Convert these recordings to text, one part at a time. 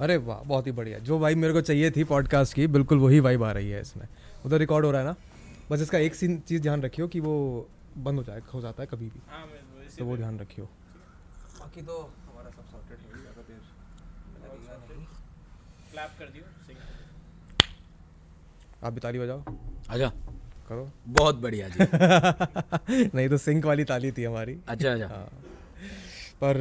अरे वाह बहुत ही बढ़िया। जो वाइब मेरे को चाहिए थी पॉडकास्ट की बिल्कुल वही वाइब आ रही है इसमें। उधर रिकॉर्ड हो रहा है ना? बस इसका एक सीन चीज़ ध्यान रखियो कि वो बंद हो जाए हो जाता है कभी भी। हाँ तो वो ध्यान रखियो। बाकी तो हमारा सब सॉर्टेड है ज़्यादा देर लगेगा नहीं। क्लैप कर दियो आप भी ताली बजाओ। अच्छा करो। बहुत बढ़िया जी। नहीं तो सिंक वाली ताली थी हमारी। अच्छा अच्छा पर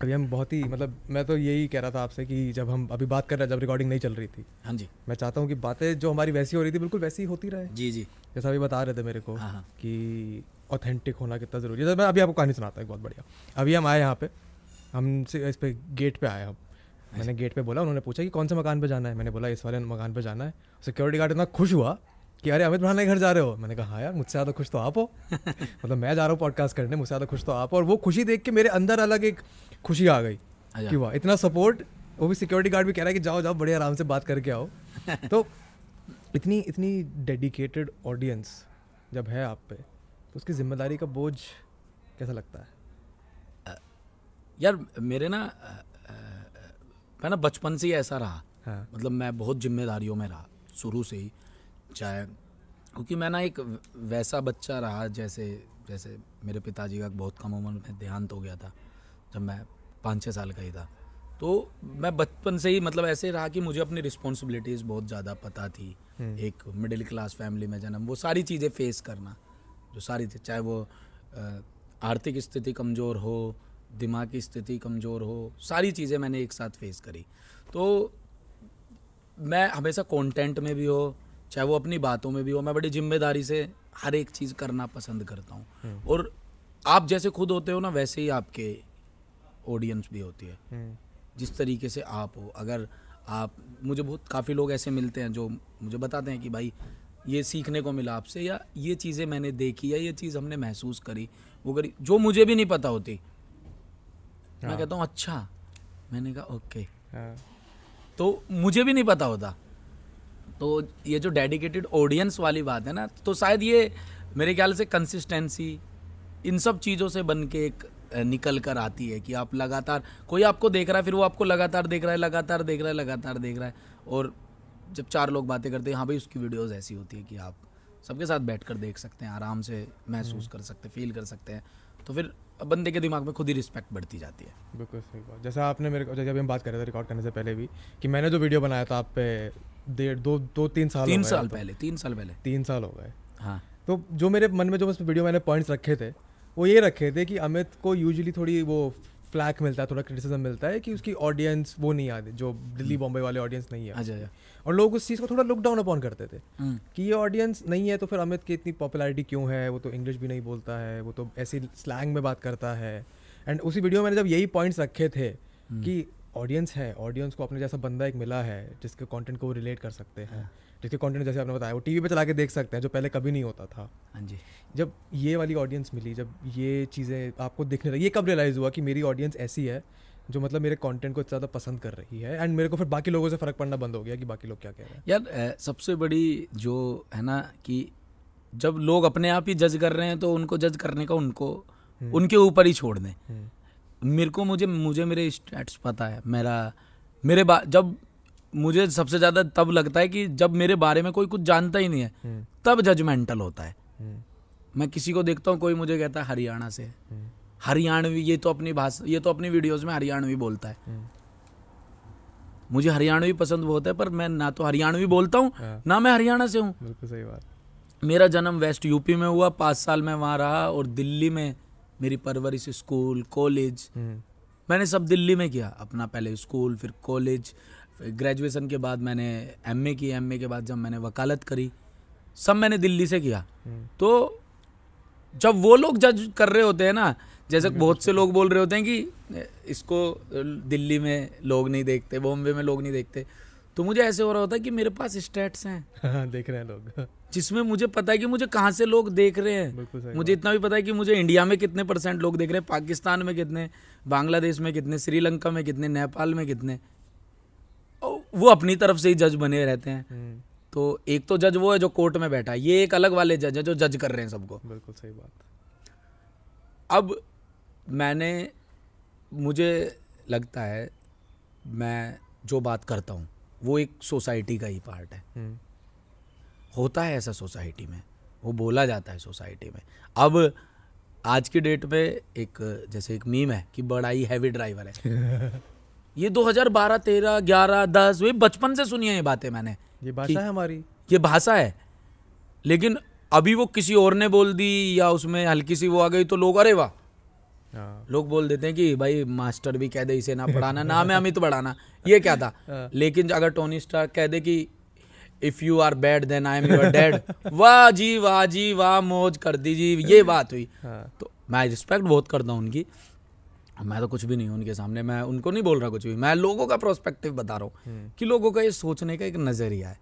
अभी हम बहुत ही मतलब मैं तो यही कह रहा था आपसे कि जब हम अभी बात कर रहे हैं जब रिकॉर्डिंग नहीं चल रही थी। हाँ जी। मैं चाहता हूँ कि बातें जो हमारी वैसी हो रही थी बिल्कुल वैसी ही होती रहे। जी जी। जैसा अभी बता रहे थे मेरे को हाँ, हाँ। कि ऑथेंटिक होना कितना ज़रूरी है। जैसे मैं अभी आपको कहानी सुनाता हूँ बहुत बढ़िया। अभी हम आए यहाँ पे हम से इस पे गेट पे आए हम। मैंने गेट पे बोला उन्होंने पूछा कि कौन से मकान पे जाना है? मैंने बोला इस वाले मकान पे जाना है। सिक्योरिटी गार्ड इतना खुश हुआ कि अरे अमित भाना के घर जा रहे हो? मैंने कहा हाँ यार मुझसे ज़्यादा खुश तो आप हो। मतलब मैं जा रहा हूँ पॉडकास्ट करने मुझसे ज़्यादा खुश तो आप हो। और वो खुशी देख के मेरे अंदर अलग एक खुशी आ गई अच्छा। कि वाह इतना सपोर्ट वो भी सिक्योरिटी गार्ड भी कह रहा है कि जाओ जाओ बड़े आराम से बात करके आओ। तो इतनी इतनी डेडिकेटेड ऑडियंस जब है आप पे तो उसकी ज़िम्मेदारी का बोझ कैसा लगता है? यार मेरे ना मैं ना बचपन से ही ऐसा रहा। हाँ। मतलब मैं बहुत जिम्मेदारियों में रहा शुरू से ही चाहे क्योंकि मैं ना एक वैसा बच्चा रहा जैसे जैसे मेरे पिताजी का बहुत कम उम्र में देहांत हो गया था। जब मैं पाँच छः साल का ही था। तो मैं बचपन से ही मतलब ऐसे रहा कि मुझे अपनी रिस्पॉन्सिबिलिटीज़ बहुत ज़्यादा पता थी। एक मिडिल क्लास फैमिली में जन्म वो सारी चीज़ें फेस करना जो सारी थी चाहे वो आर्थिक स्थिति कमज़ोर हो दिमाग की स्थिति कमज़ोर हो सारी चीज़ें मैंने एक साथ फेस करी। तो मैं हमेशा कंटेंट में भी हो चाहे वो अपनी बातों में भी हो मैं बड़ी ज़िम्मेदारी से हर एक चीज़ करना पसंद करता हूँ। और आप जैसे खुद होते हो ना वैसे ही आपके ऑडियंस भी होती है। हम्म, जिस तरीके से आप हो अगर आप मुझे बहुत काफ़ी लोग ऐसे मिलते हैं जो मुझे बताते हैं कि भाई ये सीखने को मिला आपसे या ये चीज़ें मैंने देखी या ये चीज़ हमने महसूस करी वो करी जो मुझे भी नहीं पता होती। मैं कहता हूँ अच्छा। मैंने कहा ओके। हाँ, तो मुझे भी नहीं पता होता। तो ये जो डेडिकेटेड ऑडियंस वाली बात है ना तो शायद ये मेरे ख्याल से कंसिस्टेंसी इन सब चीज़ों से बन के एक निकल कर आती है कि आप लगातार कोई आपको देख रहा है फिर वो आपको लगातार देख रहा है लगातार देख रहा है लगातार देख रहा है। और जब चार लोग बातें करते हैं हाँ भाई उसकी वीडियोस ऐसी होती है कि आप सबके साथ बैठ कर देख सकते हैं आराम से महसूस कर सकते हैं फील कर सकते हैं। तो फिर बंदे के दिमाग में खुद ही रिस्पेक्ट बढ़ती जाती है। बिल्कुल सही बात। जैसा आपने मेरे को जैसे अभी हम बात कर रहे थे रिकॉर्ड करने से पहले भी कि मैंने जो वीडियो बनाया था आप पे डेढ़ दो दो तीन साल तीन साल। पहले तीन साल पहले। तीन साल हो गए। हाँ। तो जो मेरे मन में जो उस वीडियो मैंने पॉइंट्स रखे थे वो ये रखे थे कि अमित को यूजली थोड़ी वो फ्लैक मिलता है थोड़ा क्रिटिसिज्म मिलता है कि उसकी ऑडियंस वो नहीं आती जो दिल्ली बॉम्बे वाले ऑडियंस नहीं है। अच्छा अच्छा। और लोग उस चीज़ को थोड़ा लुक डाउन अपॉन करते थे हम्म। कि ये ऑडियंस नहीं है तो फिर अमित की इतनी पॉपुलैरिटी क्यों है? वो तो इंग्लिश भी नहीं बोलता है वो तो ऐसी स्लैंग में बात करता है। एंड उसी वीडियो में मैंने जब यही पॉइंट्स रखे थे कि ऑडियंस है ऑडियंस को अपने जैसा बंदा एक मिला है जिसके कंटेंट को वो रिलेट कर सकते हैं। जिसके कंटेंट जैसे आपने बताया वो टीवी पे चला के देख सकते हैं जो पहले कभी नहीं होता था। हाँ जी। जब ये वाली ऑडियंस मिली जब ये चीज़ें आपको दिखने लगी ये कब रियलाइज़ हुआ कि मेरी ऑडियंस ऐसी है जो मतलब मेरे कंटेंट को इतना ज़्यादा पसंद कर रही है? एंड मेरे को फिर बाकी लोगों से फ़र्क पड़ना बंद हो गया कि बाकी लोग क्या कह रहे हैं? यार सबसे बड़ी जो है ना कि जब लोग अपने आप ही जज कर रहे हैं तो उनको जज करने का उनको उनके ऊपर ही छोड़ दें। मेरे को मुझे मुझे मेरे स्टैट्स पता है मेरा मेरे बा जब मुझे सबसे ज़्यादा तब लगता है कि जब मेरे बारे में कोई कुछ जानता ही नहीं है तब जजमेंटल होता है। मैं किसी को देखता हूँ कोई मुझे कहता है हरियाणा से। हरियाणवी ये तो अपनी भाषा ये तो अपनी वीडियोस में हरियाणवी बोलता है। मुझे हरियाणवी पसंद बहुत है पर मैं ना तो हरियाणवी बोलता हूँ हाँ। ना मैं हरियाणा से हूँ। बिल्कुल सही बात। मेरा जन्म वेस्ट यूपी में हुआ पाँच साल में वहाँ रहा और दिल्ली में मेरी परवरिश स्कूल कॉलेज। हम्म, मैंने सब दिल्ली में किया अपना पहले स्कूल फिर कॉलेज ग्रेजुएशन के बाद मैंने एमए की एमए के बाद जब मैंने वकालत करी सब मैंने दिल्ली से किया। हम्म। तो जब वो लोग जज कर रहे होते हैं ना जैसे बहुत से लोग बोल रहे होते हैं कि इसको दिल्ली में लोग नहीं देखते बॉम्बे में लोग नहीं देखते। तो मुझे ऐसे हो रहा होता है कि मेरे पास स्टेट्स हैं। देख रहे हैं लोग। जिसमें मुझे पता है कि मुझे कहाँ से लोग देख रहे हैं। मुझे इतना भी पता है कि मुझे इंडिया में कितने परसेंट लोग देख रहे हैं पाकिस्तान में कितने बांग्लादेश में कितने श्रीलंका में कितने नेपाल में कितने। वो अपनी तरफ़ से ही जज बने रहते हैं। हम्म, तो एक तो जज वो है जो कोर्ट में बैठा है। ये एक अलग वाले जज है जो जज कर रहे हैं सबको। बिल्कुल सही बात। अब मैंने मुझे लगता है मैं जो बात करता हूँ वो एक सोसाइटी का ही पार्ट है। हम्म, होता है ऐसा सोसाइटी में। वो बोला जाता है सोसाइटी में। अब आज की डेट में एक जैसे एक मीम है कि बड़ा ही हैवी ड्राइवर है। ये 2012 13 11 10 वही बचपन से सुनी है ये बातें मैंने। ये भाषा है हमारी। ये भाषा है। लेकिन अभी वो किसी और ने बोल दी या उसमें हल्की सी वो आ गई तो लोग अरे वाह। हाँ। लोग बोल देते हैं कि भाई मास्टर भी कह दे इसे ना पढ़ाना नाम है अमित पढ़ाना। ये क्या था? लेकिन अगर टोनी स्टार कह दे कि if you are bad then I am your dad वाह जी वाह जी वाह मौज कर दी जी ये बात हुई। हाँ। तो मैं रिस्पेक्ट बहुत करता हूँ उनकी। मैं तो कुछ भी नहीं हूँ उनके सामने मैं उनको नहीं बोल रहा कुछ भी। मैं लोगों का प्रोस्पेक्टिव बता रहा हूँ कि लोगों का ये सोचने का एक नज़रिया है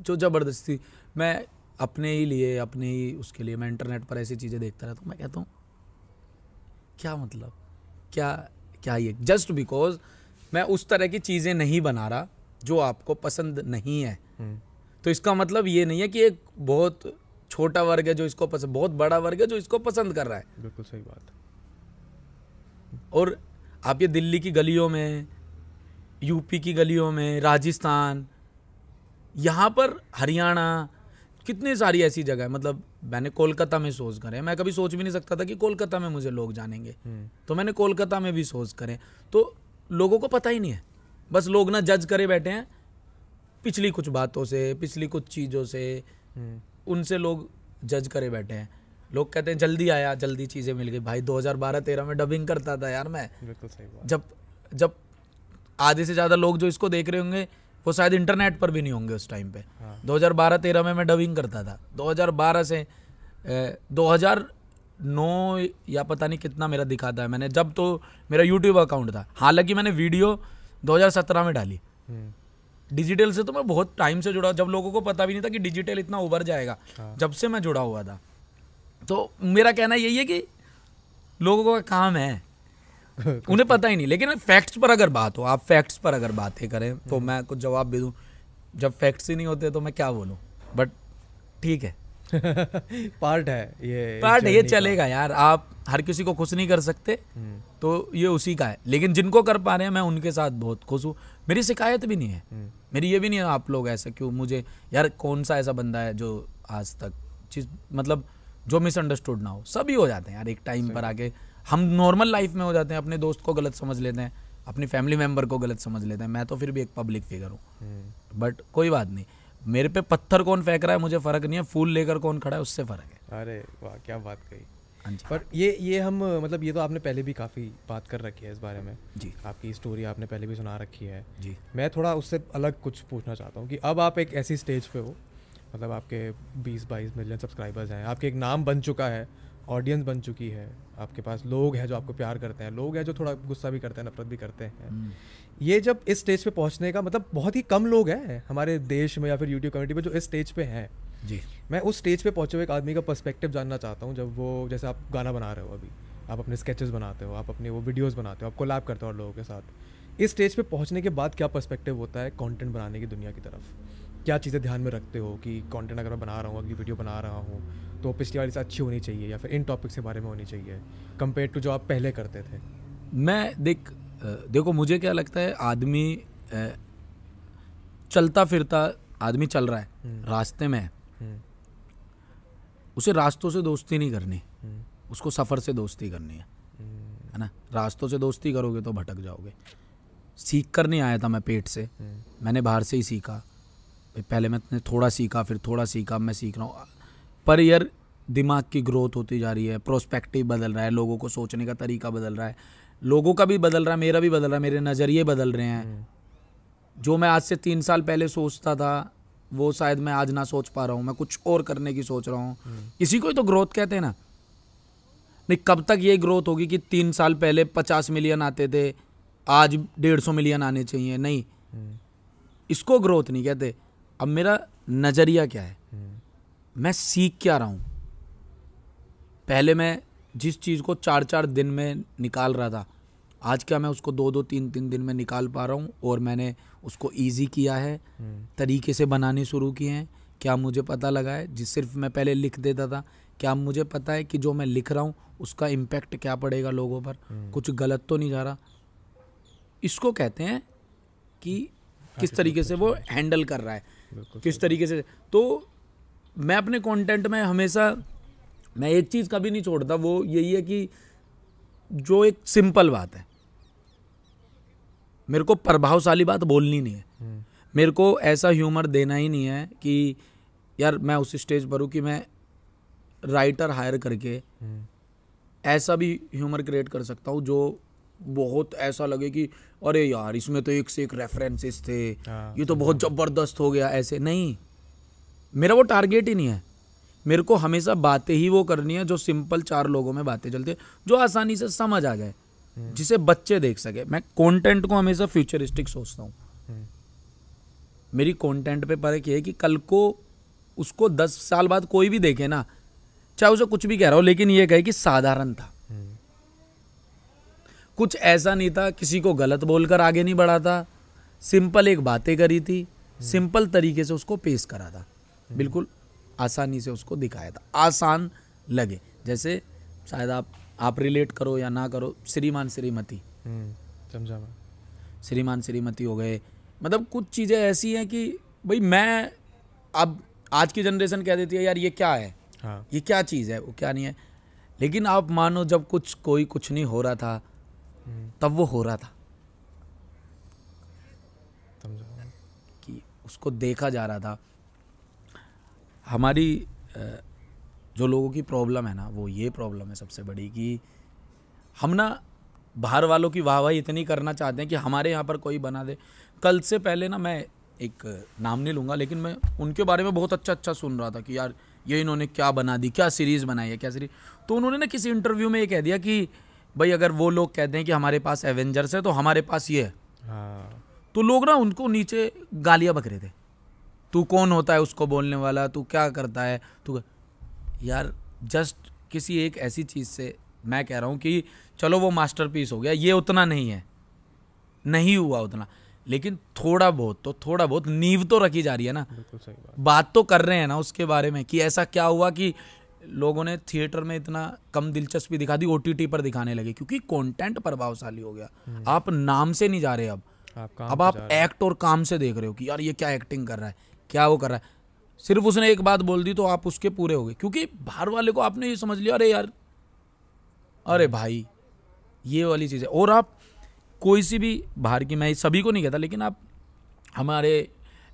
जो ज़बरदस्ती मैं अपने ही लिए अपने ही उसके लिए मैं इंटरनेट पर ऐसी चीज़ें देखता रहता हूँ मैं कहता हूँ क्या मतलब? क्या क्या ये? जस्ट बिकॉज़ मैं उस तरह की चीज़ें नहीं बना रहा जो आपको पसंद नहीं है। हम्म, तो इसका मतलब ये नहीं है कि एक बहुत छोटा वर्ग है जो इसको पसंद बहुत बड़ा वर्ग है जो इसको पसंद कर रहा है। बिल्कुल सही बात। और आप ये दिल्ली की गलियों में यूपी की गलियों में राजस्थान यहाँ पर हरियाणा कितनी सारी ऐसी जगह है? मतलब मैंने कोलकाता में सोच करे। मैं कभी सोच भी नहीं सकता था कि कोलकाता में मुझे लोग जानेंगे। हम्म, तो मैंने कोलकाता में भी सोच करें। तो लोगों को पता ही नहीं है। बस लोग ना जज करे बैठे हैं पिछली कुछ बातों से पिछली कुछ चीज़ों से। हम्म, उनसे लोग जज करे बैठे हैं। लोग कहते हैं जल्दी आया जल्दी चीज़ें मिल गई। भाई 2012-13 में डबिंग करता था यार मैं। बिल्कुल सही बात। जब जब आधे से ज़्यादा लोग जो इसको देख रहे होंगे वो शायद इंटरनेट पर भी नहीं होंगे उस टाइम पे। हाँ। 2012-13 में मैं डबिंग करता था। 2012 से ए, 2009 या पता नहीं कितना मेरा दिखाता है मैंने जब तो मेरा यूट्यूब अकाउंट था। हालाँकि मैंने वीडियो 2017 में डाली। हम्म, डिजिटल से तो मैं बहुत टाइम से जुड़ा जब लोगों को पता भी नहीं था कि डिजिटल इतना उभर जाएगा। हाँ। जब से मैं जुड़ा हुआ था। तो मेरा कहना यही है कि लोगों का काम है। उन्हें पता ही नहीं लेकिन फैक्ट्स पर अगर बात हो आप फैक्ट्स पर अगर बातें करें तो हम्म। मैं कुछ जवाब भी दूँ। जब फैक्ट्स ही नहीं होते तो मैं क्या बोलूँ? बट ठीक है। पार्ट है ये पार्ट ये चलेगा यार। आप हर किसी को खुश नहीं कर सकते हम्म, तो ये उसी का है। लेकिन जिनको कर पा रहे हैं मैं उनके साथ बहुत खुश हूँ। मेरी शिकायत भी नहीं है। हम्म, मेरी ये भी नहीं है आप लोग ऐसा क्यों? मुझे यार कौन सा ऐसा बंदा है जो आज तक चीज़ मतलब जो मिसअंडरस्टूड ना हो सभी हो जाते हैं। यार एक टाइम पर आके हम नॉर्मल लाइफ में हो जाते हैं अपने दोस्त को गलत समझ लेते हैं अपनी फैमिली मेंबर को गलत समझ लेते हैं। मैं तो फिर भी एक पब्लिक फिगर हूँ। हम्म, बट कोई बात नहीं। मेरे पे पत्थर कौन फेंक रहा है मुझे फ़र्क नहीं है। फूल लेकर कौन खड़ा है उससे फ़र्क है। अरे वाह क्या बात कही। हाँ पर ये ये हम मतलब ये तो आपने पहले भी काफ़ी बात कर रखी है इस बारे में। जी। आपकी स्टोरी आपने पहले भी सुना रखी है। जी। मैं थोड़ा उससे अलग कुछ पूछना चाहता हूँ कि अब आप एक ऐसी स्टेज पे हो मतलब आपके 20-22 मिलियन सब्सक्राइबर्स हैं। आपके एक नाम बन चुका है ऑडियंस बन चुकी है। आपके पास लोग हैं जो आपको प्यार करते हैं लोग हैं जो थोड़ा गुस्सा भी करते हैं नफरत भी करते हैं। हम्म, ये जब इस स्टेज पे पहुँचने का मतलब बहुत ही कम लोग हैं हमारे देश में या फिर यूट्यूब कम्युनिटी में जो इस स्टेज पे हैं। जी। मैं उस स्टेज पे पहुँचे हुए एक आदमी का पर्सपेक्टिव जानना चाहता हूँ जब वो जैसे आप गाना बना रहे हो अभी आप अपने स्केचेस बनाते हो आप अपने वो वीडियोज़ बनाते हो आप कोलैब करते हो और लोगों के साथ। इस स्टेज पे पहुँचने के बाद क्या पर्सपेक्टिव होता है कंटेंट बनाने की दुनिया की तरफ़? क्या चीज़ें ध्यान में रखते हो कि कंटेंट अगर मैं बना रहा हूँ अगली वीडियो बना रहा हूँ तो पिछली वाली से अच्छी होनी चाहिए या फिर इन टॉपिक्स के बारे में होनी चाहिए कंपेयर टू जो आप पहले करते थे? मैं देख देखो मुझे क्या लगता है आदमी चलता फिरता आदमी चल रहा है हम्म। रास्ते में है। हम्म, उसे रास्तों से दोस्ती नहीं करनी हम्म, उसको सफ़र से दोस्ती करनी है है ना? रास्तों से दोस्ती करोगे तो भटक जाओगे। सीख कर नहीं आया था मैं पेट से। मैंने बाहर से ही सीखा। पहले मैंने थोड़ा सीखा फिर थोड़ा सीखा मैं सीख रहा हूँ। पर यार दिमाग की ग्रोथ होती जा रही है प्रोस्पेक्टिव बदल रहा है लोगों को सोचने का तरीका बदल रहा है। लोगों का भी बदल रहा है मेरा भी बदल रहा है मेरे नज़रिए बदल रहे हैं। हम्म, जो मैं आज से तीन साल पहले सोचता था वो शायद मैं आज ना सोच पा रहा हूँ मैं कुछ और करने की सोच रहा हूँ। इसी को ही तो ग्रोथ कहते हैं ना। नहीं कब तक ये ग्रोथ होगी कि तीन साल पहले पचास मिलियन आते थे आज डेढ़ सौ मिलियन आने चाहिए? नहीं। हम्म, इसको ग्रोथ नहीं कहते। अब मेरा नज़रिया क्या है? हम्म, मैं सीख क्या रहा हूँ? पहले मैं जिस चीज़ को चार चार दिन में निकाल रहा था आज क्या मैं उसको दो दो तीन तीन दिन में निकाल पा रहा हूँ और मैंने उसको इजी किया है हम्म, तरीके से बनाने शुरू किए हैं। क्या मुझे पता लगा है? जिस सिर्फ़ मैं पहले लिख देता था क्या मुझे पता है कि जो मैं लिख रहा हूँ उसका इम्पैक्ट क्या पड़ेगा लोगों पर? हम्म। कुछ गलत तो नहीं जा रहा। इसको कहते हैं कि किस तरीके से वो हैंडल कर रहा है। किस तरीके से? तो मैं अपने कंटेंट में हमेशा मैं एक चीज़ कभी नहीं छोड़ता वो यही है कि जो एक सिंपल बात है। मेरे को प्रभावशाली बात बोलनी नहीं है। हम्म, मेरे को ऐसा ह्यूमर देना ही नहीं है कि यार मैं उस स्टेज पर हूँ कि मैं राइटर हायर करके हम्म, ऐसा भी ह्यूमर क्रिएट कर सकता हूँ जो बहुत ऐसा लगे कि अरे यार इसमें तो एक से एक रेफरेंसेस थे। हाँ, ये तो बहुत ज़बरदस्त हो गया ऐसे। नहीं। मेरा वो टारगेट ही नहीं है। मेरे को हमेशा बातें ही वो करनी है जो सिंपल चार लोगों में बातें चलती है जो आसानी से समझ आ जाए जिसे बच्चे देख सके। मैं कंटेंट को हमेशा फ्यूचरिस्टिक सोचता हूँ। हम्म, मेरी कंटेंट पे फ़र्क ये है कि कल को उसको दस साल बाद कोई भी देखे ना चाहे उसे कुछ भी कह रहा हो लेकिन ये कहे कि साधारण था। हम्म, कुछ ऐसा नहीं था किसी को गलत बोलकर आगे नहीं बढ़ा था। सिंपल एक बातें करी थी सिंपल तरीके से उसको पेश करा था। बिल्कुल आसानी से उसको दिखाया था। आसान लगे जैसे शायद आप आप रिलेट करो या ना करो श्रीमान श्रीमती। हम्म, समझा श्रीमान श्रीमती हो गए। मतलब कुछ चीज़ें ऐसी हैं कि भाई मैं अब आज की जनरेशन कह देती है यार ये क्या है? हाँ। ये क्या चीज़ है? वो क्या नहीं है? लेकिन आप मानो जब कुछ कोई कुछ नहीं हो रहा था तब वो हो रहा था। कि उसको देखा जा रहा था। हमारी जो लोगों की प्रॉब्लम है ना वो ये प्रॉब्लम है सबसे बड़ी कि हम ना बाहर वालों की वाहवाही इतनी करना चाहते हैं कि हमारे यहाँ पर कोई बना दे। कल से पहले ना मैं एक नाम नहीं लूँगा लेकिन मैं उनके बारे में बहुत अच्छा अच्छा सुन रहा था कि यार ये इन्होंने क्या बना दी क्या सीरीज़ बनाई है क्या सीरीज़ तो उन्होंने ना किसी इंटरव्यू में ये कह दिया कि भाई अगर वो लोग कहते हैं कि हमारे पास एवेंजर्स है तो हमारे पास ये है। हाँ। तो लोग ना उनको नीचे गालियाँ बकरे थे। तू कौन होता है उसको बोलने वाला? तू क्या करता है? तू यार जस्ट किसी एक ऐसी चीज़ से मैं कह रहा हूँ कि चलो वो मास्टरपीस हो गया ये उतना नहीं है। नहीं हुआ उतना। लेकिन थोड़ा बहुत तो थोड़ा बहुत नींव तो रखी जा रही है ना। सही बात। बात तो कर रहे हैं ना उसके बारे में कि ऐसा क्या हुआ कि लोगों ने थिएटर में इतना कम दिलचस्पी दिखा दी ओटीटी पर दिखाने लगे क्योंकि कंटेंट प्रभावशाली हो गया। आप नाम से नहीं जा रहे अब। आप अब आप एक्ट और काम से देख रहे हो कि यार ये क्या एक्टिंग कर रहा है क्या वो कर रहा है। सिर्फ़ उसने एक बात बोल दी तो आप उसके पूरे हो गए क्योंकि बाहर वाले को आपने ये समझ लिया अरे यार अरे भाई ये वाली चीज़ है। और आप कोई सी भी बाहर की मैं सभी को नहीं कहता लेकिन आप हमारे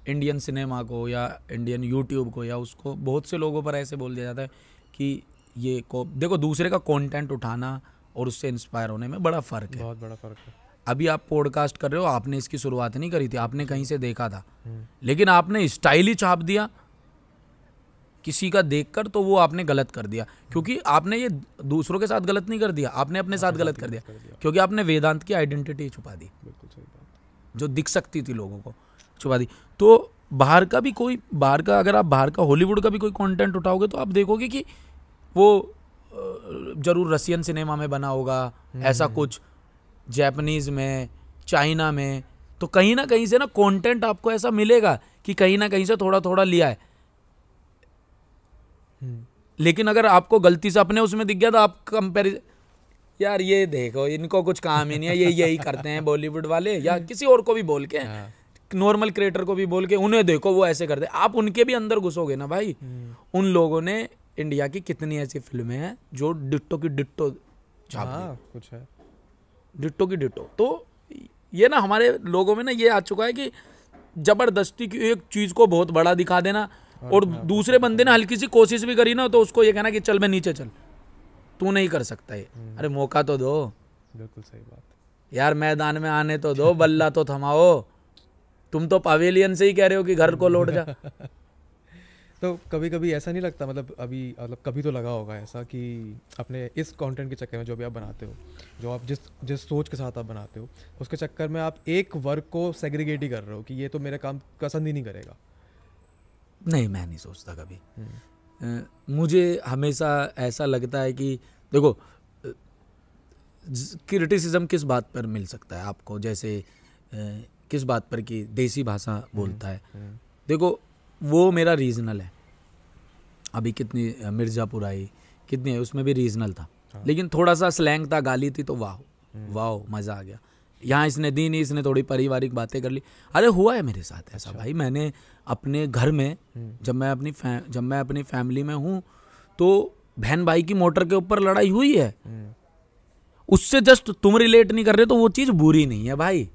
इंडियन सिनेमा को या इंडियन यूट्यूब को या उसको बहुत से लोगों पर ऐसे बोल दिया जाता है कि ये को देखो दूसरे का कंटेंट उठाना और उससे इंस्पायर होने में बड़ा फ़र्क है। बहुत बड़ा फ़र्क है। अभी आप पॉडकास्ट कर रहे हो आपने इसकी शुरुआत नहीं करी थी आपने कहीं से देखा था। हम्म, लेकिन आपने स्टाइल ही छाप दिया। किसी का देखकर तो वो आपने गलत कर दिया। क्योंकि आपने ये दूसरों के साथ गलत नहीं कर दिया आपने अपने साथ गलत कर दिया। क्योंकि आपने वेदांत की आइडेंटिटी छुपा दी। बात। जो दिख सकती थी लोगों को छुपा दी। तो बाहर का भी कोई बाहर का अगर आप बाहर का हॉलीवुड का भी कोई कंटेंट उठाओगे तो आप देखोगे कि वो ज़रूर रशियन सिनेमा में बना होगा ऐसा कुछ जैपनीज़ में चाइना में तो कहीं ना कहीं से ना कंटेंट आपको ऐसा मिलेगा कि कहीं ना कहीं से थोड़ा थोड़ा लिया है। हम्म, लेकिन अगर आपको गलती से अपने उसमें दिख गया तो आप कंपेरिजन यार ये देखो इनको कुछ काम ही नहीं है ये यही करते हैं बॉलीवुड वाले या किसी और को भी बोल के हाँ। नॉर्मल क्रिएटर को भी बोल के उन्हें देखो वो ऐसे करते आप उनके भी अंदर घुसोगे ना भाई। हम्म, उन लोगों ने इंडिया की कितनी ऐसी फ़िल्में हैं जो डिट्टो की डिट्टो छाप हाँ कुछ है। डिट्टो की डिट्टो। तो ये ना हमारे लोगों में ना ये आ चुका है कि ज़बरदस्ती की एक चीज़ को बहुत बड़ा दिखा देना और दूसरे बंदे ने हल्की सी कोशिश भी करी ना तो उसको ये कहना कि चल मैं नीचे चल। तू नहीं कर सकता ये। अरे मौका तो दो। बिल्कुल सही बात। यार मैदान में आने तो दो बल्ला तो थमाओ। तुम तो पवेलियन से ही कह रहे हो कि घर को लौट जा। तो कभी कभी ऐसा नहीं लगता मतलब अभी मतलब कभी तो लगा होगा ऐसा कि अपने इस कंटेंट के चक्कर में जो भी आप बनाते हो जो आप जिस जिस सोच के साथ आप बनाते हो उसके चक्कर में आप एक वर्क को सेग्रीगेट ही कर रहे हो कि ये तो मेरे काम पसंद ही नहीं करेगा। नहीं मैं नहीं सोचता कभी। अ, मुझे हमेशा ऐसा लगता है कि देखो क्रिटिसिज्म किस बात पर मिल सकता है आपको? जैसे किस बात पर कि देसी भाषा बोलता है? हम्म, देखो वो मेरा रीजनल है। अभी कितनी मिर्ज़ापुर आई कितनी है उसमें भी रीजनल था। हाँ। लेकिन थोड़ा सा स्लैंग था गाली थी तो वाह वाह मज़ा आ गया। यहाँ इसने दी नहीं इसने थोड़ी पारिवारिक बातें कर ली। अरे हुआ है मेरे साथ ऐसा भाई। मैंने अपने घर में जब मैं अपनी जब मैं अपनी फैमिली में हूँ तो बहन भाई की मोटर के ऊपर लड़ाई हुई है। हम्म, उससे जस्ट तुम रिलेट नहीं कर रहे तो वो चीज़ बुरी नहीं है भाई।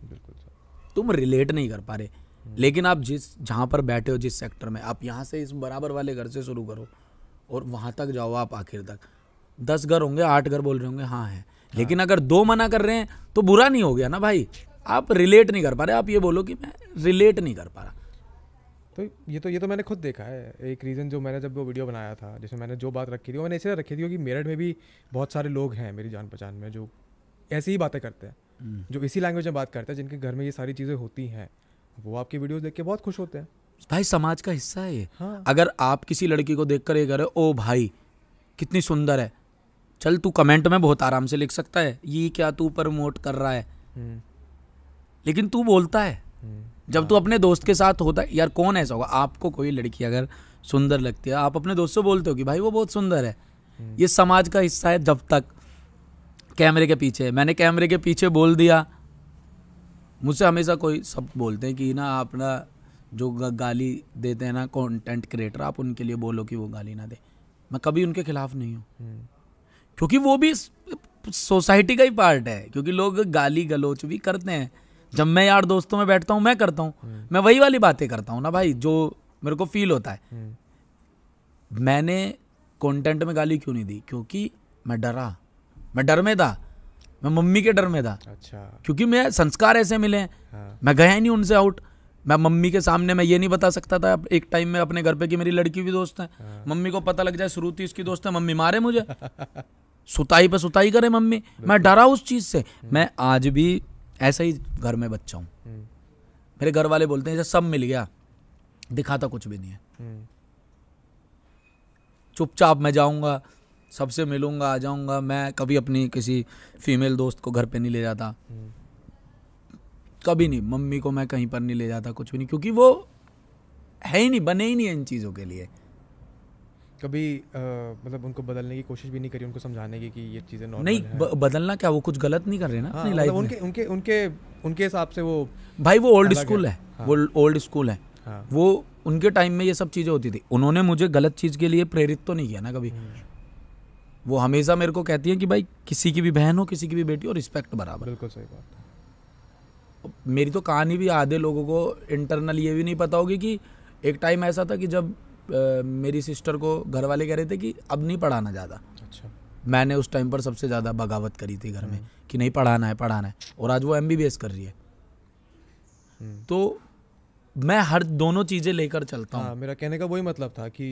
तुम रिलेट नहीं कर पा रहे। लेकिन आप जिस जहाँ पर बैठे हो जिस सेक्टर में आप यहाँ से इस बराबर वाले घर से शुरू करो और वहाँ तक जाओ आप आखिर तक। दस घर होंगे आठ घर बोल रहे होंगे हाँ है। लेकिन अगर दो मना कर रहे हैं तो बुरा नहीं हो गया ना भाई? आप रिलेट नहीं कर पा रहे। आप ये बोलो कि मैं रिलेट नहीं कर पा रहा। तो ये तो ये तो मैंने खुद देखा है। एक रीज़न जो मैंने जब वो वीडियो बनाया था जिसमें मैंने जो बात रखी थी वो मैंने इसलिए रखी थी क्योंकि मेरठ में भी बहुत सारे लोग हैं मेरी जान पहचान में जो ऐसी ही बातें करते हैं जो इसी लैंग्वेज में बात करते हैं जिनके घर में ये सारी चीज़ें होती हैं। वो आपकी वीडियोस देख के बहुत खुश होते हैं। भाई समाज का हिस्सा है ये। हाँ। अगर आप किसी लड़की को देखकर ये करे ओ भाई कितनी सुंदर है। चल तू कमेंट में बहुत आराम से लिख सकता है ये क्या तू प्रमोट कर रहा है? हम्म, लेकिन तू बोलता है। हम्म, जब तू अपने दोस्त के साथ होता है यार कौन ऐसा होगा? आपको कोई लड़की अगर सुंदर लगती है आप अपने दोस्त से बोलते हो कि भाई वो बहुत सुंदर है। ये समाज का हिस्सा है जब तक। कैमरे के पीछे। मैंने कैमरे के पीछे बोल दिया। मुझसे हमेशा कोई सब बोलते हैं कि ना आप ना जो गाली देते हैं ना कंटेंट क्रिएटर आप उनके लिए बोलो कि वो गाली ना दे। मैं कभी उनके खिलाफ नहीं हूँ। हम्म, क्योंकि वो भी सोसाइटी का ही पार्ट है क्योंकि लोग गाली गलोच भी करते हैं। जब मैं यार दोस्तों में बैठता हूँ मैं करता हूँ। मैं वही वाली बातें करता हूँ ना भाई जो मेरे को फील होता है। हम्म, मैंने कंटेंट में गाली क्यों नहीं दी? क्योंकि मैं डरा। मैं डर में था। मैं मम्मी के डर में था। अच्छा। क्योंकि मैं संस्कार ऐसे मिले हैं। मैं गया ही नहीं उनसे आउट मैं मम्मी के सामने मैं ये नहीं बता सकता था एक टाइम में अपने घर पे कि मेरी लड़की भी दोस्त है। हाँ। मम्मी को पता लग जाए श्रुति इसकी दोस्त है मम्मी मारे मुझे। सुताई पे सुताई करे मम्मी। मैं डरा उस चीज़ से। मैं आज भी ऐसा ही घर में बच्चा हूँ। हम्म, मेरे घर वाले बोलते हैं सब मिल गया दिखाता कुछ भी नहीं है। हम्म, चुपचाप मैं जाऊँगा सबसे मिलूँगा आ जाऊँगा। मैं कभी अपनी किसी फीमेल दोस्त को घर पे नहीं ले जाता। हम्म, कभी नहीं मम्मी को मैं कहीं पर नहीं ले जाता कुछ भी नहीं क्योंकि वो है ही नहीं बने ही नहीं इन चीज़ों के लिए। कभी अ, मतलब उनको बदलने की कोशिश भी नहीं करी उनको समझाने की कि ये चीज़ें नॉर्मल नहीं हैं? ब, बदलना क्या वो कुछ गलत नहीं कर रहे ना हाँ, अपनी मतलब लाइफ में? उनके उनके उनके उनके हिसाब से वो भाई वो ओल्ड है। स्कूल है हाँ। वो ओल्ड स्कूल है। हाँ। वो उनके टाइम में ये सब चीज़ें होती थी। उन्होंने मुझे गलत चीज़ के लिए प्रेरित तो नहीं किया ना कभी। हम्म, वो हमेशा मेरे को कहती है कि भाई किसी की भी बहन हो किसी की भी बेटी हो रिस्पेक्ट बराबर। बिल्कुल सही बात है। मेरी तो कहानी भी आधे लोगों को इंटरनल ये भी नहीं पता होगी कि एक टाइम ऐसा था कि जब अ, मेरी सिस्टर को घर वाले कह रहे थे कि अब नहीं पढ़ाना ज़्यादा। अच्छा। मैंने उस टाइम पर सबसे ज़्यादा बगावत करी थी घर में कि नहीं पढ़ाना है पढ़ाना है। और आज वो एमबीबीएस कर रही है। हम्म। तो मैं हर दोनों चीज़ें लेकर चलता हूँ। हाँ मेरा कहने का वही मतलब था कि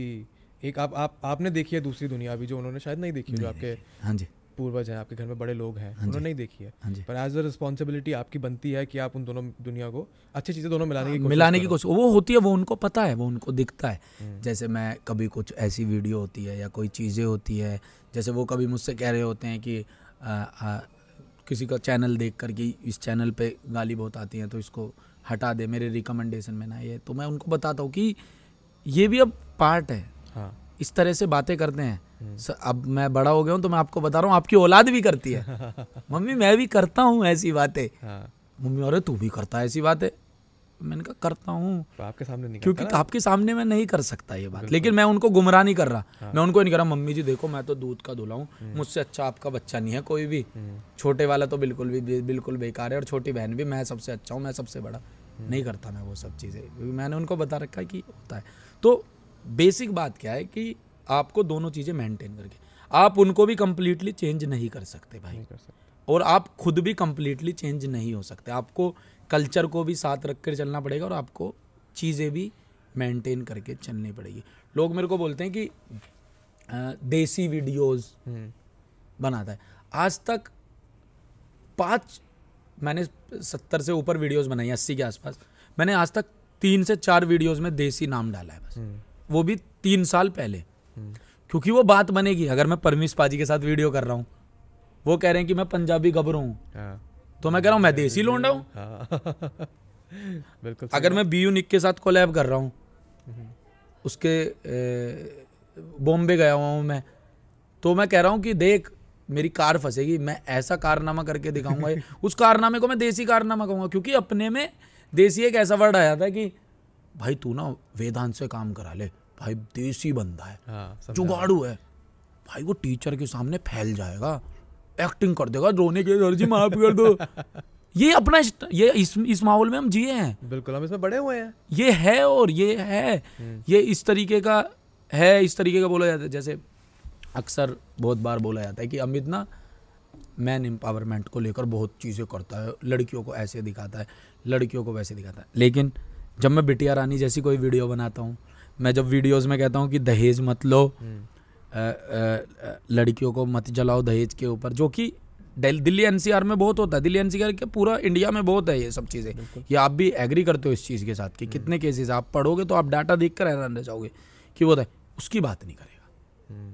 एक आप आप आपने देखी है दूसरी दुनिया अभी जो उन्होंने शायद नहीं देखी जो आपके हाँ जी। पूर्वज हैं आपके घर में बड़े लोग हैं उन्होंने नहीं देखी है। हाँ पर एज अ रिस्पॉन्सिबिलिटी आपकी बनती है कि आप उन दोनों दुनिया को अच्छी चीज़ें दोनों मिलाने की मिलाने की कोशिश वो होती है वो उनको पता है वो उनको दिखता है। हम्म। जैसे मैं कभी कुछ ऐसी वीडियो होती है या कोई चीज़ें होती है जैसे वो कभी मुझसे कह रहे होते हैं कि किसी का चैनल देख कर कि इस चैनल पे गाली बहुत आती है तो इसको हटा दे मेरे रिकमेंडेशन में ना ये। तो मैं उनको बताता हूँ कि ये भी अब पार्ट है। हाँ। इस तरह से बातें करते हैं। स- अब मैं बड़ा हो गया हूँ तो मैं आपको बता रहा हूँ आपकी औलाद भी करती है। मम्मी मैं भी करता हूँ ऐसी बातें। हाँ। मम्मी अरे तू भी करता है ऐसी बातें। मैंने कहा करता हूँ। तो आपके सामने नहीं क्योंकि आपके सामने मैं नहीं कर सकता ये बात। लेकिन मैं उनको गुमराह नहीं कर रहा। हाँ। मैं उनको नहीं कर रहा मम्मी जी देखो मैं तो दूध का धुला हूँ। मुझसे अच्छा आपका बच्चा नहीं है कोई भी। हम्म, छोटे वाला तो बिल्कुल भी बिल्कुल बेकार है और छोटी बहन भी। मैं सबसे अच्छा हूँ मैं सबसे बड़ा। नहीं करता मैं वो सब चीज़ें। क्योंकि मैंने उनको बता रखा है कि होता है। तो बेसिक बात क्या है कि आपको दोनों चीज़ें मेंटेन करके। आप उनको भी कंप्लीटली चेंज नहीं कर सकते भाई। कर सकते। और आप खुद भी कम्प्लीटली चेंज नहीं हो सकते। आपको कल्चर को भी साथ रख कर चलना पड़ेगा और आपको चीज़ें भी मेंटेन करके चलनी पड़ेगी। लोग मेरे को बोलते हैं कि देसी वीडियोस हम्म, बनाता है। आज तक पाँच मैंने सत्तर से ऊपर वीडियोस बनाई अस्सी के आसपास। मैंने आज तक तीन से चार वीडियोस में देसी नाम डाला है बस। हम्म, वो भी तीन साल पहले। क्योंकि वो बात बनेगी अगर मैं परमीश पाजी के साथ वीडियो कर रहा हूँ। वो कह रहे हैं कि मैं पंजाबी गबरू हूँ। हाँ। तो मैं कह रहा हूँ मैं देसी लोंडा हूँ। हाँ। बिल्कुल अगर मैं बीयू निक के साथ कोलैब कर रहा हूँ उसके बॉम्बे गया हुआ हूँ मैं तो मैं कह रहा हूँ कि देख मेरी कार फंसेगी मैं ऐसा कारनामा करके दिखाऊँगा। उस कारनामे को मैं देसी कारनामा कहूँगा क्योंकि अपने में देसी एक ऐसा वर्ड आया था कि भाई तू ना वेदांत से काम करा ले भाई देसी बंदा है हाँ जुगाड़ू है। भाई वो टीचर के सामने फैल जाएगा एक्टिंग कर देगा रोने के सर जी माफ़ कर दो। ये अपना ये इस इस माहौल में हम जिए हैं। बिल्कुल हम इसमें बड़े हुए हैं। ये है और ये है। ये इस तरीके का है इस तरीके का बोला जाता है। जैसे अक्सर बहुत बार बोला जाता है कि अमित ना मैन एम्पावरमेंट को लेकर बहुत चीज़ें करता है लड़कियों को ऐसे दिखाता है लड़कियों को वैसे दिखाता है। लेकिन जब मैं बिटिया रानी जैसी कोई वीडियो बनाता हूँ मैं जब वीडियोस में कहता हूँ कि दहेज मत लो अ, अ, अ, लड़कियों को मत जलाओ दहेज के ऊपर जो कि दिल- दिल्ली एनसीआर में बहुत होता है दिल्ली एनसीआर के पूरा इंडिया में बहुत है ये सब चीज़ें। ये आप भी एग्री करते हो इस चीज़ के साथ कि कितने केसेस आप पढ़ोगे तो आप डाटा देख कर हैरान रह जाओगे कि वो है उसकी बात नहीं करेगा।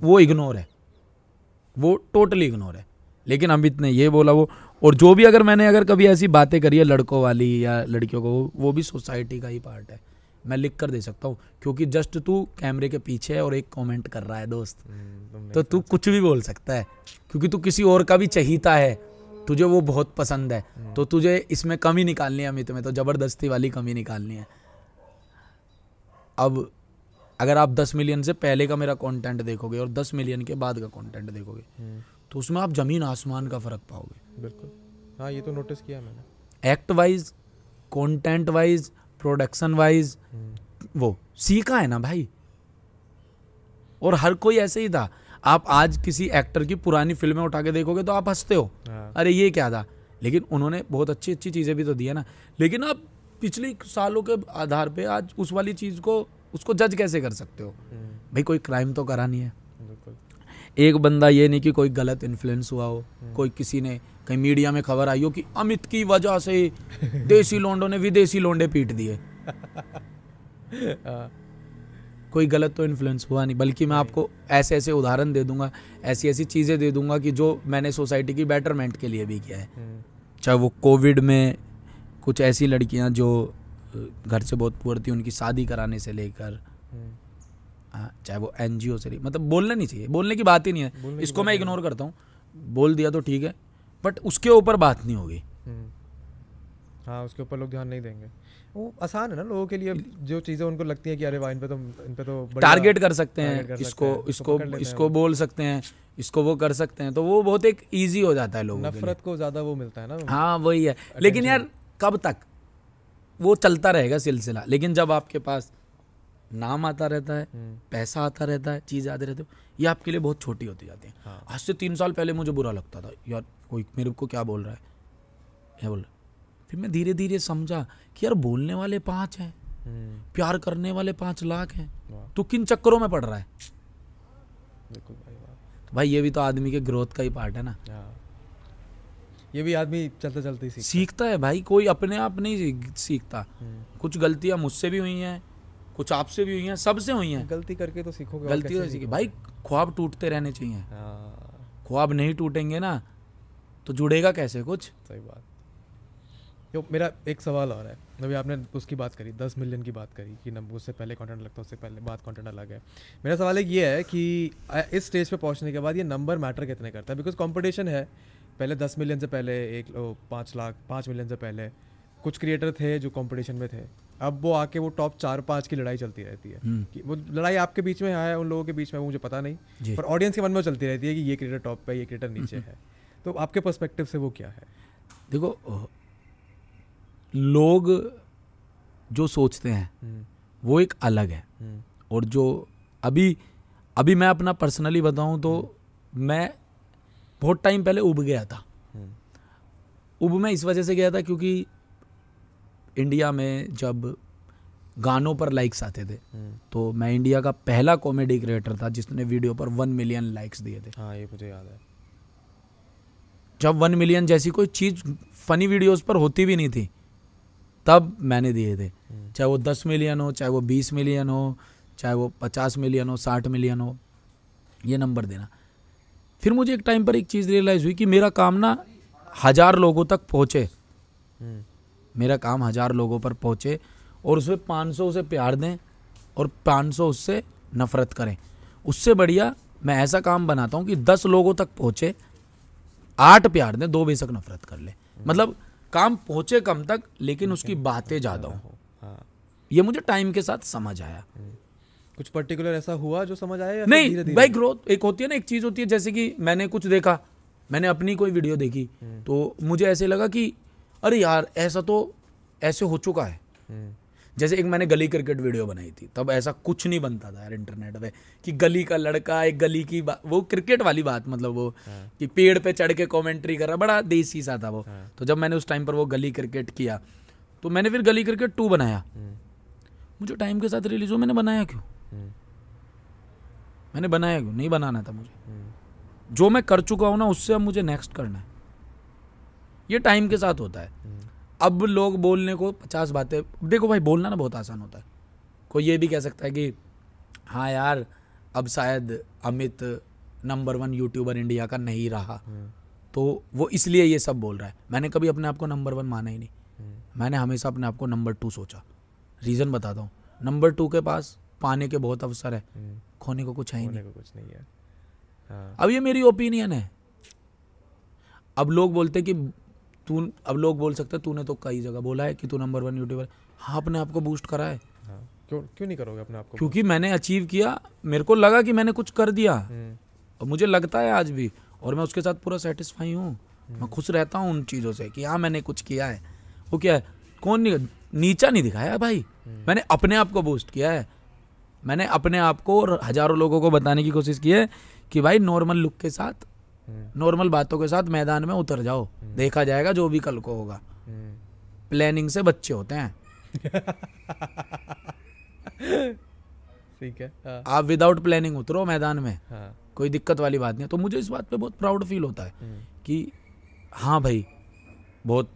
वो इग्नोर है। वो टोटली इग्नोर है। लेकिन अमित ने ये बोला वो और जो भी अगर मैंने अगर कभी ऐसी बातें करी है लड़कों वाली या लड़कियों को वो भी सोसाइटी का ही पार्ट है। मैं लिख कर दे सकता हूँ क्योंकि जस्ट तू कैमरे के पीछे है और एक कमेंट कर रहा है दोस्त। हम्म, तो तू कुछ भी बोल सकता है क्योंकि तू किसी और का भी चहीता है तुझे वो बहुत पसंद है। तो तुझे इसमें कमी निकालनी है अमित में तो ज़बरदस्ती वाली कमी निकालनी है। अब अगर आप 10 मिलियन से पहले का मेरा कंटेंट देखोगे और 10 मिलियन के बाद का कंटेंट देखोगे हम्म, तो उसमें आप ज़मीन आसमान का फ़र्क पाओगे। बिल्कुल। हाँ ये तो नोटिस किया मैंने। Act wise content wise production wise hmm, वो सीखा है ना भाई? और हर कोई ऐसे ही था। आप आज किसी एक्टर की पुरानी फ़िल्में उठा के देखोगे तो आप हँसते हो। हाँ। अरे ये क्या था? लेकिन उन्होंने बहुत अच्छी अच्छी चीज़ें भी तो दी है ना। लेकिन आप पिछले सालों के आधार पे आज उस वाली चीज़ को उसको जज कैसे कर सकते हो? हम्म, भाई कोई क्राइम तो करा नहीं है। एक बंदा ये नहीं कि कोई गलत इन्फ्लुएंस हुआ हो कोई किसी ने कहीं मीडिया में खबर आई हो कि अमित की वजह से देसी लोंडों ने विदेशी लोंडे पीट दिए। हाँ, कोई गलत तो इन्फ्लुएंस हुआ नहीं बल्कि मैं आपको ऐसे ऐसे उदाहरण दे दूँगा ऐसी ऐसी चीज़ें दे दूँगा कि जो मैंने सोसाइटी की बेटरमेंट के लिए भी किया है। हम्म, चाहे वो कोविड में कुछ ऐसी लड़कियाँ जो घर से बहुत पुअर थी उनकी शादी कराने से लेकर हम्म, हाँ, चाहे वो एनजीओ से मतलब बोलना नहीं चाहिए बोलने की बात ही नहीं है। इसको मैं इग्नोर करता हूँ। बोल दिया तो ठीक है बट उसके ऊपर बात नहीं होगी। हम्म। हाँ उसके ऊपर लोग ध्यान नहीं देंगे। वो आसान है ना लोगों के लिए जो चीज़ें उनको लगती हैं कि अरे वाह इन पे तो इन पे तो टारगेट कर सकते हैं कर सकते इसको उसको इसको पकड़ इसको। बोल सकते हैं इसको वो कर सकते हैं। तो वो बहुत एक ईजी हो जाता है लोगों के लिए। नफरत को ज़्यादा वो मिलता है ना हाँ वही है। लेकिन यार कब तक? वो चलता रहेगा सिलसिला। लेकिन जब आपके पास नाम आता रहता है हम्म, पैसा आता रहता है चीज़ आते रहते हो ये आपके लिए बहुत छोटी होती जाती है। हाँ। आज से तीन साल पहले मुझे बुरा लगता था यार कोई मेरे को क्या बोल रहा है? क्या बोल रहा है? फिर मैं धीरे धीरे समझा कि यार बोलने वाले पाँच हैं हम्म, प्यार करने वाले पाँच लाख हैं। तो किन चक्करों में पड़ रहा है? बिल्कुल भाई तो भाई ये भी तो आदमी के ग्रोथ का ही पार्ट है ना। हाँ। ये भी आदमी चलते चलते ही सीखता सीखता है भाई कोई अपने आप नहीं सीखता। हम्म, कुछ गलतियाँ मुझसे भी हुई हैं कुछ आपसे भी हुई हैं सबसे हुई हैं। गलती करके तो सीखोगे गलती तो सीखी। भाई ख्वाब टूटते रहने चाहिए। हाँ। ख्वाब नहीं टूटेंगे ना तो जुड़ेगा कैसे कुछ? सही बात। तो मेरा एक सवाल और है। अभी आपने उसकी बात करी दस मिलियन की बात करी कि नंबर उससे पहले कंटेंट लगता है उससे पहले बाद कंटेंट अलग है। मेरा सवाल एक ये है कि इस स्टेज पे पहुँचने के बाद ये नंबर मैटर कितने करता है? बिकॉज़ कंपटीशन है। पहले दस मिलियन से पहले एक पाँच लाख पाँच मिलियन से पहले कुछ क्रिएटर थे जो कंपटीशन में थे। अब वो आके वो टॉप चार पाँच की लड़ाई चलती रहती है। हम्म। कि वो लड़ाई आपके बीच में है उन लोगों के बीच में वो मुझे पता नहीं। पर ऑडियंस के मन में चलती रहती है कि ये क्रिएटर टॉप पे ये क्रिएटर नीचे है। तो आपके पर्सपेक्टिव से वो क्या है? देखो लोग जो सोचते हैं हम्म, वो एक अलग है। हम्म, और जो अभी अभी मैं अपना पर्सनली बताऊँ तो मैं बहुत टाइम पहले उब गया था। हम्म, उब मैं इस वजह से गया था क्योंकि इंडिया में जब गानों पर लाइक्स आते थे हम्म। तो मैं इंडिया का पहला कॉमेडी क्रिएटर था जिसने वीडियो पर वन मिलियन लाइक्स दिए थे। हाँ ये मुझे याद है। जब वन मिलियन जैसी कोई चीज़ फनी वीडियोस पर होती भी नहीं थी तब मैंने दिए थे। हम्म, चाहे वो दस मिलियन हो चाहे वो बीस मिलियन हो चाहे वो पचास मिलियन हो साठ मिलियन हो ये नंबर देना। फिर मुझे एक टाइम पर एक चीज़ रियलाइज़ हुई कि मेरा काम ना हज़ार लोगों तक पहुँचे। हम्म, मेरा काम हज़ार लोगों पर पहुँचे और उसमें पाँच सौ उसे प्यार दें और पाँच सौ उससे नफ़रत करें। उससे बढ़िया मैं ऐसा काम बनाता हूँ कि दस लोगों तक पहुँचे आठ प्यार दें दो बेशक नफरत कर ले। मतलब काम पहुँचे कम तक लेकिन उसकी बातें ज़्यादा हो। हाँ। ये मुझे टाइम के साथ समझ आया। कुछ पर्टिकुलर ऐसा हुआ जो समझ आया या नहीं? भाई ग्रोथ एक होती है ना एक चीज़ होती है जैसे कि मैंने कुछ देखा मैंने अपनी कोई वीडियो देखी हम्म। तो मुझे ऐसे लगा कि अरे यार ऐसा तो ऐसे हो चुका है। जैसे एक मैंने गली क्रिकेट वीडियो बनाई थी तब ऐसा कुछ नहीं बनता था यार इंटरनेट पे कि गली का लड़का एक गली की वो क्रिकेट वाली बात मतलब वो हाँ। कि पेड़ पे चढ़ के कमेंट्री कर रहा बड़ा देसी सा था वो। हाँ। तो जब मैंने उस टाइम पर वो गली क्रिकेट किया तो मैंने फिर गली क्रिकेट टू बनाया। हम्म, मुझे टाइम के साथ रिलीज़ हो मैंने बनाया क्यों? हम्म, मैंने बनाया क्यों? नहीं बनाना था मुझे। हम्म, जो मैं कर चुका हूँ ना उससे अब मुझे नेक्स्ट करना है। ये टाइम के साथ होता है। हम्म, अब लोग बोलने को पचास बातें देखो भाई बोलना ना बहुत आसान होता है। कोई ये भी कह सकता है कि हाँ यार अब शायद Amit number one YouTuber India का नहीं रहा। हम्म, तो वो इसलिए ये सब बोल रहा है। मैंने कभी अपने आप को नंबर वन माना ही नहीं। हम्म, मैंने हमेशा अपने आप को नंबर टू सोचा। रीज़न बताता हूँ। नंबर टू के पास पाने के बहुत अवसर है। खोने को कुछ है ही नहीं। को कुछ नहीं है। हाँ। अब ये मेरी ओपिनियन है। अब लोग बोलते कि तू अब लोग बोल सकते तूने तो कई जगह बोला है कि तू नंबर वन यूट्यूबर हाँ। अपने आप को बूस्ट करा है। हाँ क्यों क्यों नहीं करोगे अपने आप को क्योंकि मैंने अचीव किया मेरे को लगा कि मैंने कुछ कर दिया। हम्म, और मुझे लगता है आज भी और मैं उसके साथ पूरा सेटिस्फाई हूँ। मैं खुश रहता हूँ उन चीज़ों से कि हाँ मैंने कुछ किया है। वो क्या है? कौन नहीं नीचा नहीं दिखाया भाई। मैंने अपने आप को बूस्ट किया है। मैंने अपने आप को और हज़ारों लोगों को बताने की कोशिश की है कि भाई नॉर्मल लुक के साथ हम्म, नॉर्मल बातों के साथ मैदान में उतर जाओ। देखा जाएगा जो भी कल को होगा। हम्म, प्लानिंग से बच्चे होते हैं। ठीक है हाँ। आप विदाउट प्लानिंग उतरो मैदान में। हाँ। कोई दिक्कत वाली बात नहीं तो मुझे इस बात पे बहुत प्राउड फील होता है हम्म, कि हाँ भाई बहुत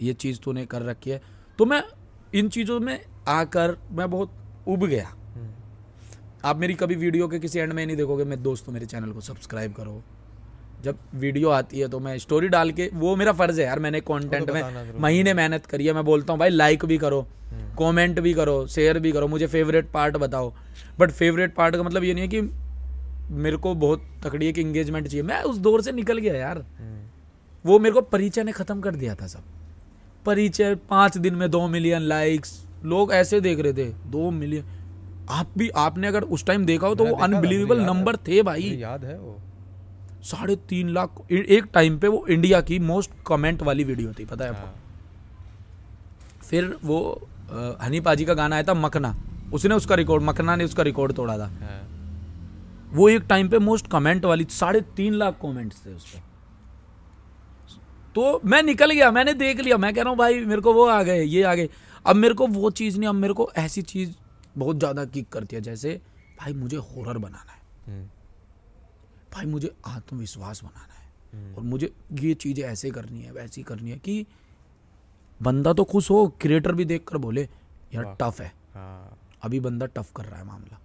ये चीज़ तूने कर रखी है। तो मैं इन चीज़ों में आकर मैं बहुत उब गया। हम्म, आप मेरी कभी वीडियो के किसी एंड में नहीं देखोगे मैं दोस्तों मेरे चैनल को सब्सक्राइब करो। जब वीडियो आती है तो मैं स्टोरी डाल के वो मेरा फ़र्ज़ है यार मैंने कंटेंट में महीने मेहनत करी है मैं बोलता हूँ भाई लाइक भी करो हम्म। कमेंट भी करो शेयर भी करो मुझे फेवरेट पार्ट बताओ. बट फेवरेट पार्ट का मतलब ये नहीं है कि मेरे को बहुत तकड़ी एक इंगेजमेंट चाहिए। मैं उस दौर से निकल गया यार। हम्म, वो मेरे को परिचय ने खत्म कर दिया था सब। परिचय पाँच दिन में दो मिलियन लाइक्स लोग ऐसे देख रहे थे दो मिलियन आप भी आपने अगर उस टाइम देखा हो तो वो अनबिलीवेबल नंबर थे भाई। याद है वो। साढ़े तीन लाख एक टाइम पे वो इंडिया की मोस्ट कमेंट वाली वीडियो थी पता है आपको? हाँ। फिर वो हनी पाजी का गाना आया था मखना। उसने उसका रिकॉर्ड मखना ने उसका रिकॉर्ड तोड़ा था। हाँ। वो एक टाइम पे मोस्ट कमेंट वाली साढ़े तीन लाख कमेंट्स थे उस पर तो मैं निकल गया मैंने देख लिया मैं कह रहा हूँ भाई मेरे को वो आ गए ये आ गए। अब मेरे को वो चीज़ नहीं अब मेरे को ऐसी चीज़ बहुत ज़्यादा किक करती है जैसे भाई मुझे हॉरर बनाना है। हम्म, भाई मुझे आत्मविश्वास बनाना है। हम्म, और मुझे ये चीज़ें ऐसे करनी है वैसी करनी है कि बंदा तो खुश हो क्रिएटर भी देख कर बोले यार टफ है। हाँ। अभी बंदा टफ कर रहा है मामला।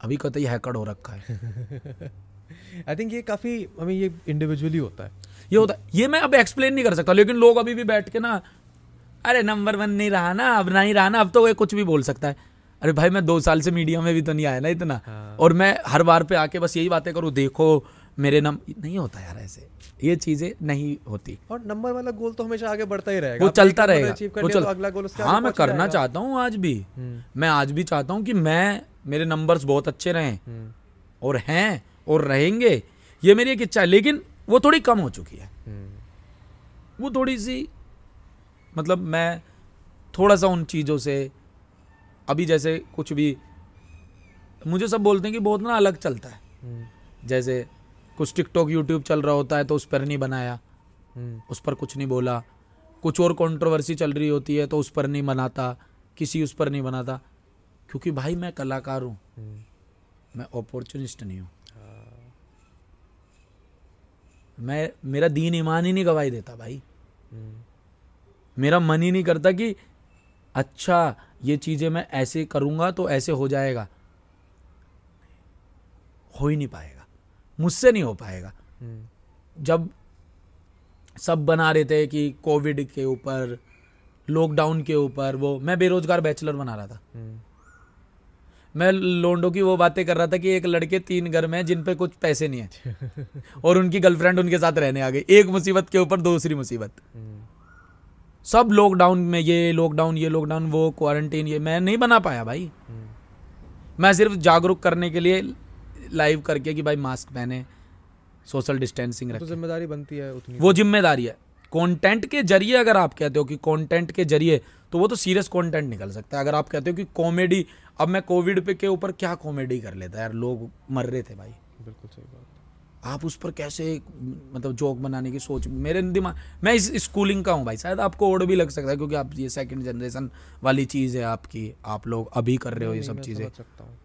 अभी कतई हैकड़ हो रखा है। आई थिंक ये काफ़ी हमें ये इंडिविजुअली होता है। ये होता है। ये मैं अब एक्सप्लेन नहीं कर सकता लेकिन लोग अभी भी बैठ के ना अरे नंबर वन नहीं रहा ना अब नहीं रहा ना अब तो वो कुछ भी बोल सकता है। अरे भाई मैं दो साल से मीडिया में भी तो नहीं आया ना इतना। हाँ। और मैं हर बार पे आके बस यही बातें करूँ देखो मेरे नम। नहीं होता यार ऐसे। ये चीज़ें नहीं होती। और नंबर वाला गोल तो हमेशा आगे बढ़ता ही रहेगा। वो चलता रहेगा। वो चल तो अगला गोल उसके हाँ मैं करना चाहता हूँ आज भी। हम्म, मैं आज भी चाहता हूँ कि मैं मेरे नंबर्स बहुत अच्छे रहें। हम्म, और हैं और रहेंगे। ये मेरी एक इच्छा है लेकिन वो थोड़ी कम हो चुकी है। हम्म, वो थोड़ी सी मतलब मैं थोड़ा सा उन चीज़ों से अभी जैसे कुछ भी मुझे सब बोलते हैं कि बहुत ना अलग चलता है। हम्म, जैसे कुछ टिकटॉक यूट्यूब चल रहा होता है तो उस पर नहीं बनाया हम्म, उस पर कुछ नहीं बोला। कुछ और कंट्रोवर्सी चल रही होती है तो उस पर नहीं बनाता किसी उस पर नहीं बनाता क्योंकि भाई मैं कलाकार हूँ। हम्म, मैं अपॉर्चुनिस्ट नहीं हूँ। मैं मेरा दीन ईमान ही नहीं गवाही देता भाई। मेरा मन ही नहीं करता कि अच्छा ये चीज़ें मैं ऐसे करूँगा तो ऐसे हो जाएगा। हो ही नहीं पाएगा। मुझसे नहीं हो पाएगा। हम्म, जब सब बना रहे थे कि कोविड के ऊपर लॉकडाउन के ऊपर वो मैं बेरोजगार बैचलर बना रहा था। हम्म, मैं लोंडो की वो बातें कर रहा था कि एक लड़के तीन घर में जिन पे कुछ पैसे नहीं है। और उनकी गर्लफ्रेंड उनके साथ रहने आ गई। एक मुसीबत के ऊपर दूसरी मुसीबत। हम्म, सब लॉकडाउन में ये लॉकडाउन ये लॉकडाउन वो क्वारंटीन ये मैं नहीं बना पाया भाई। हम्म। मैं सिर्फ़ जागरूक करने के लिए लाइव करके कि भाई मास्क पहने सोशल डिस्टेंसिंग रखें। तो ज़िम्मेदारी बनती है उतनी। वो ज़िम्मेदारी है। कंटेंट के ज़रिए अगर आप कहते हो कि कंटेंट के ज़रिए तो वो तो सीरियस कंटेंट निकल सकता है। अगर आप कहते हो कि कॉमेडी अब मैं कोविड पे के ऊपर क्या कॉमेडी कर लेता यार लोग मर रहे थे भाई। बिल्कुल सही बात। आप उस पर कैसे मतलब जोक बनाने की सोच मेरे दिमाग मैं इस स्कूलिंग का हूँ भाई शायद आपको ओड भी लग सकता है क्योंकि आप ये सेकंड जनरेशन वाली चीज़ है आपकी आप लोग अभी कर रहे हो ये सब चीज़ें। समझ सकता हूँ।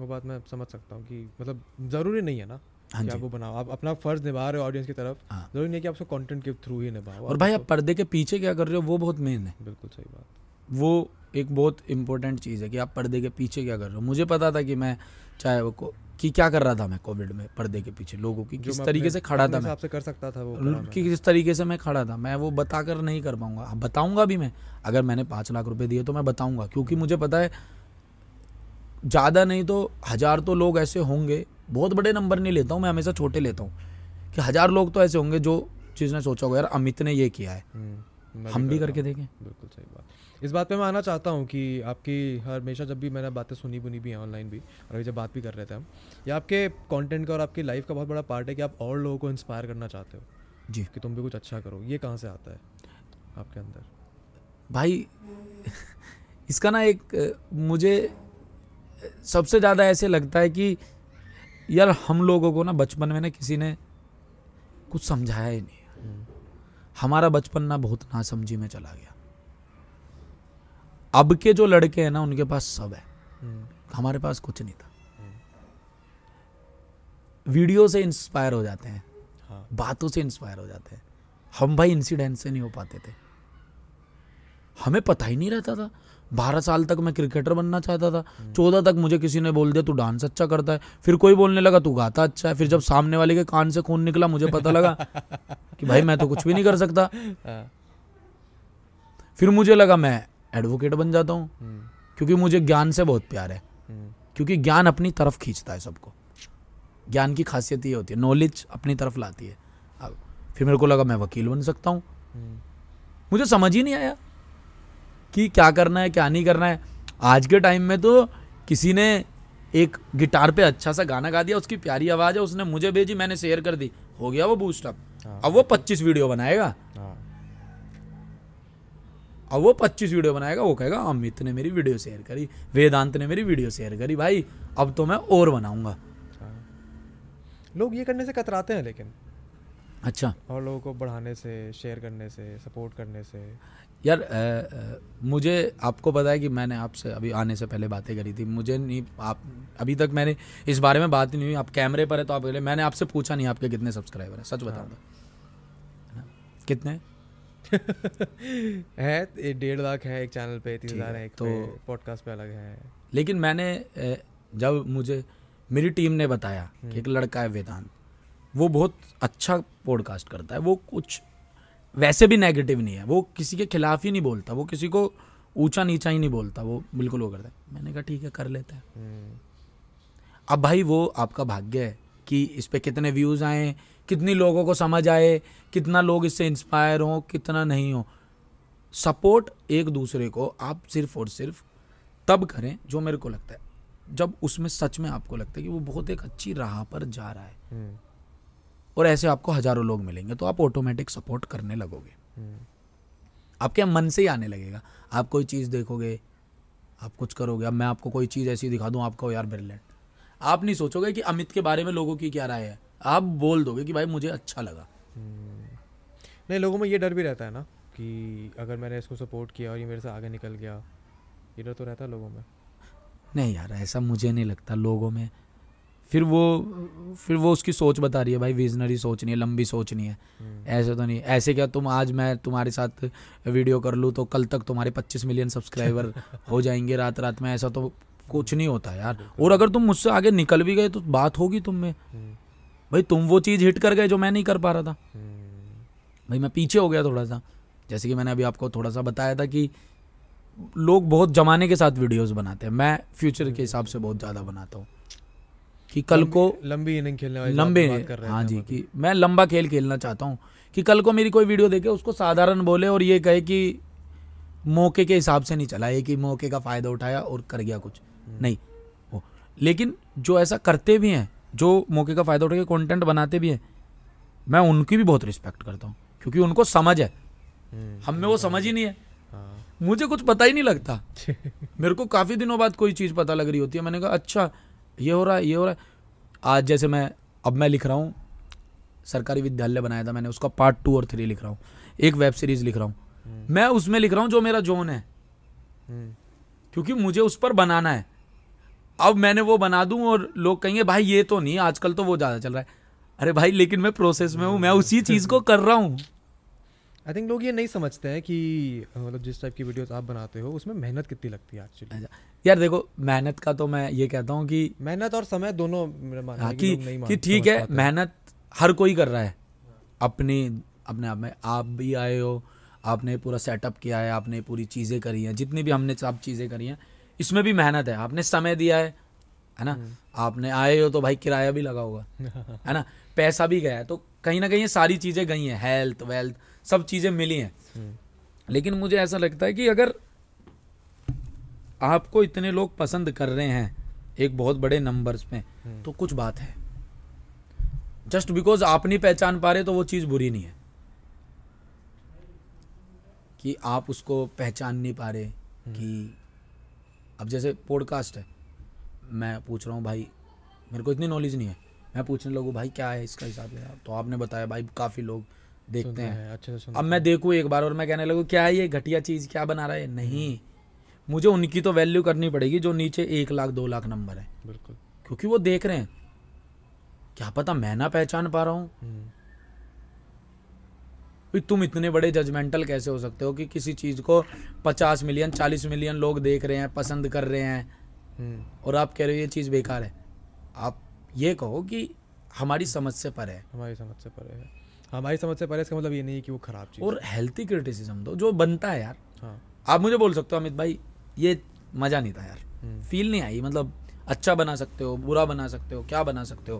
वो बात मैं समझ सकता हूँ कि मतलब ज़रूरी नहीं है ना हाँ कि जी। आप वो बनाओ आप अपना फ़र्ज़ निभा रहे हो ऑडियंस की तरफ़। हाँ। ज़रूरी नहीं कि आप उसको कंटेंट के थ्रू ही निभाओ। और भाई आप पर्दे के पीछे क्या कर रहे हो वो बहुत मेन है। बिल्कुल सही बात। वो एक बहुत इंपॉर्टेंट चीज़ है कि आप पर्दे के पीछे क्या कर रहे हो। मुझे पता था कि मैं चाहे वो को- क्या कर रहा था मैं कोविड में पर्दे के पीछे लोगों की किस तरीके से खड़ा था मैं। कर सकता था वो कि किस तरीके से मैं खड़ा था मैं वो बताकर नहीं कर पाऊँगा। हाँ, बताऊँगा भी मैं। अगर मैंने पाँच लाख रुपए दिए तो मैं बताऊँगा क्योंकि मुझे पता है ज़्यादा नहीं तो हज़ार तो लोग ऐसे होंगे। बहुत बड़े नंबर नहीं लेता हूँ मैं हमेशा छोटे लेता हूँ। कि हज़ार लोग तो ऐसे होंगे जो जिसने सोचा होगा यार अमित ने ये किया है। हम्म, हम भी करके देखें। बिल्कुल सही बात। इस बात पे मैं आना चाहता हूँ कि आपकी हर हमेशा जब भी मैंने बातें सुनी बुनी भी हैं ऑनलाइन भी और अभी जब बात भी कर रहे थे हम ये आपके कंटेंट का और आपकी लाइफ का बहुत बड़ा पार्ट है कि आप और लोगों को इंस्पायर करना चाहते हो। जी। कि तुम भी कुछ अच्छा करो। ये कहाँ से आता है आपके अंदर? भाई इसका ना एक मुझे सबसे ज़्यादा ऐसे लगता है कि यार हम लोगों को ना बचपन में ना किसी ने कुछ समझाया ही नहीं। हमारा बचपन ना बहुत नासमझी में चला गया। अब के जो लड़के हैं ना उनके पास सब है। हम्म, हमारे पास कुछ नहीं था। वीडियो से इंस्पायर हो जाते हैं। हाँ। बातों से इंस्पायर हो जाते हैं। हम भाई इंसिडेंट से नहीं हो पाते थे। हमें पता ही नहीं रहता था। बारह साल तक मैं क्रिकेटर बनना चाहता था। चौदह तक मुझे किसी ने बोल दिया तू डांस अच्छा करता है। फिर कोई बोलने लगा तू गाता अच्छा है। फिर जब सामने वाले के कान से खून निकला मुझे पता लगा कि भाई मैं तो कुछ भी नहीं कर सकता। हाँ, फिर मुझे लगा मैं एडवोकेट बन जाता हूँ। हम्म, क्योंकि मुझे ज्ञान से बहुत प्यार है। हम्म, क्योंकि ज्ञान अपनी तरफ़ खींचता है सबको। ज्ञान की खासियत ये होती है नॉलेज अपनी तरफ़ लाती है। अब फिर मेरे को लगा मैं वकील बन सकता हूँ। हम्म, मुझे समझ ही नहीं आया कि क्या करना है क्या नहीं करना है। आज के टाइम में तो किसी ने एक गिटार पे अच्छा सा गाना गा दिया उसकी प्यारी आवाज़ है उसने मुझे भेजी मैंने शेयर कर दी। हो गया वो बूस्ट अप हाँ, अब वो 25 वीडियो बनाएगा। अब वो 25 वीडियो बनाएगा वो कहेगा अमित ने मेरी वीडियो शेयर करी वेदांत ने मेरी वीडियो शेयर करी भाई अब तो मैं और बनाऊँगा। हाँ। लोग ये करने से कतराते हैं लेकिन। अच्छा। और लोगों को बढ़ाने से शेयर करने से सपोर्ट करने से। यार अ, अ, मुझे आपको पता है कि मैंने आपसे अभी आने से पहले बातें करी थी। मुझे नहीं आप अभी तक मैंने इस बारे में बात नहीं हुई। आप कैमरे पर है तो आप मैंने आपसे पूछा नहीं आपके कितने सब्सक्राइबर हैं सच बता हाँ। दो कितने? है डेढ़ लाख है एक चैनल पे ठीक हज़ार है, एक तो- पॉडकास्ट पे अलग है। लेकिन मैंने जब मुझे मेरी टीम ने बताया कि एक लड़का है वेदांत वो बहुत अच्छा पॉडकास्ट करता है वो कुछ वैसे भी नेगेटिव नहीं है वो किसी के खिलाफ ही नहीं बोलता वो किसी को ऊँचा नीचा ही नहीं बोलता वो बिल्कुल वो करता है। मैंने कहा ठीक है कर लेते हैं। हम्म, अब भाई वो आपका भाग्य है कि इस पे कितने व्यूज़ आए कितनी लोगों को समझ आए कितना लोग इससे इंस्पायर हो कितना नहीं हो। सपोर्ट एक दूसरे को आप सिर्फ़ और सिर्फ़ तब करें जो मेरे को लगता है। जब उसमें सच में आपको लगता है कि वो बहुत एक अच्छी राह पर जा रहा है। हम्म, और ऐसे आपको हज़ारों लोग मिलेंगे तो आप ऑटोमेटिक सपोर्ट करने लगोगे। हम्म, आपके मन से ही आने लगेगा। आप कोई चीज़ देखोगे आप कुछ करोगे अब मैं आपको कोई चीज़ ऐसी दिखा दूँ आपको यार ब्रिलियंट आप नहीं सोचोगे कि अमित के बारे में लोगों की क्या राय है। आप बोल दोगे कि भाई मुझे अच्छा लगा। नहीं लोगों में ये डर भी रहता है ना कि अगर मैंने इसको सपोर्ट किया और ये मेरे से आगे निकल गया ये डर तो रहता है लोगों में। नहीं यार ऐसा मुझे नहीं लगता लोगों में। फिर वो फिर वो उसकी सोच बता रही है भाई विजनरी सोच नहीं है लंबी सोच नहीं है। हम्म, ऐसे तो नहीं ऐसे क्या तुम आज मैं तुम्हारे साथ वीडियो कर लूँ तो कल तक तुम्हारे 25 मिलियन सब्सक्राइबर हो जाएँगे रात रात में ऐसा तो कुछ नहीं होता यार। और अगर तुम मुझसे आगे निकल भी गए तो बात होगी तुम में। हम्म, भाई तुम वो चीज़ हिट कर गए जो मैं नहीं कर पा रहा था। हम्म, भाई मैं पीछे हो गया थोड़ा सा। जैसे कि मैंने अभी आपको थोड़ा सा बताया था कि लोग बहुत जमाने के साथ वीडियोस बनाते हैं। मैं फ्यूचर के हिसाब से बहुत ज़्यादा बनाता हूँ। कि कल को लंबी- इनिंग खेलने वाली लंबे बात कर रहे हाँ जी कि मैं लंबा खेल खेलना चाहता हूँ। कि कल को मेरी कोई वीडियो देखे उसको साधारण बोले और ये कहे कि मौके के हिसाब से नहीं चला ये कि मौके का फ़ायदा उठाया और कर गया कुछ। हम्म। नहीं लेकिन जो ऐसा करते भी हैं जो मौके का फ़ायदा उठा के कंटेंट बनाते भी हैं मैं उनकी भी बहुत रिस्पेक्ट करता हूँ क्योंकि उनको समझ है। हम्म, हम में वो समझ ही नहीं है। हाँ। मुझे कुछ पता ही नहीं लगता। मेरे को काफ़ी दिनों बाद कोई चीज़ पता लग रही होती है। मैंने कहा अच्छा ये हो रहा है ये हो रहा है। आज जैसे मैं अब मैं लिख रहा हूँ सरकारी विद्यालय बनाया था मैंने उसका पार्ट टू और थ्री लिख रहा हूँ। एक वेब सीरीज़ लिख रहा हूँ। मैं उसमें लिख रहा हूँ जो मेरा जोन है। हम्म, क्योंकि मुझे उस पर बनाना है। अब मैंने वो बना दूँ और लोग कहेंगे भाई ये तो नहीं आजकल तो वो ज़्यादा चल रहा है। अरे भाई लेकिन मैं प्रोसेस में हूँ मैं उसी चीज़ को कर रहा हूँ। आई थिंक लोग ये नहीं समझते हैं कि मतलब जिस टाइप की वीडियोस आप बनाते हो उसमें मेहनत कितनी लगती है एक्चुअली अच्छा, यार देखो मेहनत का तो मैं ये कहता हूँ कि मेहनत और समय दोनों हाँ कि ठीक है मेहनत हर कोई कर रहा है। अपनी अपने आप में आप भी आए हो आपने पूरा सेटअप किया है आपने पूरी चीज़ें करी हैं जितनी भी हमने सब चीज़ें करी हैं इसमें भी मेहनत है। आपने समय दिया है है ना? हम्म। आपने आए हो तो भाई किराया भी लगा होगा है ना? पैसा भी गया है तो कहीं ना कहीं ये सारी चीज़ें गई हैं हेल्थ वेल्थ सब चीज़ें मिली हैं। हम्म। लेकिन मुझे ऐसा लगता है कि अगर आपको इतने लोग पसंद कर रहे हैं एक बहुत बड़े नंबर्स में हम्म। तो कुछ बात है। जस्ट बिकॉज़ आप नहीं पहचान पा रहे तो वो चीज़ बुरी नहीं है। कि आप उसको पहचान नहीं पा रहे कि अब जैसे पॉडकास्ट है मैं पूछ रहा हूँ भाई मेरे को इतनी नॉलेज नहीं है। मैं पूछने लगूँ भाई क्या है इसका हिसाब किताब तो आपने बताया भाई काफ़ी लोग देखते हैं। अच्छे से अब मैं देखूँ एक बार और मैं कहने लगूँ क्या है ये घटिया चीज़ क्या बना रहा है? नहीं। मुझे उनकी तो वैल्यू करनी पड़ेगी जो नीचे एक लाख दो लाख नंबर है। बिल्कुल। क्योंकि वो देख रहे हैं। क्या पता मैं ना पहचान पा रहा हूँ? हम्म, तुम इतने बड़े जजमेंटल कैसे हो सकते हो कि किसी चीज़ को पचास मिलियन चालीस मिलियन लोग देख रहे हैं पसंद कर रहे हैं? हम्म, और आप कह रहे हो ये चीज़ बेकार है। आप ये कहो कि हमारी समझ से पर है। हमारी समझ से परे है। हमारी समझ से परे इसका मतलब ये नहीं है कि वो खराब चीज़ और हेल्थी क्रिटिसिज्म दो जो बनता है यार। हाँ। आप मुझे बोल सकते हो अमित भाई ये मज़ा नहीं था यार। हम्म, फील नहीं आई मतलब अच्छा बना सकते हो बुरा बना सकते हो क्या बना सकते हो?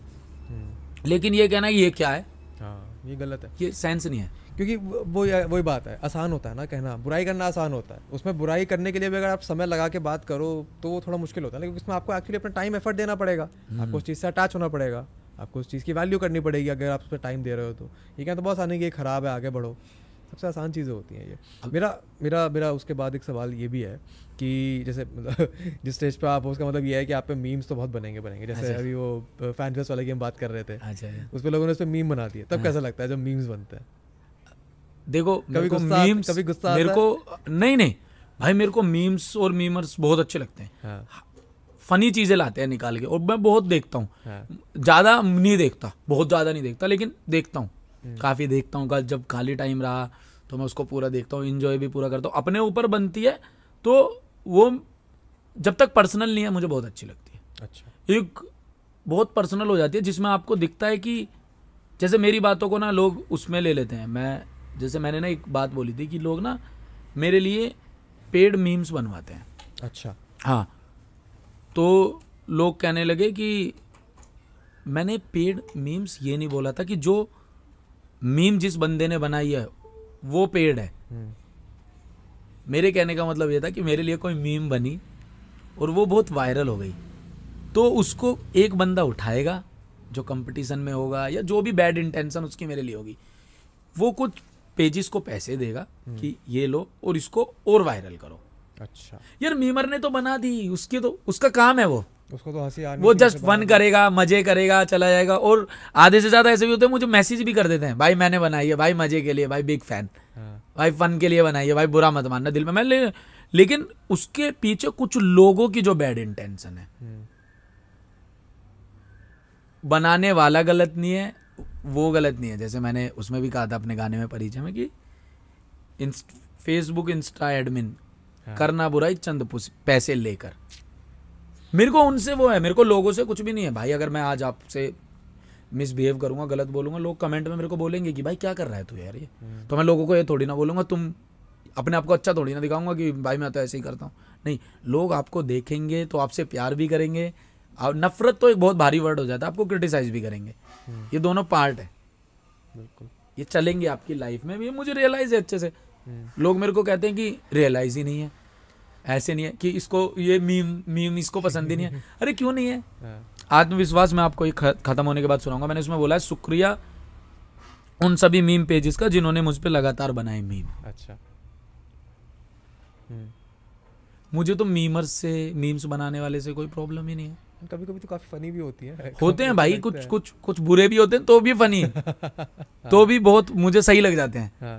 हम्म, लेकिन ये कहना कि ये क्या है? हाँ ये गलत है। ये सेंस नहीं है। क्योंकि वो वही बात है आसान होता है ना कहना बुराई करना आसान होता है। उसमें बुराई करने के लिए भी अगर आप समय लगा के बात करो तो वो थोड़ा मुश्किल होता है लेकिन उसमें आपको एक्चुअली अपना टाइम एफर्ट देना पड़ेगा। आपको उस चीज़ से अटैच होना पड़ेगा। आपको उस चीज़ की वैल्यू करनी पड़ेगी अगर आप उस पर टाइम दे रहे हो तो। ये कहना तो बहुत आसान है कि ये खराब है आगे बढ़ो। सबसे आसान चीज़ें होती हैं ये। मेरा मेरा मेरा उसके बाद एक सवाल ये भी है कि जैसे मतलब जिस स्टेज पे आप हो उसका मतलब ये है कि आप पे मीम्स तो बहुत बनेंगे बनेंगे। जैसे अच्छा। अभी वो फ़ैन फेस्ट वाले की हम बात कर रहे थे। अच्छा उस पर लोगों ने उस पर मीम बना दिए तब हाँ। कैसा लगता है जब मीम्स बनते हैं? देखो मेरे को मीम्स कभी गुस्सा मेरे को नहीं नहीं। भाई मेरे को मीम्स और मीमर्स बहुत अच्छे लगते हैं। हाँ। फनी चीज़ें लाते हैं निकाल के। और मैं बहुत देखता हूँ। हाँ। ज़्यादा नहीं देखता। बहुत ज़्यादा नहीं देखता लेकिन देखता हूँ। हम्म। काफ़ी देखता हूँ। जब खाली टाइम रहा तो मैं उसको पूरा देखता हूँ। इंजॉय भी पूरा करता हूँ। अपने ऊपर बनती है तो वो जब तक पर्सनल नहीं है मुझे बहुत अच्छी लगती है। अच्छा। एक बहुत पर्सनल हो जाती है जिसमें आपको दिखता है कि जैसे मेरी बातों को ना लोग उसमें ले लेते हैं। मैं जैसे मैंने ना एक बात बोली थी कि लोग ना मेरे लिए पेड मीम्स बनवाते हैं। अच्छा। हाँ। तो लोग कहने लगे कि मैंने पेड मीम्स ये नहीं बोला था कि जो मीम जिस बंदे ने बनाई है वो पेड है। हम्म, मेरे कहने का मतलब ये था कि मेरे लिए कोई मीम बनी और वो बहुत वायरल हो गई। तो उसको एक बंदा उठाएगा जो कंपटीशन में होगा या जो भी बैड इंटेंशन उसकी मेरे लिए होगी वो कुछ पेजेस को पैसे देगा कि ये लो और इसको और वायरल करो। अच्छा। यार मीमर ने तो बना दी उसकी तो उसका काम है वो। उसको तो हँसी वो जस्ट फन करेगा मज़े करेगा चला जाएगा और आधे से ज़्यादा ऐसे भी होते हैं मुझे मैसेज भी कर देते हैं भाई मैंने बनाई है भाई मज़े के लिए भाई बिग फ़ैन हाँ। भाई फन के लिए बनाई है भाई बुरा मत मानना दिल में मैं ले, लेकिन उसके पीछे कुछ लोगों की जो बैड इंटेंशन है। हम्म, बनाने वाला गलत नहीं है वो गलत नहीं है। जैसे मैंने उसमें भी कहा था अपने गाने में परिचय में कि फेसबुक इंस्टा एडमिन हाँ। करना बुराई चंद पैसे लेकर। मेरे को उनसे वो है मेरे को लोगों से कुछ भी नहीं है। भाई अगर मैं आज आपसे मिसबिहेव करूँगा गलत बोलूँगा लोग कमेंट में मेरे को बोलेंगे कि भाई क्या कर रहा है तू यार ये? हम्म, तो मैं लोगों को ये थोड़ी ना बोलूँगा तुम अपने आप को अच्छा थोड़ी ना दिखाऊँगा कि भाई मैं तो ऐसे ही करता हूँ। नहीं लोग आपको देखेंगे तो आपसे प्यार भी करेंगे। और नफरत तो एक बहुत भारी वर्ड हो जाता है आपको क्रिटिसाइज भी करेंगे। ये दोनों पार्ट है। बिल्कुल। ये चलेंगे आपकी लाइफ में। ये मुझे रियलाइज़ है अच्छे से। लोग मेरे को कहते हैं कि रियलाइज़ ही नहीं है। ऐसे नहीं है कि इसको ये मीम मीम इसको पसंद ही नहीं है। अरे क्यों नहीं है? हाँ। आत्मविश्वास मैं आपको एक खत्म होने के बाद सुनाऊँगा। मैंने उसमें बोला है शुक्रिया उन सभी मीम पेजेस का जिन्होंने मुझ पर लगातार बनाए मीम अच्छा। हम्म। मुझे तो मीमर्स से मीम्स बनाने वाले से कोई प्रॉब्लम ही नहीं है। कभी कभी तो काफ़ी फनी भी होती है। होते हैं भाई कुछ है। कुछ कुछ बुरे भी होते हैं तो भी फनी तो भी बहुत मुझे सही लग जाते हैं। हाँ।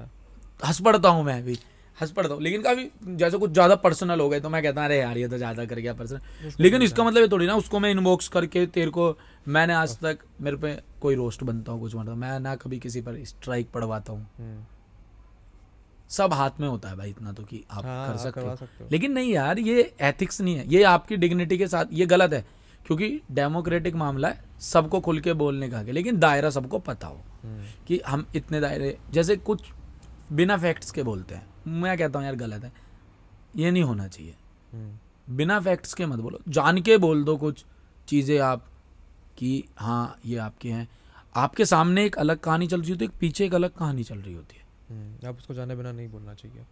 हंस पड़ता हूँ मैं भी। हंस पड़ता हूँ। लेकिन काफ़ी जैसे कुछ ज़्यादा पर्सनल हो गए तो मैं कहता हूँ अरे यार ये तो ज़्यादा कर गया पर्सनल लेकिन इसका मतलब ये थोड़ी ना उसको मैं इनबॉक्स करके तेरे को मैंने आज तक मेरे पे कोई रोस्ट बनता हूँ कुछ मतलब मैं ना कभी किसी पर स्ट्राइक पढ़वाता हूँ। हम्म। सब हाथ में होता है भाई इतना तो कि आप हाँ, कर हो। सकते हो। लेकिन नहीं यार ये एथिक्स नहीं है। ये आपकी डिग्निटी के साथ ये गलत है। क्योंकि डेमोक्रेटिक मामला है सबको खुल के बोलने का लेकिन दायरा सबको पता हो कि हम इतने दायरे जैसे कुछ बिना फैक्ट्स के बोलते हैं। मैं कहता हूँ यार गलत है। ये नहीं होना चाहिए। बिना फैक्ट्स के मत बोलो। जान के बोल दो कुछ चीज़ें आप कि हाँ ये आपके हैं। आपके सामने एक अलग कहानी चल रही होती है एक पीछे एक अलग कहानी चल रही होती है। हम्म, आप उसको जाने बिना नहीं बोलना चाहिए।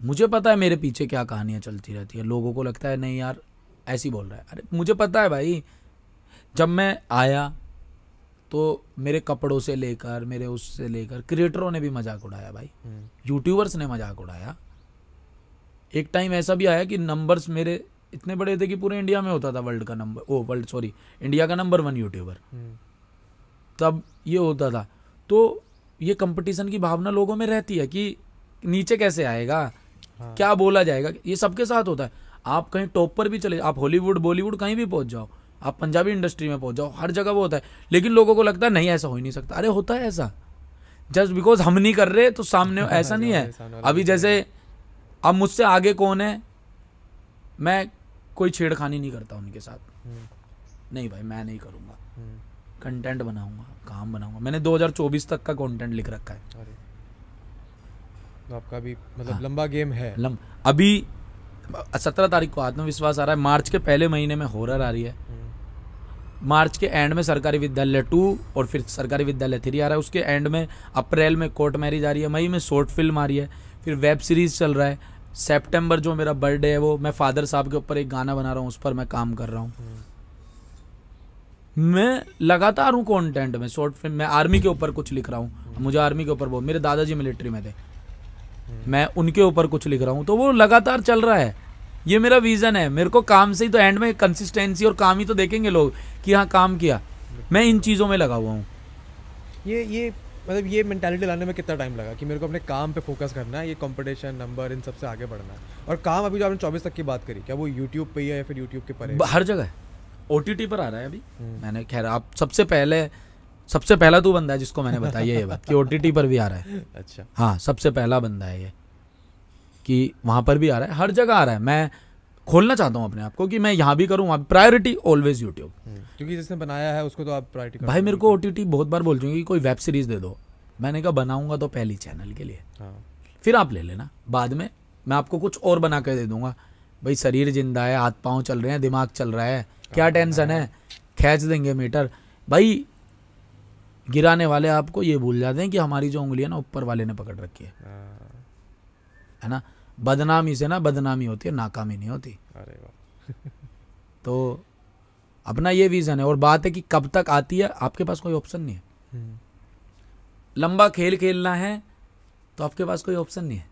मुझे पता है मेरे पीछे क्या कहानियाँ चलती रहती है। लोगों को लगता है नहीं यार ऐसे ही बोल रहा है। अरे मुझे पता है भाई जब मैं आया तो मेरे कपड़ों से लेकर मेरे उससे लेकर क्रिएटरों ने भी मज़ाक उड़ाया भाई। हम्म। यूट्यूबर्स ने मज़ाक उड़ाया। एक टाइम ऐसा भी आया कि नंबर्स मेरे इतने बड़े थे कि पूरे इंडिया में होता था वर्ल्ड का number oh world sorry India का नंबर वन यूट्यूबर हम्म। तब ये होता था। तो ये कंपटीशन की भावना लोगों में रहती है कि नीचे कैसे आएगा? हाँ। क्या बोला जाएगा? ये सबके साथ होता है। आप कहीं टॉप पर भी चले आप हॉलीवुड बॉलीवुड कहीं भी पहुँच जाओ आप पंजाबी इंडस्ट्री में पहुँच जाओ हर जगह वो होता है। लेकिन लोगों को लगता है नहीं ऐसा हो ही नहीं सकता। अरे होता है ऐसा। जस्ट बिकॉज़ हम नहीं कर रहे तो सामने ऐसा नहीं है। अभी जैसे अब मुझसे आगे कौन है? मैं कोई छेड़खानी नहीं करता उनके साथ। हम्म। नहीं भाई मैं नहीं करूँगा। हम्म। कंटेंट बनाऊँगा काम बनाऊँगा। मैंने 2024 तक का कंटेंट लिख रखा है। तो आपका भी मतलब हाँ। लंबा गेम है। लम अभी सत्रह तारीख को आत्मविश्वास आ रहा है। मार्च के पहले महीने में हॉरर आ रही है। मार्च के एंड में सरकारी विद्यालय टू और फिर सरकारी विद्यालय थ्री आ रहा है। उसके एंड में अप्रैल में कोर्ट मैरिज आ रही है। मई में शॉर्ट फ़िल्म आ रही है। फिर वेब सीरीज़ चल रहा है। सेप्टेम्बर जो मेरा बर्थडे है वो मैं फादर साहब के ऊपर एक गाना बना रहा हूँ। उस पर मैं काम कर रहा हूँ। मैं लगातार हूँ कंटेंट में। शॉर्ट फ़िल्म मैं आर्मी के ऊपर कुछ लिख रहा हूँ। मुझे आर्मी के ऊपर बहुत मेरे दादाजी मिलिट्री में थे। मैं उनके ऊपर कुछ लिख रहा हूँ। तो वो लगातार चल रहा है। ये मेरा विजन है। मेरे को काम से ही तो एंड में कंसिस्टेंसी और काम ही तो देखेंगे लोग कि हाँ काम किया। मैं इन चीज़ों में लगा हुआ हूँ। ये ये मतलब ये मेंटालिटी लाने में कितना टाइम लगा कि मेरे को अपने काम पे फोकस करना है ये कंपटीशन नंबर इन सबसे आगे बढ़ना है। और काम अभी जो आपने चौबीस तक की बात करी क्या वो यूट्यूब पे ही है या फिर यूट्यूब के परे? हर जगह ओ पर आ रहा है अभी। हम्म। मैंने खैर आप सबसे पहले सबसे पहला तू बंदा है जिसको मैंने बताया ये बात कि ओटीटी पर भी आ रहा है। अच्छा। हाँ सबसे पहला बंदा है ये कि वहाँ पर भी आ रहा है हर जगह आ रहा है। मैं खोलना चाहता हूँ अपने आप को कि मैं यहाँ भी करूँ वहाँ प्रायोरिटी ऑलवेज यूट्यूब क्योंकि जिसने बनाया है उसको तो आप प्रायोरिटी भाई मेरे को ओटीटी बहुत बार बोल चुके कि कोई वेब सीरीज़ दे दो। मैंने कहा बनाऊँगा तो पहली चैनल के लिए। हाँ। फिर आप ले लेना बाद में मैं आपको कुछ और बना कर दे दूँगा। भाई शरीर ज़िंदा है हाथ पाँव चल रहे हैं दिमाग चल रहा है क्या टेंशन है। खींच देंगे मीटर। भाई गिराने वाले आपको ये भूल जाते हैं कि हमारी जो उंगलियाँ ना ऊपर वाले ने पकड़ रखी है। हाँ, है ना? बदनामी से ना बदनामी होती है नाकामी नहीं होती। अरे तो अपना ये विजन है और बात है कि कब तक आती है आपके पास कोई ऑप्शन नहीं है। हम्म, लंबा खेल खेलना है तो आपके पास कोई ऑप्शन नहीं है।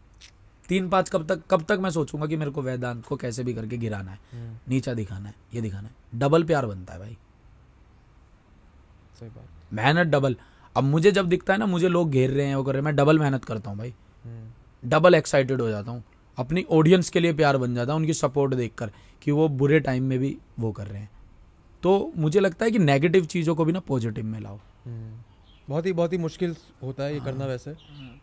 तीन पाँच कब तक कब तक मैं सोचूँगा कि मेरे को वेदांत को कैसे भी करके गिराना है हम्म, नीचा दिखाना है ये दिखाना है। डबल प्यार बनता है भाई। सही बात। मेहनत डबल। अब मुझे जब दिखता है ना मुझे लोग घेर रहे हैं वो कर रहे हैं मैं डबल मेहनत करता हूँ भाई। हम्म, डबल एक्साइटेड हो जाता हूँ। अपनी ऑडियंस के लिए प्यार बन जाता हूँ उनकी सपोर्ट देखकर कि वो बुरे टाइम में भी वो कर रहे हैं। तो मुझे लगता है कि नेगेटिव चीज़ों को भी ना पॉजिटिव में लाओ। हम्म। बहुत ही बहुत ही मुश्किल होता है ये करना वैसे।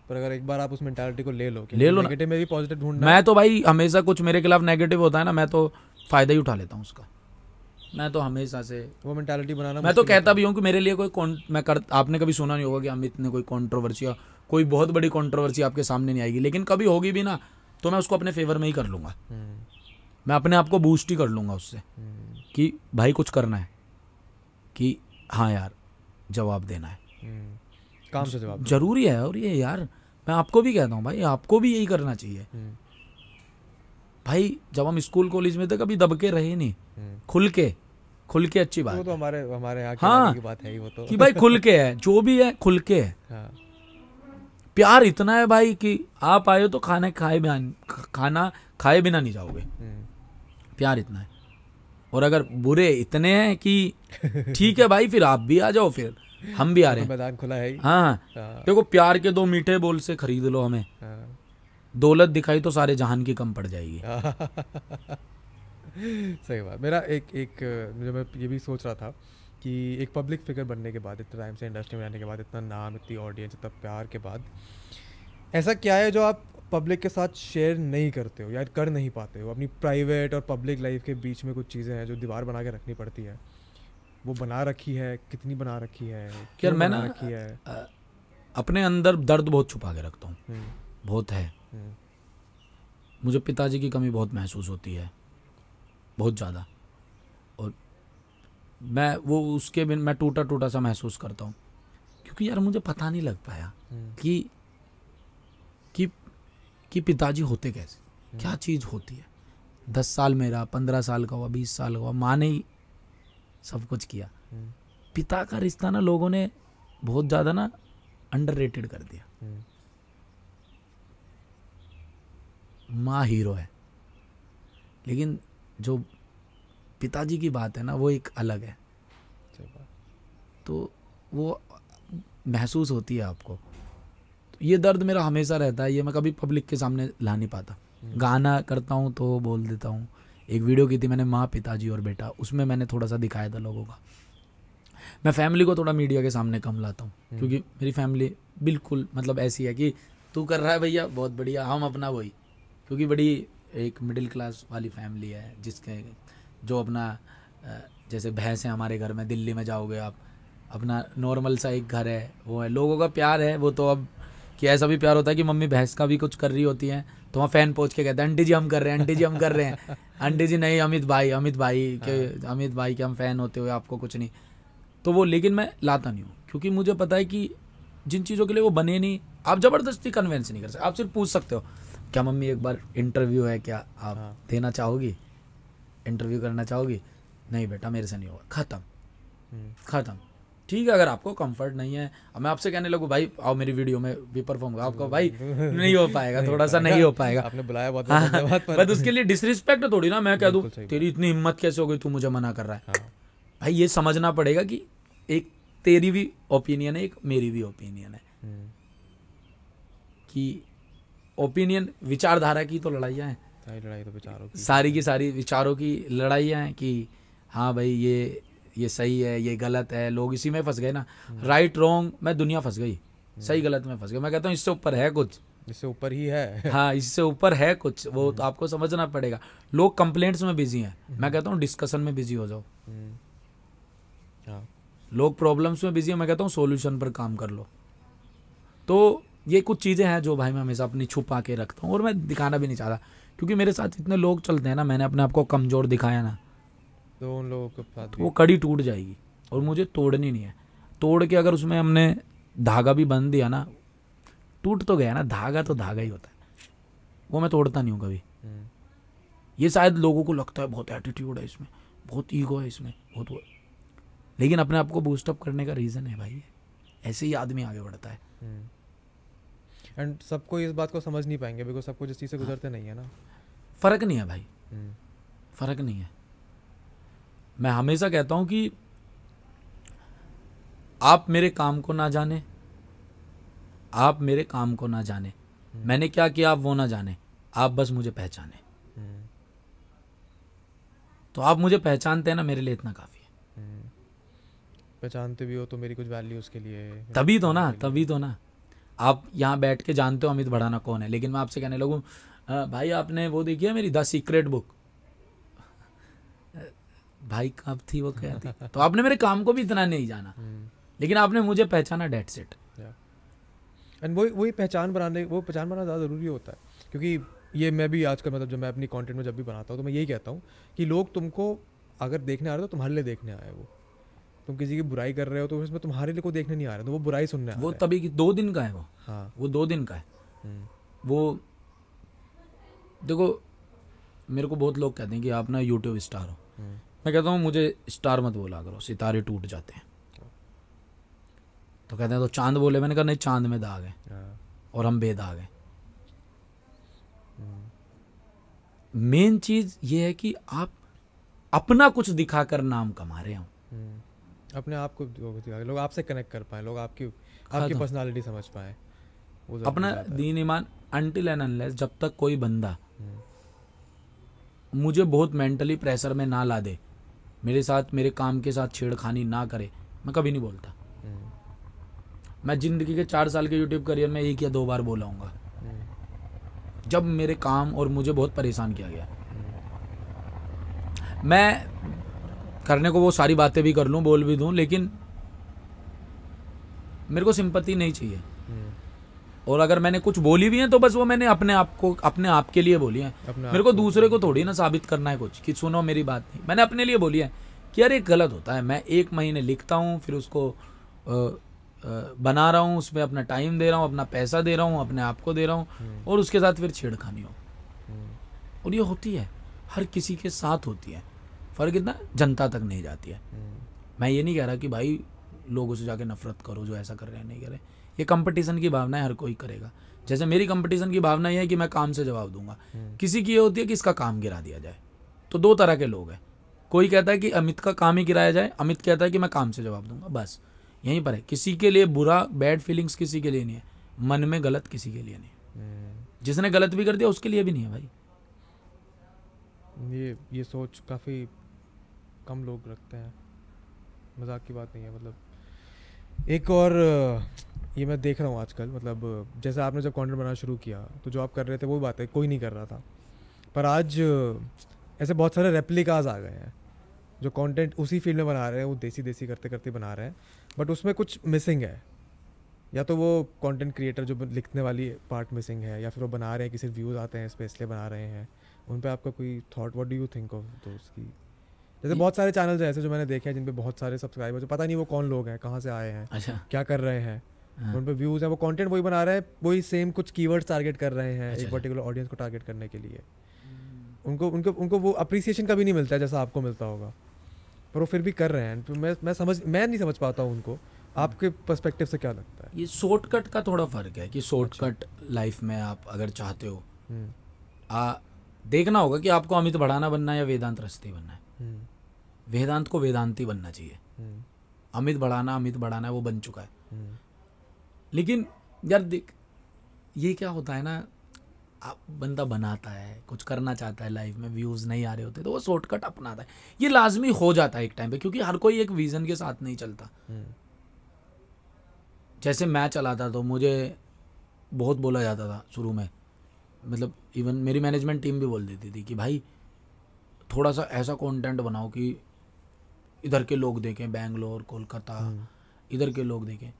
पर अगर एक बार आप उस मेंटालिटी को ले लो हाँ। ले लो नेगेटिव में भी पॉजिटिव ढूंढना मैं तो भाई हमेशा कुछ मेरे खिलाफ नेगेटिव होता है ना मैं तो फ़ायदा ही उठा लेता हूँ उसका। मैं तो हमेशा से वो मेंटालिटी बनाना मैं तो कहता भी हूँ कि मेरे लिए कोई मैं कर आपने कभी सुना नहीं होगा कि अमित ने कोई कंट्रोवर्सी या कोई बहुत बड़ी कॉन्ट्रोवर्सी आपके सामने नहीं आएगी। लेकिन कभी होगी भी ना तो मैं उसको अपने फेवर में ही कर लूँगा। हम्म, मैं अपने आप को बूस्ट ही कर लूँगा उससे। हम्म, कि भाई कुछ करना है। कि हाँ यार जवाब देना है। हम्म, काम से जवाब ज़रूरी है। और ये यार मैं आपको भी कहता हूँ भाई आपको भी यही करना चाहिए। भाई जब हम स्कूल कॉलेज में थे कभी दबके रहे नहीं। खुल के। खुल के अच्छी वो बात तो हमारे हमारे यहाँ हाँ। की बात है ही वो तो। कि भाई खुल के है जो भी है खुल के है। हाँ। प्यार इतना है भाई कि आप आए हो तो खाने खाए बिना खाना खाए बिना नहीं जाओगे। हम्म, प्यार इतना है। और अगर बुरे इतने हैं कि ठीक है भाई फिर आप भी आ जाओ फिर हम भी आ रहे तो हैं मैदान खुला है ही। हाँ हाँ, देखो प्यार के दो मीठे बोल से खरीद लो हमें। दौलत दिखाई तो सारे जहान की कम पड़ जाएगी। सही बात। मेरा एक एक मुझे मैं ये भी सोच रहा था कि एक पब्लिक फिगर बनने के बाद इतने टाइम से इंडस्ट्री में रहने के बाद इतना नाम इतनी ऑडियंस इतना प्यार के बाद ऐसा क्या है जो आप पब्लिक के साथ शेयर नहीं करते हो या कर नहीं पाते हो? अपनी प्राइवेट और पब्लिक लाइफ के बीच में कुछ चीज़ें हैं जो दीवार बना के रखनी पड़ती है। वो बना रखी है? कितनी बना रखी है? क्यों मैं बना ना- रखी है? अ, अपने अंदर दर्द बहुत छुपा के रखता हूँ। हम्म, बहुत है। हम्म, मुझे पिताजी की कमी बहुत महसूस होती है। बहुत ज़्यादा। और मैं वो उसके बिन मैं टूटा टूटा सा महसूस करता हूँ। क्योंकि यार मुझे पता नहीं लग पाया हम्म, कि कि कि पिताजी होते कैसे? क्या चीज़ होती है? दस साल मेरा पंद्रह साल का हुआ बीस साल का हुआ माँ ने ही सब कुछ किया। हम्म, पिता का रिश्ता ना लोगों ने बहुत ज़्यादा ना अंडर कर दिया। हम्म, माँ हीरो है। लेकिन जो पिताजी की बात है ना वो एक अलग है। तो वो महसूस होती है आपको। तो ये दर्द मेरा हमेशा रहता है ये मैं कभी पब्लिक के सामने ला नहीं पाता। गाना करता हूँ तो बोल देता हूँ। एक वीडियो की थी मैंने माँ पिताजी और बेटा उसमें मैंने थोड़ा सा दिखाया था लोगों का। मैं फैमिली को थोड़ा मीडिया के सामने कम लाता हूँ क्योंकि मेरी फैमिली बिल्कुल मतलब ऐसी है कि तू कर रहा है भैया बहुत बढ़िया हम अपना वही। क्योंकि बड़ी एक मिडिल क्लास वाली फैमिली है जिसके जो अपना जैसे भैंस है हमारे घर में दिल्ली में जाओगे आप अपना नॉर्मल सा एक घर है वो है। लोगों का प्यार है वो तो अब कि ऐसा भी प्यार होता है कि मम्मी भैंस का भी कुछ कर रही होती है तो वहाँ फ़ैन पहुँच के कहते हैं आंटी जी हम कर रहे हैं आंटी जी हम कर रहे हैं। आंटी जी नहीं अमित भाई अमित भाई के अमित भाई के हम फ़ैन होते हुए आपको कुछ नहीं। तो वो लेकिन मैं लाता नहीं हूँ क्योंकि मुझे पता है कि जिन चीज़ों के लिए वो बने नहीं आप ज़बरदस्ती कन्वेंस नहीं कर सकते आप सिर्फ़ पूछ सकते हो क्या मम्मी एक बार इंटरव्यू है क्या? आप हाँ। देना चाहोगी? इंटरव्यू करना चाहोगी? नहीं बेटा मेरे से नहीं होगा। ख़त्म। हम्म, ख़त्म। ठीक है अगर आपको कंफर्ट नहीं है अब मैं आपसे कहने लगूँ भाई आओ मेरी वीडियो में भी परफॉर्म होगा आपको भाई नहीं हो पाएगा थोड़ा सा नहीं हो पाएगा। आपने बुलाया बहुत हाँ, धन्यवाद बट उसके लिए डिसरिस्पेक्ट थोड़ी ना मैं कह दूँ। तेरी इतनी हिम्मत कैसे हो गई? तू मुझे मना कर रहा है। हाँ, भाई ये समझना पड़ेगा कि एक तेरी भी ओपिनियन है एक मेरी भी ओपिनियन है। हम्म, कि ओपिनियन विचारधारा की तो लड़ाइयाँ हैं। सारी लड़ाई तो विचारों की। सारी की सारी विचारों की लड़ाइयाँ हैं कि हाँ भाई ये ये सही है ये गलत है लोग इसी में फंस गए ना। राइट रॉन्ग मैं दुनिया फंस गई। सही गलत में फंस गया। मैं कहता हूँ इससे ऊपर है कुछ। इससे ऊपर ही है। हाँ इससे ऊपर है कुछ। वो तो आपको समझना पड़ेगा। लोग कंप्लेंट्स में बिज़ी हैं। मैं कहता हूँ डिस्कशन में बिज़ी हो जाओ। हम्म, हाँ। लोग प्रॉब्लम्स में बिज़ी हैं मैं कहता हूँ सोल्यूशन पर काम कर लो। तो ये कुछ चीज़ें हैं जो भाई मैं हमेशा अपनी छुपा के रखता हूँ और मैं दिखाना भी नहीं चाहता। क्योंकि मेरे साथ इतने लोग चलते हैं ना मैंने अपने आप को कमज़ोर दिखाया ना तो उन लोगों के साथ तो वो कड़ी टूट जाएगी और मुझे तोड़नी नहीं है। तोड़ के अगर उसमें हमने धागा भी बंध दिया ना टूट तो गया ना धागा तो धागा ही होता है। वो मैं तोड़ता नहीं हूँ कभी। हम्म, ये शायद लोगों को लगता है बहुत एटीट्यूड है इसमें बहुत ईगो है इसमें बहुत वो। लेकिन अपने आप को बूस्टअप करने का रीज़न है भाई। ऐसे ही आदमी आगे बढ़ता है। एंड सबको इस बात को समझ नहीं पाएँगे बिकॉज़ सबको जिस चीज़ से गुजरते नहीं है ना। फ़र्क नहीं है भाई। हम्म, फ़र्क नहीं है। मैं हमेशा कहता हूँ कि आप मेरे काम को ना जाने आप मेरे काम को ना जाने। मैंने क्या किया आप वो ना जाने। आप बस मुझे पहचाने। हम्म, तो आप मुझे पहचानते हैं ना मेरे लिए इतना काफ़ी है। हम्म। पहचानते भी हो तो मेरी कुछ वैल्यू उसके लिए। तभी तो ना तभी तो ना। आप यहाँ बैठ के जानते हो अमित भड़ाना कौन है। लेकिन मैं आपसे कहने लगूँ भाई आपने वो देखी है मेरी द सीक्रेट बुक? भाई कब थी वो क्या थी तो आपने मेरे काम को भी इतना नहीं जाना। हम्म, लेकिन आपने मुझे पहचाना डेट सेट एंड वही वही पहचान बनाने वो पहचान बनाना ज़्यादा ज़रूरी होता है। क्योंकि ये मैं भी आजकल मतलब जब मैं अपनी कंटेंट में जब भी बनाता हूँ तो मैं यही कहता हूँ कि लोग तुमको अगर देखने आ रहे हो तो तुम्हारे लिए देखने आए वो। तुम किसी की बुराई कर रहे हो तो उसमें तुम्हारे लिए कोई देखने नहीं आ रहा तो वो बुराई सुनने वो रहे तभी की दो दिन का है वो। हाँ। वो दो दिन का है। हम्म, वो देखो मेरे को बहुत लोग कहते हैं कि आप ना यूट्यूब स्टार हो। हम्म, मैं कहता हूँ मुझे स्टार मत बोला करो सितारे टूट जाते हैं। तो कहते हैं तो चाँद बोले? मैंने कहा नहीं चाँद में दाग है हाँ, और हम बेदाग हैं। मेन चीज़ ये है कि आप अपना कुछ दिखाकर नाम कमा रहे हो। हम्म, अपने आप को लोग आपसे कनेक्ट कर पाए लोग आपकी आपकी। पर्सनालिटी समझ पाए। अपना दीन ईमान अनटिल एंड अनलेस जब तक कोई बंदा हम्म, मुझे बहुत मेंटली प्रेशर में ना ला दे मेरे साथ मेरे काम के साथ छेड़खानी ना करे मैं कभी नहीं बोलता। हम्म, मैं ज़िंदगी के चार साल के यूट्यूब करियर में एक या दो बार बोलाऊँगा। हम्म, जब मेरे काम और मुझे बहुत परेशान किया गया। मैं करने को वो सारी बातें भी कर लूँ बोल भी दूँ लेकिन मेरे को सिंपत्ति नहीं चाहिए। हम्म, और अगर मैंने कुछ बोली भी है तो बस वो मैंने अपने आप को अपने आप के लिए बोली है। मेरे को दूसरे को थोड़ी ना साबित करना है कुछ कि सुनो मेरी बात नहीं। मैंने अपने लिए बोली है कि यार ये गलत होता है। मैं एक महीने लिखता हूँ फिर उसको बना रहा हूँ उसमें अपना टाइम दे रहा हूँ अपना पैसा दे रहा हूँ अपने आप को दे रहा हूँ और उसके साथ फिर छेड़खानी हो। हम्म, और ये होती है हर किसी के साथ होती है। फ़र्क इतना जनता तक नहीं जाती है। हम्म, मैं ये नहीं कह रहा कि भाई लोगों से जाके नफरत करो जो ऐसा कर रहे हैं नहीं कर। रहे ये कंपटीशन की भावना है हर कोई करेगा। जैसे मेरी कंपटीशन की भावना ये है कि मैं काम से जवाब दूँगा। किसी की ये होती है कि इसका काम गिरा दिया जाए। तो दो तरह के लोग हैं। कोई कहता है कि अमित का काम ही गिराया जाए अमित कहता है कि मैं काम से जवाब दूँगा बस। यहीं पर है। किसी के लिए बुरा बैड फीलिंग्स किसी के लिए नहीं है। मन में गलत किसी के लिए नहीं हम्म, जिसने गलत भी कर दिया उसके लिए भी नहीं है भाई। ये ये सोच काफ़ी कम लोग रखते हैं। मज़ाक की बात नहीं है मतलब। एक और, ये मैं देख रहा हूँ आजकल मतलब जैसे आपने जब कंटेंट बनाना शुरू किया तो जो आप कर रहे थे वो बात है, कोई नहीं कर रहा था। पर आज, ऐसे बहुत सारे रेप्लिकाज आ गए हैं, जो कंटेंट उसी फ़ील्ड में बना रहे हैं, वो देसी देसी करते करते बना रहे हैं। बट उसमें कुछ मिसिंग है। या तो वो कंटेंट क्रिएटर जो लिखने वाली पार्ट मिसिंग है, या फिर वो बना रहे हैं कि सिर्फ़ व्यूज़ आते हैं इस पे इसलिए बना रहे हैं। उन पर आपका कोई thought what do you think of की जैसे बहुत सारे चैनल्स हैं ऐसे जो मैंने देखे हैं जिन पे बहुत सारे सब्सक्राइबर्स हैं। पता नहीं वो कौन लोग हैं कहाँ से आए हैं अच्छा। क्या कर रहे हैं। हाँ। उन पे व्यूज़ हैं वो कंटेंट वही बना रहे हैं वही सेम कुछ कीवर्ड्स टारगेट कर रहे हैं अच्छा, एक अच्छा। पर्टिकुलर ऑडियंस को टारगेट करने के लिए। उनको उनको उनको वो अप्रिसिएशन कभी नहीं मिलता है जैसा आपको मिलता होगा। पर वो फिर भी कर रहे हैं। तो मैं मैं समझ मैं नहीं समझ पाता हूँ उनको। आपके पर्सपेक्टिव से क्या लगता है? ये शॉर्टकट का थोड़ा फ़र्क है कि शॉर्टकट लाइफ में आप अगर चाहते हो हम्म, आ देखना होगा कि आपको अमित बढ़ाना बनना है या वेदांत रस्ते बनना है। हम्म, वेदांत को वेदांती बनना चाहिए। हम्म, अमित बढ़ाना अमित बढ़ाना है वो बन चुका है। हम्म, लेकिन यार देख ये क्या होता है ना आप बंदा बनाता है कुछ करना चाहता है लाइफ में व्यूज़ नहीं आ रहे होते तो वो शॉर्टकट अपनाता है। ये लाजमी हो जाता है एक टाइम पे क्योंकि हर कोई एक विजन के साथ नहीं चलता। हम्म, जैसे मैं चलाता तो मुझे बहुत बोला जाता था शुरू में। मतलब इवन मेरी मैनेजमेंट टीम भी बोल देती थी कि भाई थोड़ा सा ऐसा कंटेंट बनाओ कि इधर के लोग देखें बैंगलोर कोलकाता इधर के लोग देखें।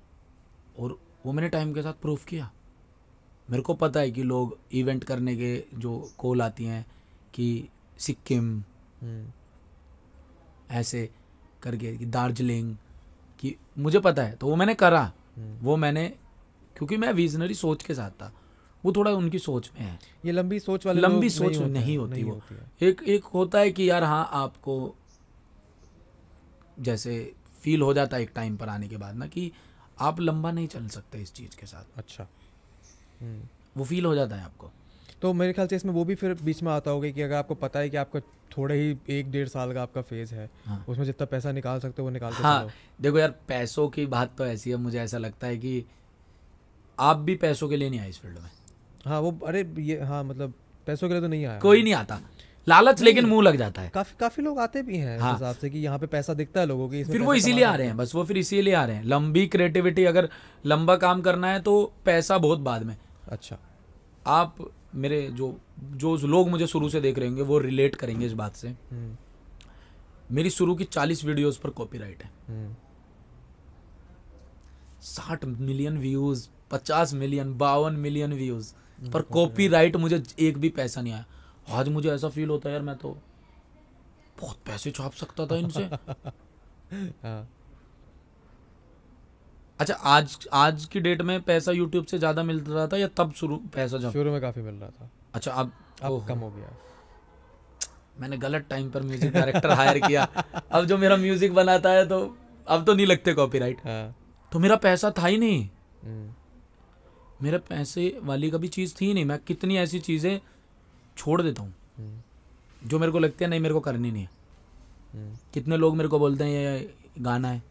और वो मैंने टाइम के साथ प्रूफ किया। मेरे को पता है कि लोग इवेंट करने के जो कॉल आती हैं कि सिक्किम हम्म, ऐसे करके कि दार्जिलिंग कि मुझे पता है तो वो मैंने करा। हम्म। वो मैंने क्योंकि मैं विजनरी सोच के साथ था। वो थोड़ा उनकी सोच में है। ये लंबी सोच वाले लंबी सोच नहीं हैं, होती वो। होती एक एक होता है कि यार हाँ आपको जैसे फील हो जाता है एक टाइम पर आने के बाद ना कि आप लंबा नहीं चल सकते इस चीज़ के साथ। अच्छा। हम्म, वो फील हो जाता है आपको। तो मेरे ख्याल से इसमें वो भी फिर बीच में आता होगा कि अगर आपको पता है कि आपका थोड़े ही एक डेढ़ साल का आपका फ़ेज़ है हाँ। उसमें जितना पैसा निकाल सकते हो वो निकाल हाँ देखो यार पैसों की बात तो ऐसी है मुझे ऐसा लगता है कि आप भी पैसों के लिए नहीं आए इस फ़ील्ड में। हाँ वो अरे ये हाँ मतलब पैसों के लिए तो नहीं आया। कोई नहीं आता। लालच लेकिन मुँह लग जाता है। काफ़ी काफ़ी लोग आते भी हैं इस हाँ। हिसाब से कि यहाँ पे पैसा दिखता है लोगों की फिर वो इसीलिए आ रहे हैं बस वो फिर इसीलिए आ रहे हैं। लंबी क्रिएटिविटी अगर लंबा काम करना है तो पैसा बहुत बाद में। अच्छा। आप मेरे जो जो लोग मुझे शुरू से देख रहे होंगे वो रिलेट करेंगे इस बात से। हम्म, मेरी शुरू की चालीस वीडियोस पर कॉपीराइट है। हम्म, साठ मिलियन व्यूज़ पचास मिलियन बावन मिलियन व्यूज़ पर कॉपीराइट मुझे एक भी पैसा नहीं आया। आज मुझे ऐसा फील होता है यार मैं तो बहुत पैसे छाप सकता था इनसे। हाँ। अच्छा आज आज की डेट में पैसा यूट्यूब से ज़्यादा मिल रहा था या तब शुरू पैसा जब? शुरू में काफ़ी मिल रहा था। अच्छा अब अब कम हो गया। मैंने गलत टाइम पर म्यूज़िक डायरेक्टर हायर किया। अब जो मेरा म्यूज़िक बनाता है तो अब तो नहीं लगते कॉपीराइट हाँ। तो मेरा पैसा था ही नहीं। हम्म, मेरे पैसे वाली कभी चीज़ थी नहीं। मैं कितनी ऐसी चीज़ें छोड़ देता हूँ। हम्म, जो मेरे को लगती है नहीं मेरे को करनी नहीं है। हम्म, कितने लोग मेरे को बोलते हैं ये गाना है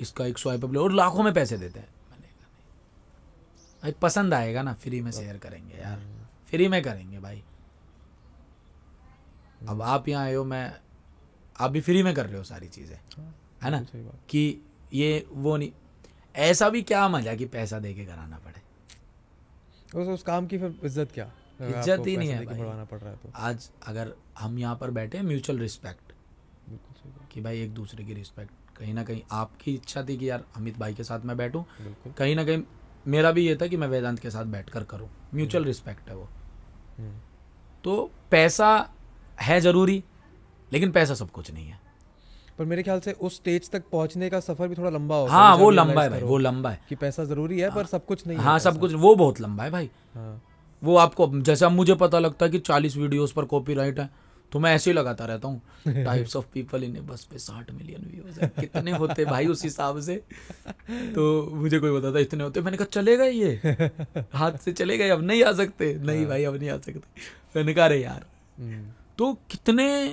इसका एक स्वाइप अप और लाखों में पैसे देते हैं। भाई पसंद आएगा ना फ्री में शेयर करेंगे यार। फ्री में करेंगे भाई। अब आप यहाँ आए हो मैं आप भी फ्री में कर रहे हो सारी चीज़ें है ना? सही बात। कि ये वो नहीं ऐसा भी क्या मज़ा कि पैसा दे के कराना पड़े? उस उस काम की फिर इज़्ज़त क्या? इज़्ज़त ही नहीं है भाई। बढ़वाना पड़ रहा है तो। आज अगर हम यहाँ पर बैठे हैं म्यूचुअल रिस्पेक्ट कि भाई एक दूसरे की रिस्पेक्ट कहीं ना कहीं आपकी इच्छा थी कि यार अमित भाई के साथ मैं बैठूं। कहीं ना कहीं मेरा भी ये था कि मैं वेदांत के साथ बैठकर करूँ। म्यूचुअल रिस्पेक्ट है वो। हम्म, तो पैसा है ज़रूरी लेकिन पैसा सब कुछ नहीं है। पर मेरे ख्याल से उस स्टेज तक पहुँचने का सफ़र भी थोड़ा लंबा होता हाँ वो लंबा है भाई वो लंबा है। कि पैसा ज़रूरी है पर सब कुछ नहीं है हाँ सब कुछ वो बहुत लंबा है भाई। हाँ। वो आपको जैसे मुझे पता लगता है कि चालीस वीडियोस पर कॉपीराइट है तो मैं ऐसे ही लगाता रहता हूँ। टाइप्स ऑफ़ पीपल इन बस पे साठ मिलियन व्यूज़ है। कितने होते भाई उस हिसाब से? तो मुझे कोई बताता इतने होते। मैंने कहा चलेगा ये? हाथ से चले गए अब नहीं आ सकते। नहीं भाई अब नहीं आ सकते। मैंने कहा अरे यार। हम्म, तो कितने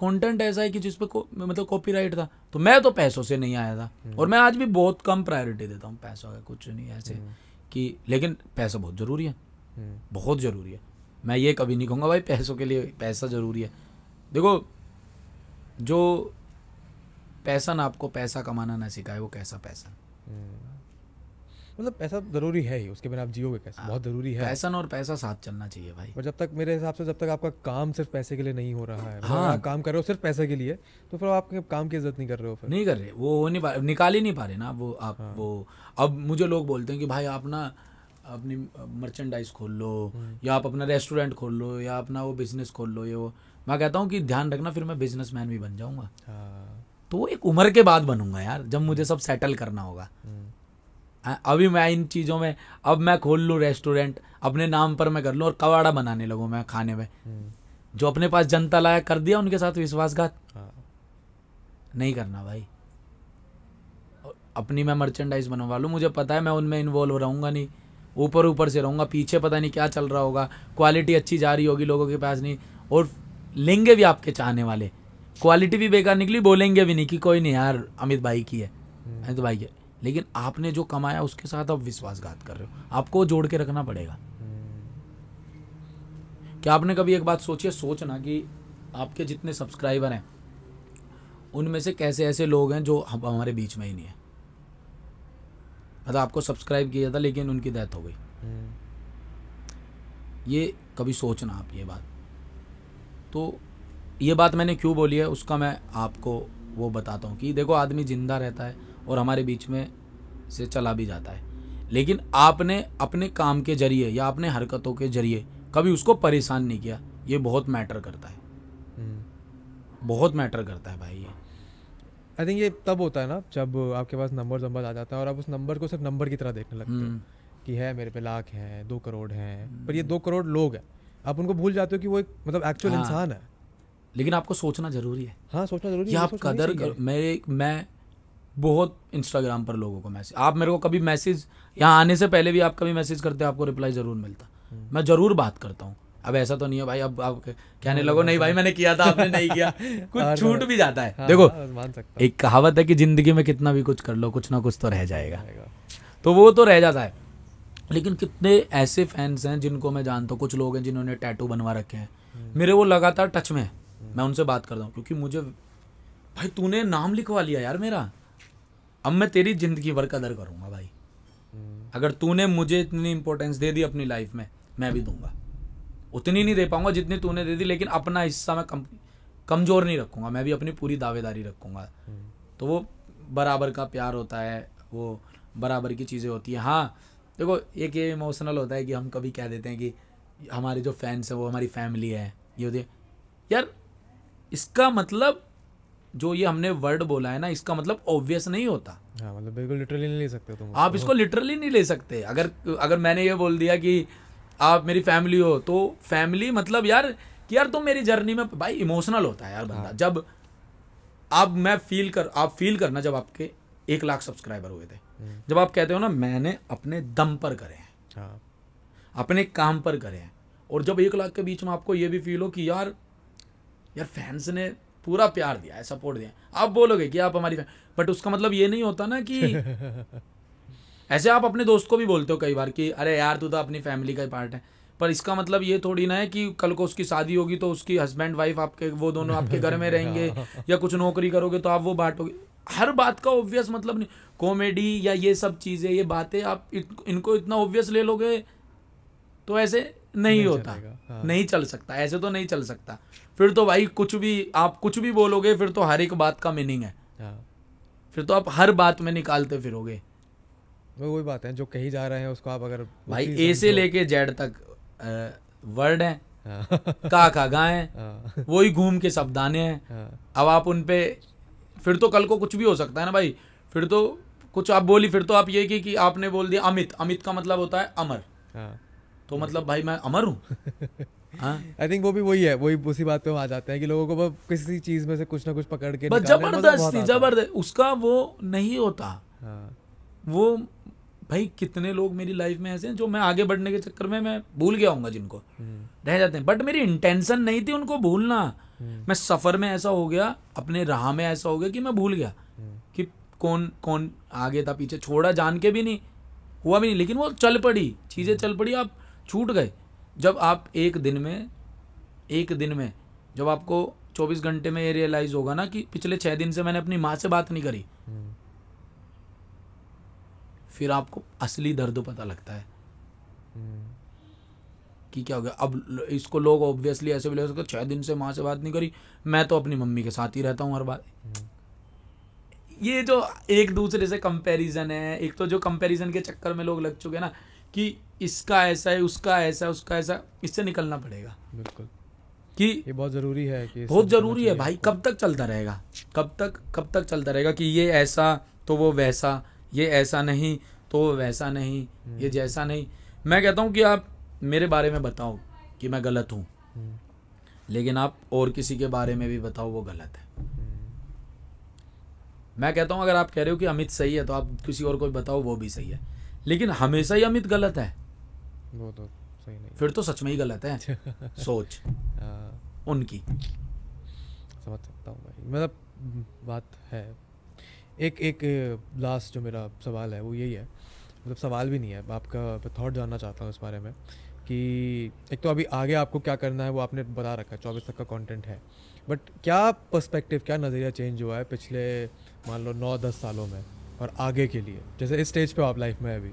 कंटेंट ऐसा है कि जिस पे को, मतलब कॉपीराइट था। तो मैं तो पैसों से नहीं आया था। और मैं आज भी बहुत कम प्रायोरिटी देता हूँ पैसों का कुछ नहीं ऐसे। कि लेकिन पैसा बहुत ज़रूरी है। हम्म, बहुत ज़रूरी है। मैं ये कभी नहीं कहूँगा भाई पैसों के लिए पैसा ज़रूरी है। देखो जो पैसा ना आपको पैसा कमाना ना सिखाए वो कैसा पैसा? हम्म। मतलब पैसा ज़रूरी है ही उसके बिना आप जियोगे कैसे? बहुत ज़रूरी है। पैसन और पैसा साथ चलना चाहिए भाई। और जब तक मेरे हिसाब से जब तक आपका काम सिर्फ़ पैसे के लिए नहीं हो रहा है हाँ। आप काम कर रहे हो सिर्फ़ पैसे के लिए तो फिर आप काम की इज़्ज़त नहीं कर रहे हो फिर। नहीं कर रहे वो हो नहीं पा निकाल ही नहीं पा रहे ना वो आप हाँ। वो अब मुझे लोग बोलते हैं कि भाई आप ना अपनी मर्चेंडाइज खोल लो या आप अपना रेस्टोरेंट खोल लो या अपना वो बिज़नेस खोल लो ये वो। मैं कहता हूँ कि ध्यान रखना फिर मैं बिजनेसमैन भी बन जाऊँगा। हाँ। तो एक उम्र के बाद बनूँगा यार जब मुझे सब सेटल करना होगा। हम्म, हाँ, अभी मैं इन चीज़ों में अब मैं खोल लूँ रेस्टोरेंट अपने नाम पर मैं कर लूँ और कवाड़ा बनाने लगूँ मैं खाने में। हम्म, जो अपने पास जनता लाया कर दिया उनके साथ विश्वासघात। हाँ। नहीं करना भाई। अपनी मैं मर्चेंडाइज बनवा लूँ मुझे पता है मैं उनमें इन्वॉल्व रहूँगा नहीं। ऊपर ऊपर से रहूँगा पीछे पता नहीं क्या चल रहा होगा। क्वालिटी अच्छी जा रही होगी लोगों के पास नहीं। और लेंगे भी आपके चाहने वाले। क्वालिटी भी बेकार निकली बोलेंगे भी नहीं कि कोई नहीं यार अमित भाई की है। अमित भाई की लेकिन आपने जो कमाया, उसके साथ आप विश्वासघात कर रहे हो। आपको जोड़ के रखना पड़ेगा। क्या आपने कभी एक बात सोची है? सोचना कि आपके जितने सब्सक्राइबर हैं, उनमें से कैसे ऐसे लोग हैं जो हम, हमारे बीच में ही नहीं है। मतलब आपको सब्सक्राइब किया था, लेकिन उनकी डेथ हो गई। ये कभी सोचना आप ये बात। तो ये बात मैंने क्यों बोली है, उसका मैं आपको वो बताता हूँ कि देखो, आदमी ज़िंदा रहता है और हमारे बीच में से चला भी जाता है। लेकिन आपने अपने काम के ज़रिए या अपने हरकतों के ज़रिए कभी उसको परेशान नहीं किया ये बहुत मैटर करता है। हम्म। बहुत मैटर करता है भाई ये। आई थिंक ये तब होता है ना जब आपके पास नंबर नंबर आ जाता है और आप उस नंबर को सिर्फ़ नंबर की तरह देखने लगते हो हम्म, कि है मेरे पे लाख हैं दो करोड़ हैं पर ये दो करोड़ लोग हैं। आप उनको भूल जाते हो कि वो एक मतलब एक्चुअल हाँ। इंसान है। लेकिन आपको सोचना ज़रूरी है। हाँ सोचना ज़रूरी है आप कदर। मैं मैं बहुत इंस्टाग्राम पर लोगों को मैसेज आप मेरे को कभी मैसेज यहाँ आने से पहले भी आप कभी मैसेज करते हो आपको रिप्लाई ज़रूर मिलता। हम्म। मैं ज़रूर बात करता हूँ। अब ऐसा तो नहीं है भाई अब आप कहने लगो नहीं भाई मैंने किया था आपने नहीं किया। कुछ हाँ, छूट हाँ। भी जाता है। हाँ, देखो हाँ, मान सकता एक कहावत है कि ज़िंदगी में कितना भी कुछ कर लो कुछ ना कुछ तो रह जाएगा। तो वो तो रह जाता है। लेकिन कितने ऐसे फैंस हैं जिनको मैं जानता हूँ कुछ लोग हैं जिन्होंने टैटू बनवा रखे हैं। मेरे वो लगातार टच में है। मैं उनसे बात करता हूँ क्योंकि मुझे भाई तूने नाम लिखवा लिया यार मेरा। अब मैं तेरी ज़िंदगी भर कदर करूँगा भाई। अगर तूने मुझे इतनी इंपॉर्टेंस दे दी अपनी लाइफ में मैं भी दूँगा। उतनी नहीं दे पाऊँगा जितनी तूने दे दी लेकिन अपना हिस्सा मैं कम कमज़ोर नहीं रखूँगा मैं भी अपनी पूरी दावेदारी रखूँगा। तो वो बराबर का प्यार होता है वो बराबर की चीज़ें होती है। हाँ देखो एक ये इमोशनल होता है कि हम कभी कह देते हैं कि हमारे जो फैंस है वो हमारी फैमिली है। ये होती है। यार इसका मतलब जो ये हमने वर्ड बोला है ना इसका मतलब ऑब्वियस नहीं होता। हाँ मतलब बिल्कुल लिटरली नहीं ले सकते तुम आप इसको लिटरली नहीं ले सकते। अगर अगर मैंने ये बोल दिया कि आप मेरी फैमिली हो तो फैमिली मतलब यार कि यार तुम मेरी जर्नी में भाई इमोशनल होता है यार बंदा। हाँ। जब आप मैं फील कर आप फील करना जब आपके एक लाख सब्सक्राइबर हुए थे। जब आप कहते हो ना मैंने अपने दम पर करे हैं। हाँ। अपने काम पर करे हैं। और जब एक लाख के बीच में आपको ये भी फील हो कि यार यार फैंस ने पूरा प्यार दिया है सपोर्ट दिया है। आप बोलोगे कि आप हमारी बट उसका मतलब ये नहीं होता ना कि ऐसे आप अपने दोस्त को भी बोलते हो कई बार कि अरे यार तू तो अपनी फैमिली का ही पार्ट है। पर इसका मतलब ये थोड़ी ना है कि कल को उसकी शादी होगी तो उसकी हस्बैंड वाइफ आपके वो दोनों आपके घर में रहेंगे या कुछ नौकरी करोगे तो आप वो बांटोगे हर बात का ऑब्वियस मतलब नहीं। कॉमेडी या ये सब चीज़ें ये बातें आप इत- इनको इतना ऑब्वियस ले लोगे तो ऐसे नहीं, नहीं होता। हाँ। नहीं चल सकता ऐसे तो नहीं चल सकता। फिर तो भाई कुछ भी आप कुछ भी बोलोगे फिर तो हर एक बात का मीनिंग है। हाँ। फिर तो आप हर बात में निकालते फिरोगे। वो वही बात है जो कही जा रहे हैं उसको आप अगर भाई ए से लेके जेड तक वर्ड है हाँ। का का गा है वही घूम के शब्दाने हैं। हाँ। अब आप उन पे फिर तो कल को कुछ भी हो सकता है ना भाई। फिर तो कुछ आप बोली फिर तो आप ये कि, कि आपने बोल दिया अमित। अमित का मतलब होता है अमर। तो मतलब भाई मैं अमर हूँ। हाँ। आई थिंक वो भी वही है वही उसी बात पे आ जाते हैं कि लोगों को बस किसी चीज़ में से कुछ ना कुछ पकड़ के बस निकालने में मज़ा बहुत ज़बरदस्ती ज़बरदस्त उसका वो नहीं होता। हाँ। वो भाई कितने लोग मेरी लाइफ में ऐसे हैं जो मैं आगे बढ़ने के चक्कर में मैं भूल गया हूँ जिनको। हम्म, रह जाते हैं। बट मेरी इंटेंशन नहीं थी उनको भूलना। हम्म, मैं सफ़र में ऐसा हो गया अपने राह में ऐसा हो गया कि मैं भूल गया। हम्म, कि कौन कौन आगे था पीछे छोड़ा जान के भी नहीं हुआ भी नहीं। लेकिन वो चल पड़ी चीज़ें चल पड़ी। आप छूट गए। जब आप एक दिन में एक दिन में जब आपको 24 घंटे में ये रियलाइज़ होगा ना कि पिछले छः दिन से मैंने अपनी माँ से बात नहीं करी। हम्म, फिर आपको असली दर्द पता लगता है। हम्म, कि क्या हो गया? अब इसको लोग ऑब्वियसली ऐसे भी ले सकते छः दिन से माँ से बात नहीं करी। मैं तो अपनी मम्मी के साथ ही रहता हूँ हर बार। ये जो एक दूसरे से कंपैरिजन है एक तो जो कंपैरिजन के चक्कर में लोग लग चुके हैं ना कि इसका ऐसा है उसका ऐसा है उसका ऐसा इससे निकलना पड़ेगा। बिल्कुल। कि ये बहुत ज़रूरी है कि बहुत ज़रूरी है भाई कब तक चलता रहेगा? कब तक कब तक चलता रहेगा कि ये ऐसा तो वो वैसा ये ऐसा नहीं तो वो वैसा नहीं ये जैसा नहीं। मैं कहता हूँ कि आप मेरे बारे में बताओ कि मैं गलत हूँ। हम्म, लेकिन आप और किसी के बारे में भी बताओ वो गलत है। हम्म, मैं कहता हूँ अगर आप कह रहे हो कि अमित सही है तो आप किसी और को भी बताओ वो भी सही है। लेकिन हमेशा ही अमित गलत है। वो तो सही नहीं फिर तो सच में ही गलत है। सोच। हाँ, उनकी। समझ सकता हूँ भाई। मतलब हम्म, बात है। एक एक लास्ट जो मेरा सवाल है वो यही है। मतलब सवाल भी नहीं है। आपका थॉट जानना चाहता हूँ इस बारे में कि एक तो अभी आगे आपको क्या करना है वो आपने बता रखा है चौबीस तक का कंटेंट है। बट क्या पर्सपेक्टिव क्या नज़रिया चेंज हुआ है पिछले मान लो नौ दस सालों में और आगे के लिए? जैसे इस स्टेज पे आप लाइफ में अभी।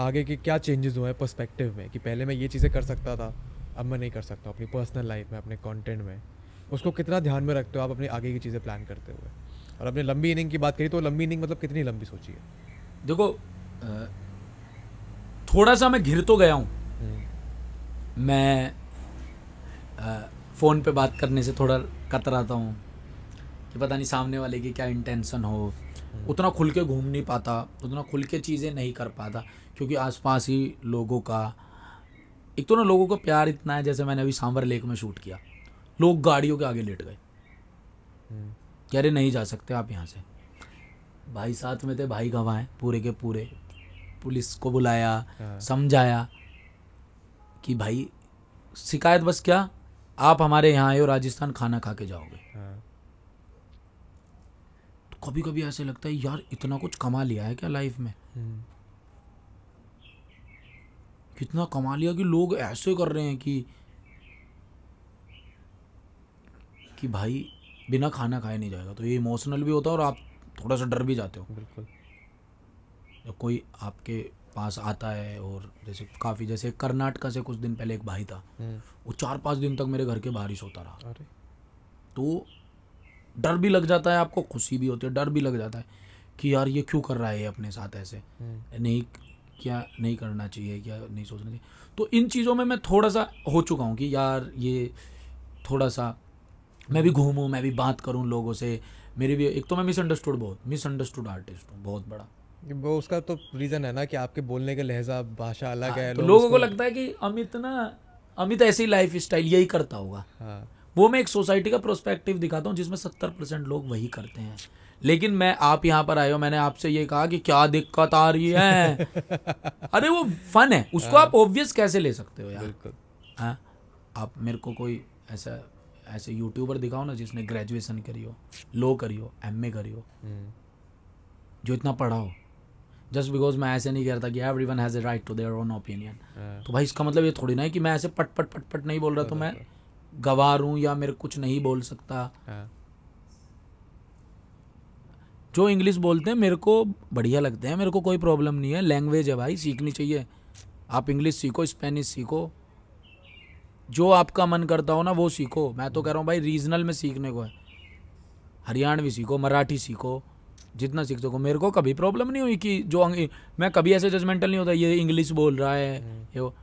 आगे के क्या चेंजेस हुए हैं पर्सपेक्टिव में कि पहले मैं ये चीज़ें कर सकता था अब मैं नहीं कर सकता अपनी पर्सनल लाइफ में अपने कंटेंट में। उसको कितना ध्यान में रखते हो आप अपनी आगे की चीज़ें प्लान करते हुए? और अपने लंबी इनिंग की बात करी तो लंबी इनिंग मतलब कितनी लंबी सोची है? देखो थोड़ा सा मैं घिर तो गया हूँ। मैं अ, फ़ोन पे बात करने से थोड़ा कतराता हूँ कि पता नहीं सामने वाले की क्या इंटेंशन हो। उतना खुल के घूम नहीं पाता उतना खुल के चीज़ें नहीं कर पाता। क्योंकि आसपास ही लोगों का एक तो ना लोगों का प्यार इतना है जैसे मैंने अभी सांबर लेक में शूट किया। लोग गाड़ियों के आगे लेट गए। हम्म, कह रहे नहीं जा सकते आप यहाँ से। भाई साथ में थे भाई गवाह हैं पूरे के पूरे। पुलिस को बुलाया हाँ। समझाया कि भाई शिकायत बस क्या? आप हमारे यहाँ आए हो राजस्थान खाना खा के जाओगे। हाँ। तो कभी कभी ऐसे लगता है यार इतना कुछ कमा लिया है क्या लाइफ में? हम्म, कितना कमा लिया कि लोग ऐसे कर रहे हैं कि कि भाई बिना खाना खाए नहीं जाएगा। तो ये इमोशनल भी होता है और आप थोड़ा सा डर भी जाते हो। बिल्कुल। जब कोई आपके पास आता है और जैसे काफ़ी जैसे कर्नाटका से कुछ दिन पहले एक भाई था हम्म, वो चार पाँच दिन तक मेरे घर के बाहर ही सोता रहा। अरे। तो डर भी लग जाता है आपको खुशी भी होती है डर भी लग जाता है कि यार ये क्यों कर रहा है ये अपने साथ ऐसे। हम्म, नहीं क्या नहीं करना चाहिए क्या नहीं सोचना चाहिए। तो इन चीज़ों में मैं थोड़ा सा हो चुका हूँ कि यार ये थोड़ा सा मैं भी घूमूं मैं भी बात करूँ लोगों से। मेरी भी एक तो मैं मिसअंडरस्टूड बहुत मिसअंडरस्टूड आर्टिस्ट हूँ बहुत बड़ा। वो उसका तो रीज़न है ना कि आपके बोलने का लहजा भाषा अलग है तो लोग को लगता है कि अमित ना अमित ऐसे ही लाइफ स्टाइल यही करता होगा। हाँ। वो मैं एक सोसाइटी का प्रोस्पेक्टिव दिखाता हूँ जिसमें सत्तर परसेंट लोग वही करते हैं। लेकिन मैं आप यहाँ पर आए हो मैंने आपसे ये कहा कि क्या दिक्कत आ रही है? अरे वो फन है। उसको आप ऑब्वियस कैसे ले सकते हो यार? हाँ? आप मेरे को कोई ऐसा ऐसे यूट्यूबर दिखाओ ना जिसने ग्रेजुएशन करी हो लो करी हो एम ए करी हो हम्म, जो इतना पढ़ा हो। जस्ट बिकॉज़ मैं ऐसे नहीं कहता कि everyone has a right to their own opinion हाँ, तो भाई इसका मतलब ये थोड़ी ना है कि मैं ऐसे पट पट पट पट नहीं बोल रहा तो मैं गवार हूँ या मेरे कुछ नहीं बोल सकता। हाँ, जो इंग्लिश बोलते हैं मेरे को बढ़िया लगते हैं मेरे को कोई प्रॉब्लम नहीं है। लैंग्वेज है भाई सीखनी चाहिए। आप इंग्लिश सीखो स्पेनिश सीखो। जो आपका मन करता हो ना वो सीखो। मैं तो कह रहा हूँ भाई रीजनल में सीखने को है। हरियाणवी सीखो मराठी सीखो जितना सीख सको। मेरे को कभी प्रॉब्लम नहीं हुई कि जो मैं कभी ऐसे जजमेंटल नहीं होता ये इंग्लिश बोल रहा है ये वो।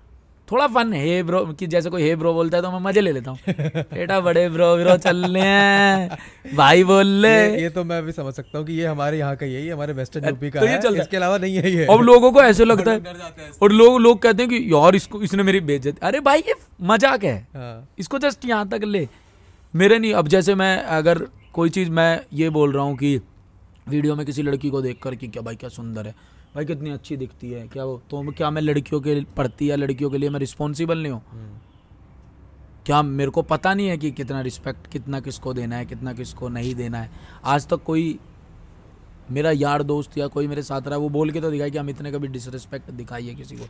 थोड़ा फन है। ब्रो कि जैसे कोई हे ब्रो बोलता है तो मैं मज़े ले लेता हूँ। बेटा बड़े ब्रो ब्रो चल रहे हैं। भाई बोल ले। ये ये तो मैं भी समझ सकता हूँ कि ये हमारे यहाँ का यही हमारे वेस्टर्न यूपी का तो ये है। इसके अलावा नहीं है ये। अब लोगों को ऐसे लगता है। हैं और लोग लोग कहते हैं कि यार इसको इसने मेरी बेइज्जती अरे भाई ये मज़ाक है? हाँ। इसको जस्ट यहाँ तक ले। मेरे नहीं अब जैसे मैं अगर कोई चीज़ मैं ये बोल रहा हूँ कि वीडियो में किसी लड़की को देख कर कि क्या भाई क्या सुंदर है। भाई कितनी अच्छी दिखती है क्या वो तो क्या मैं लड़कियों के पढ़ती या लड़कियों के लिए मैं रिस्पॉन्सिबल नहीं हूँ? हम्म, क्या मेरे को पता नहीं है कि कितना रिस्पेक्ट कितना किसको देना है कितना किसको नहीं देना है? आज तक कोई मेरा यार दोस्त या कोई मेरे साथ रहा वो बोल के तो दिखाई कि हम इतने कभी डिसरिस्पेक्ट दिखाई है किसी को।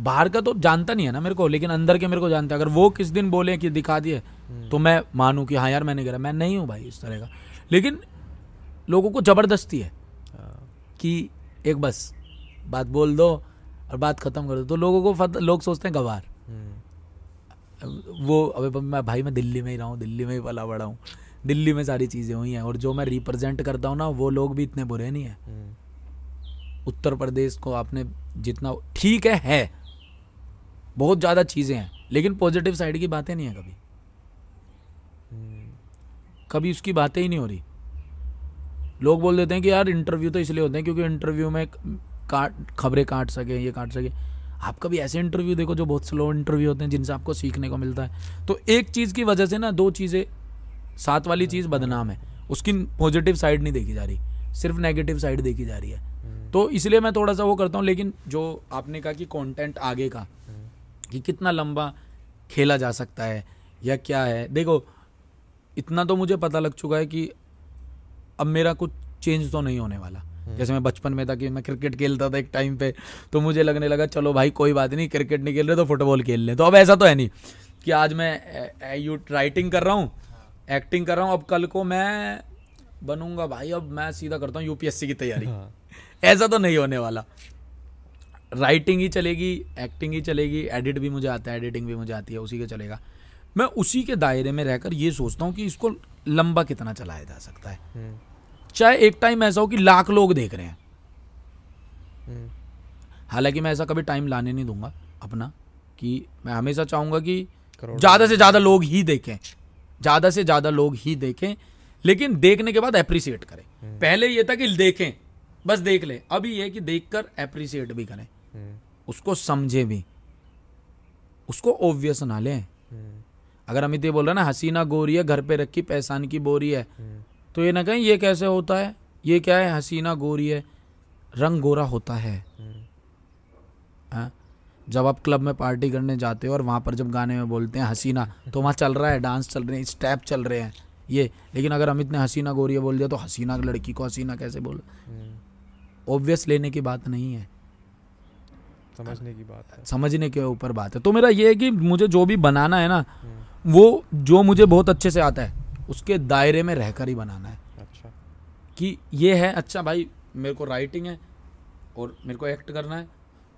बाहर का तो जानता नहीं है ना मेरे को लेकिन अंदर के मेरे को जानता है। अगर वो किस दिन बोले कि दिखा दिए तो मैं मानूँ कि हाँ यार मैंने करा। मैं नहीं हूँ भाई इस तरह का। लेकिन लोगों को ज़बरदस्ती है हाँ, कि एक बस बात बोल दो और बात ख़त्म कर दो। तो लोगों को लोग सोचते हैं गवार। वो अबे मैं भाई मैं दिल्ली में ही रहा हूँ दिल्ली में ही पला बड़ा हूँ। दिल्ली में सारी चीज़ें हुई हैं और जो मैं रिप्रेजेंट करता हूँ ना वो लोग भी इतने बुरे नहीं हैं। हम्म, उत्तर प्रदेश को आपने जितना ठीक है है। बहुत ज़्यादा चीज़ें हैं लेकिन पॉजिटिव साइड की बातें नहीं है कभी। हम्म, कभी उसकी बातें ही नहीं हो रही। लोग बोल देते हैं कि यार इंटरव्यू तो इसलिए होते हैं क्योंकि इंटरव्यू में काट, खबरें काट सके, ये काट सके। आप कभी ऐसे इंटरव्यू देखो जो बहुत स्लो इंटरव्यू होते हैं, जिनसे आपको सीखने को मिलता है। तो एक चीज़ की वजह से ना दो चीज़ें, साथ वाली चीज़ बदनाम है। उसकी पॉजिटिव साइड नहीं देखी जा रही, सिर्फ़ नेगेटिव साइड देखी जा रही है। तो इसलिए मैं थोड़ा सा वो करता हूँ, लेकिन जो आपने कहा कि कंटेंट आगे का, कि कितना लंबा खेला जा सकता है या क्या है। देखो, इतना तो मुझे पता लग चुका है कि अब मेरा कुछ चेंज तो नहीं होने वाला। जैसे मैं बचपन में था कि मैं क्रिकेट खेलता था एक टाइम पे तो मुझे लगने लगा चलो भाई कोई बात नहीं क्रिकेट नहीं खेल रहे तो फुटबॉल खेल लें। तो अब ऐसा तो है नहीं कि आज मैं यू राइटिंग कर रहा हूँ एक्टिंग कर रहा हूँ अब कल को मैं बनूँगा भाई अब मैं सीधा करता हूँ यूपीएससी की तैयारी। हाँ। ऐसा तो नहीं होने वाला। राइटिंग ही चलेगी एक्टिंग ही चलेगी एडिट भी मुझे आता है एडिटिंग भी मुझे आती है उसी के चलेगा। मैं उसी के दायरे में रहकर ये सोचता हूँ कि इसको लंबा कितना चलाया जा सकता है। हम्म, चाहे एक टाइम ऐसा हो कि लाख लोग देख रहे हैं। हम्म, हालाँकि मैं ऐसा कभी टाइम लाने नहीं दूँगा अपना कि मैं हमेशा चाहूँगा कि ज़्यादा से ज़्यादा लोग ही देखें ज़्यादा से ज़्यादा लोग ही देखें लेकिन देखने के बाद अप्रिसिएट करें। पहले ये था कि देखें बस देख ले। अभी ये कि देखकर अप्रिसिएट भी करें। हम्म, उसको समझे भी। उसको ओब्वियस ना लें। हम्म, अगर अमित ये बोल रहा है ना हसीना गोरी है घर पे रखी पैसान की बोरी है। हम्म, तो ये ना कहें ये कैसे होता है? ये क्या है? हसीना गोरी है। रंग गोरा होता है। हम्म, हाँ? जब आप क्लब में पार्टी करने जाते हो और वहाँ पर जब गाने में बोलते हैं हसीना तो वहाँ चल रहा है डांस चल रहे हैं स्टेप चल रहे हैं। ये लेकिन अगर अमित ने हसीना गोरिया बोल दिया तो हसीना लड़की को हसीना कैसे बोल हम्म, ऑब्वियस लेने की बात नहीं है। समझने की बात है। समझने के ऊपर बात है। तो मेरा ये है कि मुझे जो भी बनाना है ना हम्म, वो जो मुझे बहुत अच्छे से आता है उसके दायरे में रहकर ही बनाना है। अच्छा। कि ये है अच्छा भाई मेरे को राइटिंग है और मेरे को एक्ट करना है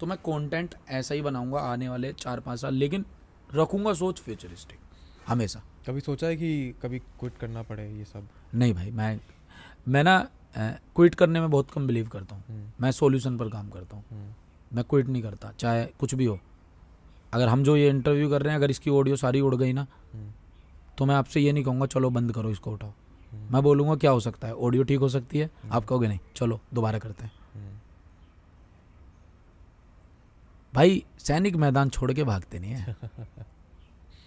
तो मैं कंटेंट ऐसा ही बनाऊँगा आने वाले चार पाँच साल लेकिन रखूँगा सोच फ्यूचरिस्टिक हमेशा। कभी सोचा है कि कभी क्विट करना पड़े ये सब? नहीं भाई मैं मैं ना क्विट करने में बहुत कम बिलीव करता हूँ। हम्म, मैं सॉल्यूशन पर काम करता हूँ। हम्म, मैं क्विट नहीं करता चाहे कुछ भी हो। अगर हम जो ये इंटरव्यू कर रहे हैं अगर इसकी ऑडियो सारी उड़ गई ना हम्म, तो मैं आपसे ये नहीं कहूँगा चलो बंद करो इसको उठाओ। हम्म, मैं बोलूँगा क्या हो सकता है? ऑडियो ठीक हो सकती है? आप कहोगे नहीं चलो दोबारा करते हैं। हम्म, भाई सैनिक मैदान छोड़ के भागते नहीं है।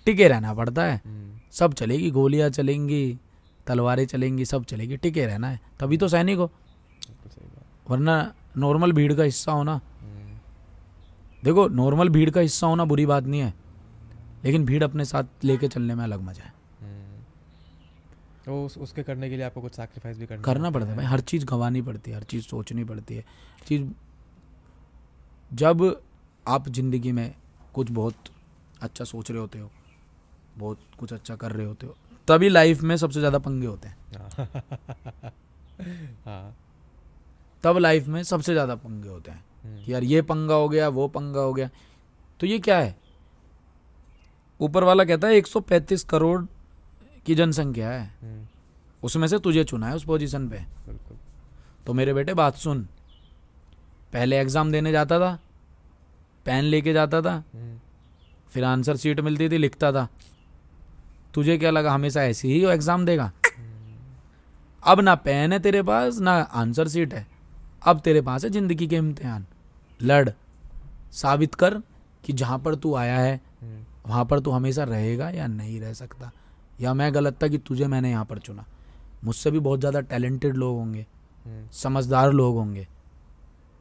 टिके रहना पड़ता है। हम्म, सब चलेगी गोलियाँ चलेंगी तलवारें चलेंगी सब चलेगी टिके रहना है। तभी तो सैनिक हो। वरना नॉर्मल भीड़ का हिस्सा होना। हम्म, देखो नॉर्मल भीड़ का हिस्सा होना बुरी बात नहीं है लेकिन भीड़ अपने साथ लेके चलने में अलग मज़ा है। हम्म। तो उस, उसके करने के लिए आपको कुछ सैक्रिफाइस भी करना करना पड़ता है भाई हर चीज़ गंवानी पड़ती है हर चीज़ सोचनी पड़ती है। चीज़ जब आप ज़िंदगी में कुछ बहुत अच्छा सोच रहे होते हो बहुत कुछ अच्छा कर रहे होते हो तभी लाइफ में सबसे ज़्यादा पंगे होते हैं। हाँ। तब लाइफ में सबसे ज़्यादा पंगे होते हैं हम्म, कि यार ये पंगा हो गया वो पंगा हो गया। तो ये क्या है? ऊपर वाला कहता है 135 करोड़ की जनसंख्या है। हम्म, उसमें से तुझे चुना है उस पोजीशन पे। तो मेरे बेटे बात सुन। पहले एग्ज़ाम देने जाता था पेन लेके जाता था हम्म, फिर आंसर शीट मिलती थी लिखता था। तुझे क्या लगा हमेशा ऐसे ही एग्ज़ाम देगा? अब ना पेन है तेरे पास ना आंसर शीट है। अब तेरे पास है ज़िंदगी के इम्तिहान। लड़। साबित कर कि जहाँ पर तू आया है हम्म, वहाँ पर तू हमेशा रहेगा या नहीं रह सकता। या मैं गलत था कि तुझे मैंने यहाँ पर चुना। मुझसे भी बहुत ज़्यादा टैलेंटेड लोग होंगे हम्म, समझदार लोग होंगे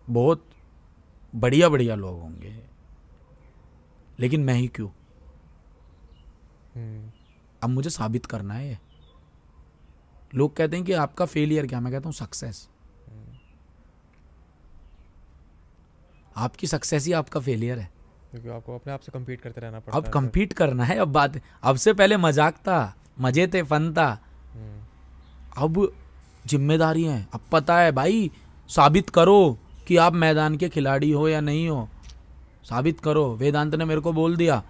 बहुत बढ़िया बढ़िया लोग होंगे। लेकिन मैं ही क्यों? हम्म, अब मुझे साबित करना है ये। लोग कहते हैं कि आपका फेलियर क्या? मैं कहता हूँ सक्सेस आपकी सक्सेस ही आपका फेलियर है। क्योंकि आपको अपने आप से compete करते रहना पड़ता अब है compete करना है अब बात अब से पहले मज़ाक था मज़े थे फन था। हम्म, अब ज़िम्मेदारी है। अब पता है भाई साबित करो कि आप मैदान के खिलाड़ी हो या नहीं हो। साबित करो। वेदांत ने मेरे को बोल दिया।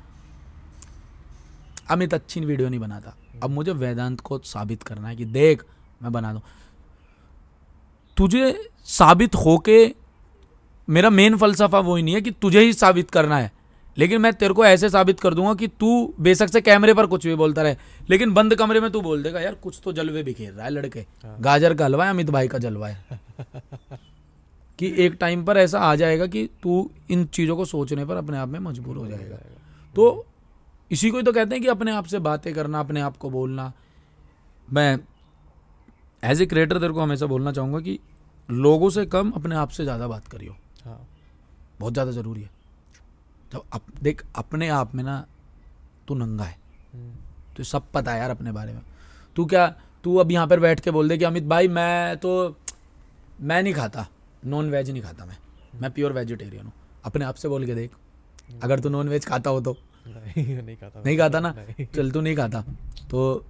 अमित अच्छी वीडियो नहीं बनाता। अब मुझे वेदांत को साबित करना है कि देख मैं बना दूँ। तुझे साबित होके मेरा मेन फलसफा वो ही नहीं है कि तुझे ही साबित करना है। लेकिन मैं तेरे को ऐसे साबित कर दूँगा कि तू बेशक से कैमरे पर कुछ भी बोलता रहे लेकिन बंद कमरे में तू बोल देगा यार कुछ तो जलवे बिखेर रहा है लड़के। गाजर का हलवा है अमित भाई का जलवा है? कि एक टाइम पर ऐसा आ जाएगा कि तू इन चीज़ों को सोचने पर अपने आप में मजबूर हो जाएगा। तो इसी को ही तो कहते हैं कि अपने आप से बातें करना अपने आप को बोलना। मैं एज ए क्रिएटर तेरे को हमेशा बोलना चाहूँगा कि लोगों से कम अपने आप से ज़्यादा बात करियो। हाँ। बहुत ज़्यादा ज़रूरी है। जब अप, देख अपने आप में ना तू नंगा है। तो सब पता है यार अपने बारे में। तू क्या तू अब यहाँ पर बैठ के बोल दे कि अमित भाई मैं तो मैं नहीं खाता। नॉन वेज नहीं खाता मैं। मैं प्योर वेजिटेरियन हूँ। अपने आप से बोल के देख। अगर तू नॉन वेज खाता हो तो। नहीं नहीं खाता। नहीं खाता ना? चल तू नहीं खाता। तो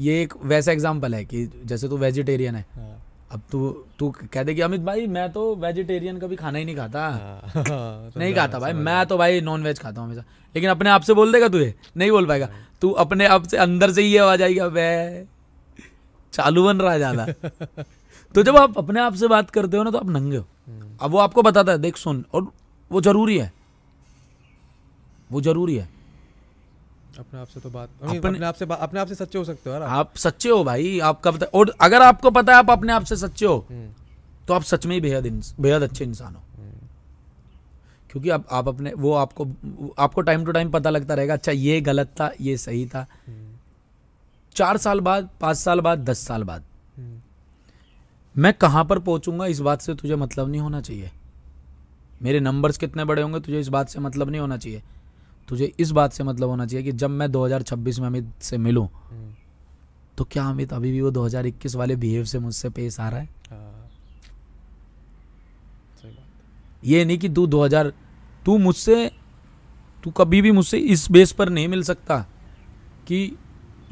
ये एक वैसा एग्ज़ाम्पल है कि जैसे तू वेजिटेरियन है। हाँ, अब तू तू कह दे कि अमित भाई मैं तो वेजिटेरियन कभी खाना ही नहीं खाता। हाँ, हाँ, नहीं खाता भाई मैं तो भाई नॉन वेज खाता हूँ हमेशा। लेकिन अपने आप से बोल देगा तुझे नहीं बोल पाएगा। तू अपने आप से अंदर से ही आवाज़ आएगी वे चालू बन रहा है ज़्यादा। तो जब आप अपने आप से बात करते हो ना तो आप नंगे हो। हम्म, अब वो आपको बताता है देख सुन और वो ज़रूरी है। वो ज़रूरी है। अपने आप से तो बात अपने- आप से अपने आप से सच्चे हो सकते हो आप। सच्चे हो भाई आपका पता और अगर आपको पता है आप अपने आप से सच्चे हो हम्म, तो आप सच में ही बेहद बेहद अच्छे इंसान हो। हम्म, क्योंकि आप आप अपने वो आपको आपको टाइम टू टाइम पता लगता रहेगा अच्छा ये गलत था ये सही था। हम्म, चार साल बाद पाँच साल बाद दस साल बाद। मैं कहाँ पर पहुंचूँगा इस बात से तुझे मतलब नहीं होना चाहिए। मेरे नंबर्स कितने बड़े होंगे तुझे इस बात से मतलब नहीं होना चाहिए। तुझे इस बात से मतलब होना चाहिए कि जब मैं 2026 में अमित से मिलूं हम्म, तो क्या अमित अभी भी वो 2021 वाले बिहेव से मुझसे पेश आ रहा है? हाँ, सही बात। ये नहीं कि तू 2000 तू मुझसे तू कभी भी मुझसे इस बेस पर नहीं मिल सकता कि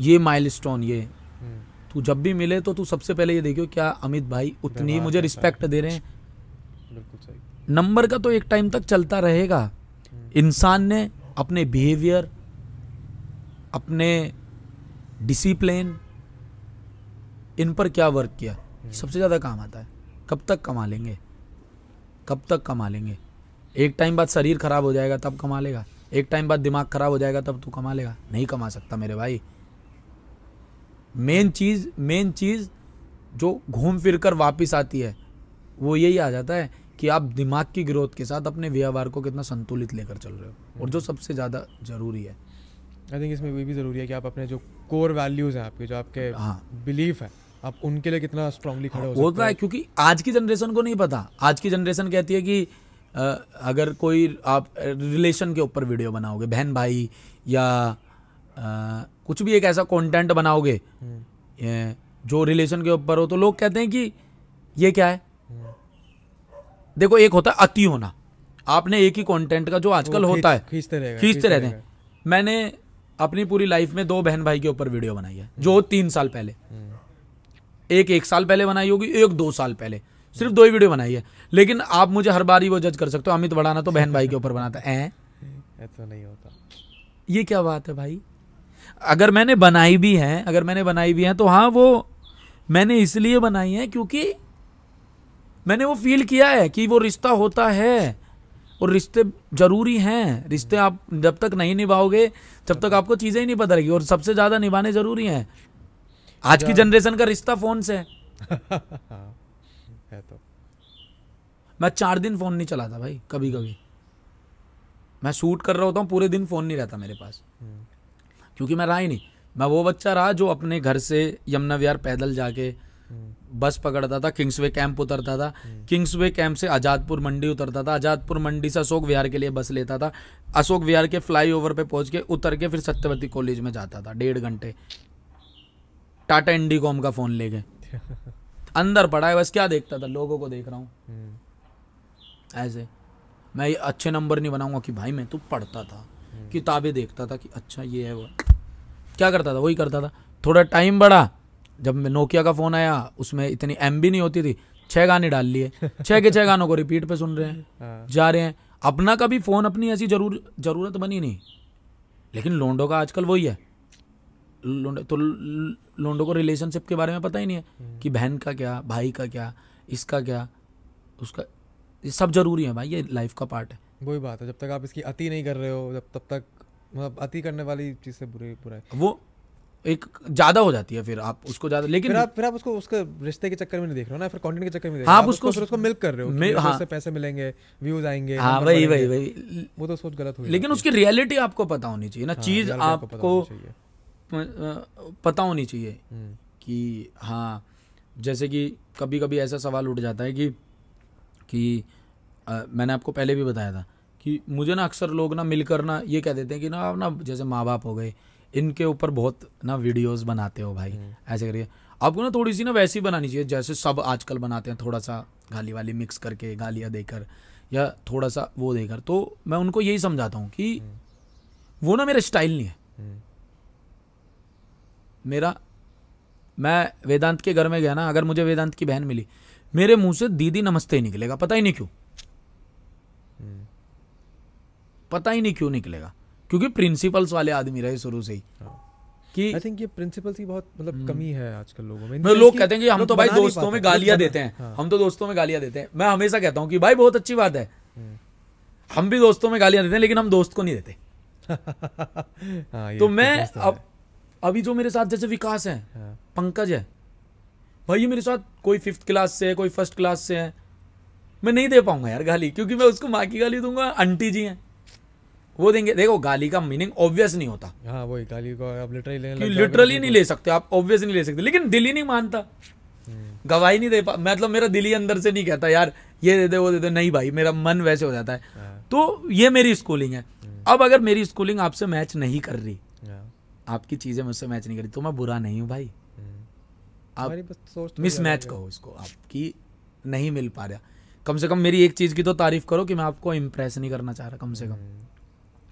ये माइलस्टोन ये। हम्म, तू जब भी मिले तो तू सबसे पहले ये देखियो क्या अमित भाई उतनी मुझे रिस्पेक्ट दे रहे हैं? बिल्कुल सही। नंबर का तो एक टाइम तक चलता रहेगा। हम्म, इंसान ने अपने बिहेवियर अपने डिसिप्लिन इन पर क्या वर्क किया? सबसे ज़्यादा काम आता है। कब तक कमा लेंगे? कब तक कमा लेंगे? एक टाइम बाद शरीर खराब हो जाएगा तब कमा लेगा। एक टाइम बाद दिमाग खराब हो जाएगा तब तू कमा लेगा। नहीं कमा सकता मेरे भाई। मेन चीज़ मेन चीज़ जो घूम फिर कर वापिस आती है वो यही आ जाता है कि आप दिमाग की ग्रोथ के साथ अपने व्यवहार को कितना संतुलित लेकर चल रहे हो। और जो सबसे ज़्यादा ज़रूरी है। आई थिंक इसमें ये भी ज़रूरी है कि आप अपने जो कोर वैल्यूज़ हैं आपके जो आपके हाँ। बिलीफ है आप उनके लिए कितना स्ट्रांगली खड़े हो होता है क्योंकि आज की जनरेशन को नहीं पता। आज की जनरेशन कहती है कि अ, अगर कोई आप रिलेशन के ऊपर वीडियो बनाओगे बहन भाई या अ, कुछ भी एक ऐसा कंटेंट बनाओगे हम्म, जो रिलेशन के ऊपर हो तो लोग कहते हैं कि ये क्या है? देखो एक होता है अति होना। आपने एक ही कंटेंट का जो आजकल होता है खींचते रहते हैं। मैंने अपनी पूरी लाइफ में दो बहन भाई के ऊपर वीडियो बनाई है जो तीन साल पहले। हम्म, एक एक साल पहले बनाई होगी एक दो साल पहले। सिर्फ़ दो ही वीडियो बनाई है। लेकिन आप मुझे हर बार ही वो जज कर सकते हो अमित बढ़ाना तो बहन भाई के ऊपर बनाता है। ऐसा नहीं होता। ये क्या बात है भाई? अगर मैंने बनाई भी है अगर मैंने बनाई भी है तो हाँ वो मैंने इसलिए बनाई है क्योंकि मैंने वो फील किया है कि वो रिश्ता होता है। और रिश्ते ज़रूरी हैं। रिश्ते आप जब तक नहीं निभाओगे तब तक आपको चीज़ें ही नहीं पता रहेगी और सबसे ज़्यादा निभाने ज़रूरी हैं। आज की जनरेशन का रिश्ता फ़ोन से है। हाँ तो। मैं चार दिन फ़ोन नहीं चलाता भाई कभी कभी मैं शूट कर रहा होता हूँ पूरे दिन फ़ोन नहीं रहता मेरे पास। हम्म, क्योंकि मैं रहा ही नहीं। मैं वो बच्चा रहा जो अपने घर से यमुना विहार पैदल जाके हम्म, बस पकड़ता था किंग्सवे कैंप उतरता था। किंग्सवे कैंप से आज़ादपुर मंडी उतरता था। आज़ादपुर मंडी से अशोक विहार के लिए बस लेता था। अशोक विहार के फ्लाईओवर पे पहुँच के उतर के फिर सत्यवती कॉलेज में जाता था डेढ़ घंटे। टाटा इंडिकॉम का फ़ोन ले गए अंदर पड़ा है बस क्या देखता था लोगों को देख रहा हूँ। हम्म, ऐसे। मैं ये अच्छे नंबर नहीं बनाऊँगा कि भाई मैं तो पढ़ता था किताबें देखता था कि अच्छा ये है वो। क्या करता था वही करता था। थोड़ा टाइम बढ़ा। जब मैं नोकिया का फ़ोन आया उसमें इतनी एम नहीं होती थी। छः गाने डाल लिए। छः के छः गानों को रिपीट पे सुन रहे हैं हाँ। जा रहे हैं। अपना कभी फ़ोन अपनी ऐसी ज़रूर ज़रूरत बनी नहीं। लेकिन लोंडो का आजकल वही है। लोंडो तो लोंडो को रिलेशनशिप के बारे में पता ही नहीं है कि बहन का क्या भाई का क्या इसका क्या उसका ये सब ज़रूरी है भाई ये लाइफ का पार्ट है। वही बात है जब तक आप इसकी अति नहीं कर रहे हो जब तब तक मतलब अति करने वाली चीज़ से बुरे बुरा है। वो एक ज़्यादा हो जाती है फिर आप उसको ज़्यादा लेकिन फिर आप फिर आप उसको उसके रिश्ते के चक्कर में नहीं देख रहे हो ना? फिर कंटेंट के चक्कर में देख हाँ, आप हो उसको उसको- उसको मिल्क कर रहे हो कि मैं- हाँ। इससे पैसे मिलेंगे व्यूज़ आएँगे हाँ वही वही वही। वो तो सोच गलत हुई लेकिन उसकी रियलिटी आपको पता होनी चाहिए ना हाँ, चीज़ आपको पता होनी चाहिए। पता होनी चाहिए हम्म, कि हाँ जैसे कि कभी कभी ऐसा सवाल उठ जाता है कि कि मैंने आपको पहले भी बताया था कि मुझे ना अक्सर लोग ना मिलकर ना ये कह देते हैं कि ना आप ना जैसे माँ बाप हो गए इनके ऊपर बहुत ना वीडियोस बनाते हो भाई। ऐसे करिए। आपको ना थोड़ी सी ना वैसी बनानी चाहिए जैसे सब आजकल बनाते हैं थोड़ा सा गाली वाली मिक्स करके गालियाँ देकर या थोड़ा सा वो देकर। तो मैं उनको यही समझाता हूँ कि वो ना मेरा स्टाइल नहीं है। हम्म, मेरा मैं वेदांत के घर में गया ना अगर मुझे वेदांत की बहन मिली मेरे मुँह से दीदी नमस्ते ही निकलेगा पता ही नहीं क्यों। हम्म, पता ही नहीं क्यों निकलेगा। क्योंकि प्रिंसिपल्स वाले आदमी रहे शुरू से ही। हाँ। कि आई थिंक ये प्रिंसिपल्स की बहुत मतलब कमी है आजकल लोगों में। मतलब लोग कहते हैं कि हम तो भाई दोस्तों में गालियाँ देते हैं। हाँ, हम तो दोस्तों में गालियाँ देते हैं। मैं हमेशा कहता हूँ कि भाई बहुत अच्छी बात है। हम्म। हम भी दोस्तों में गालियाँ देते हैं लेकिन हम दोस्त को नहीं देते। हाँ, तो मैं तो अब अभी जो मेरे साथ जैसे विकास है हाँ, पंकज है। भाई ये मेरे साथ कोई फिफ्थ क्लास से है कोई फ़र्स्ट क्लास से है। मैं नहीं दे पाऊँगा यार गाली क्योंकि मैं उसको माँ की गाली दूँगा आंटी जी हैं। वो देंगे। देखो गाली का मीनिंग ऑब्वियस नहीं होता। हाँ वही गाली को आप लिटरली लिटरली तो- नहीं ले सकते आप ऑब्वियस नहीं ले सकते। लेकिन दिल ही नहीं मानता। हम्म, गवाही नहीं दे पा मतलब मेरा दिल ही अंदर से नहीं कहता यार ये दे दे वो दे दे। नहीं भाई मेरा मन वैसे हो जाता है। हाँ, तो ये मेरी स्कूलिंग है। अब अगर मेरी स्कूलिंग आपसे मैच नहीं कर रही हाँ, आपकी चीज़ें मुझसे मैच नहीं कर रही तो मैं बुरा नहीं हूँ भाई। हम्म। आप मिस मैच कहो इसको आपकी नहीं मिल पा रहा। कम से कम मेरी एक चीज़ की तो तारीफ़ करो कि मैं आपको इम्प्रेस नहीं करना चाह रहा कम से कम। हम्म,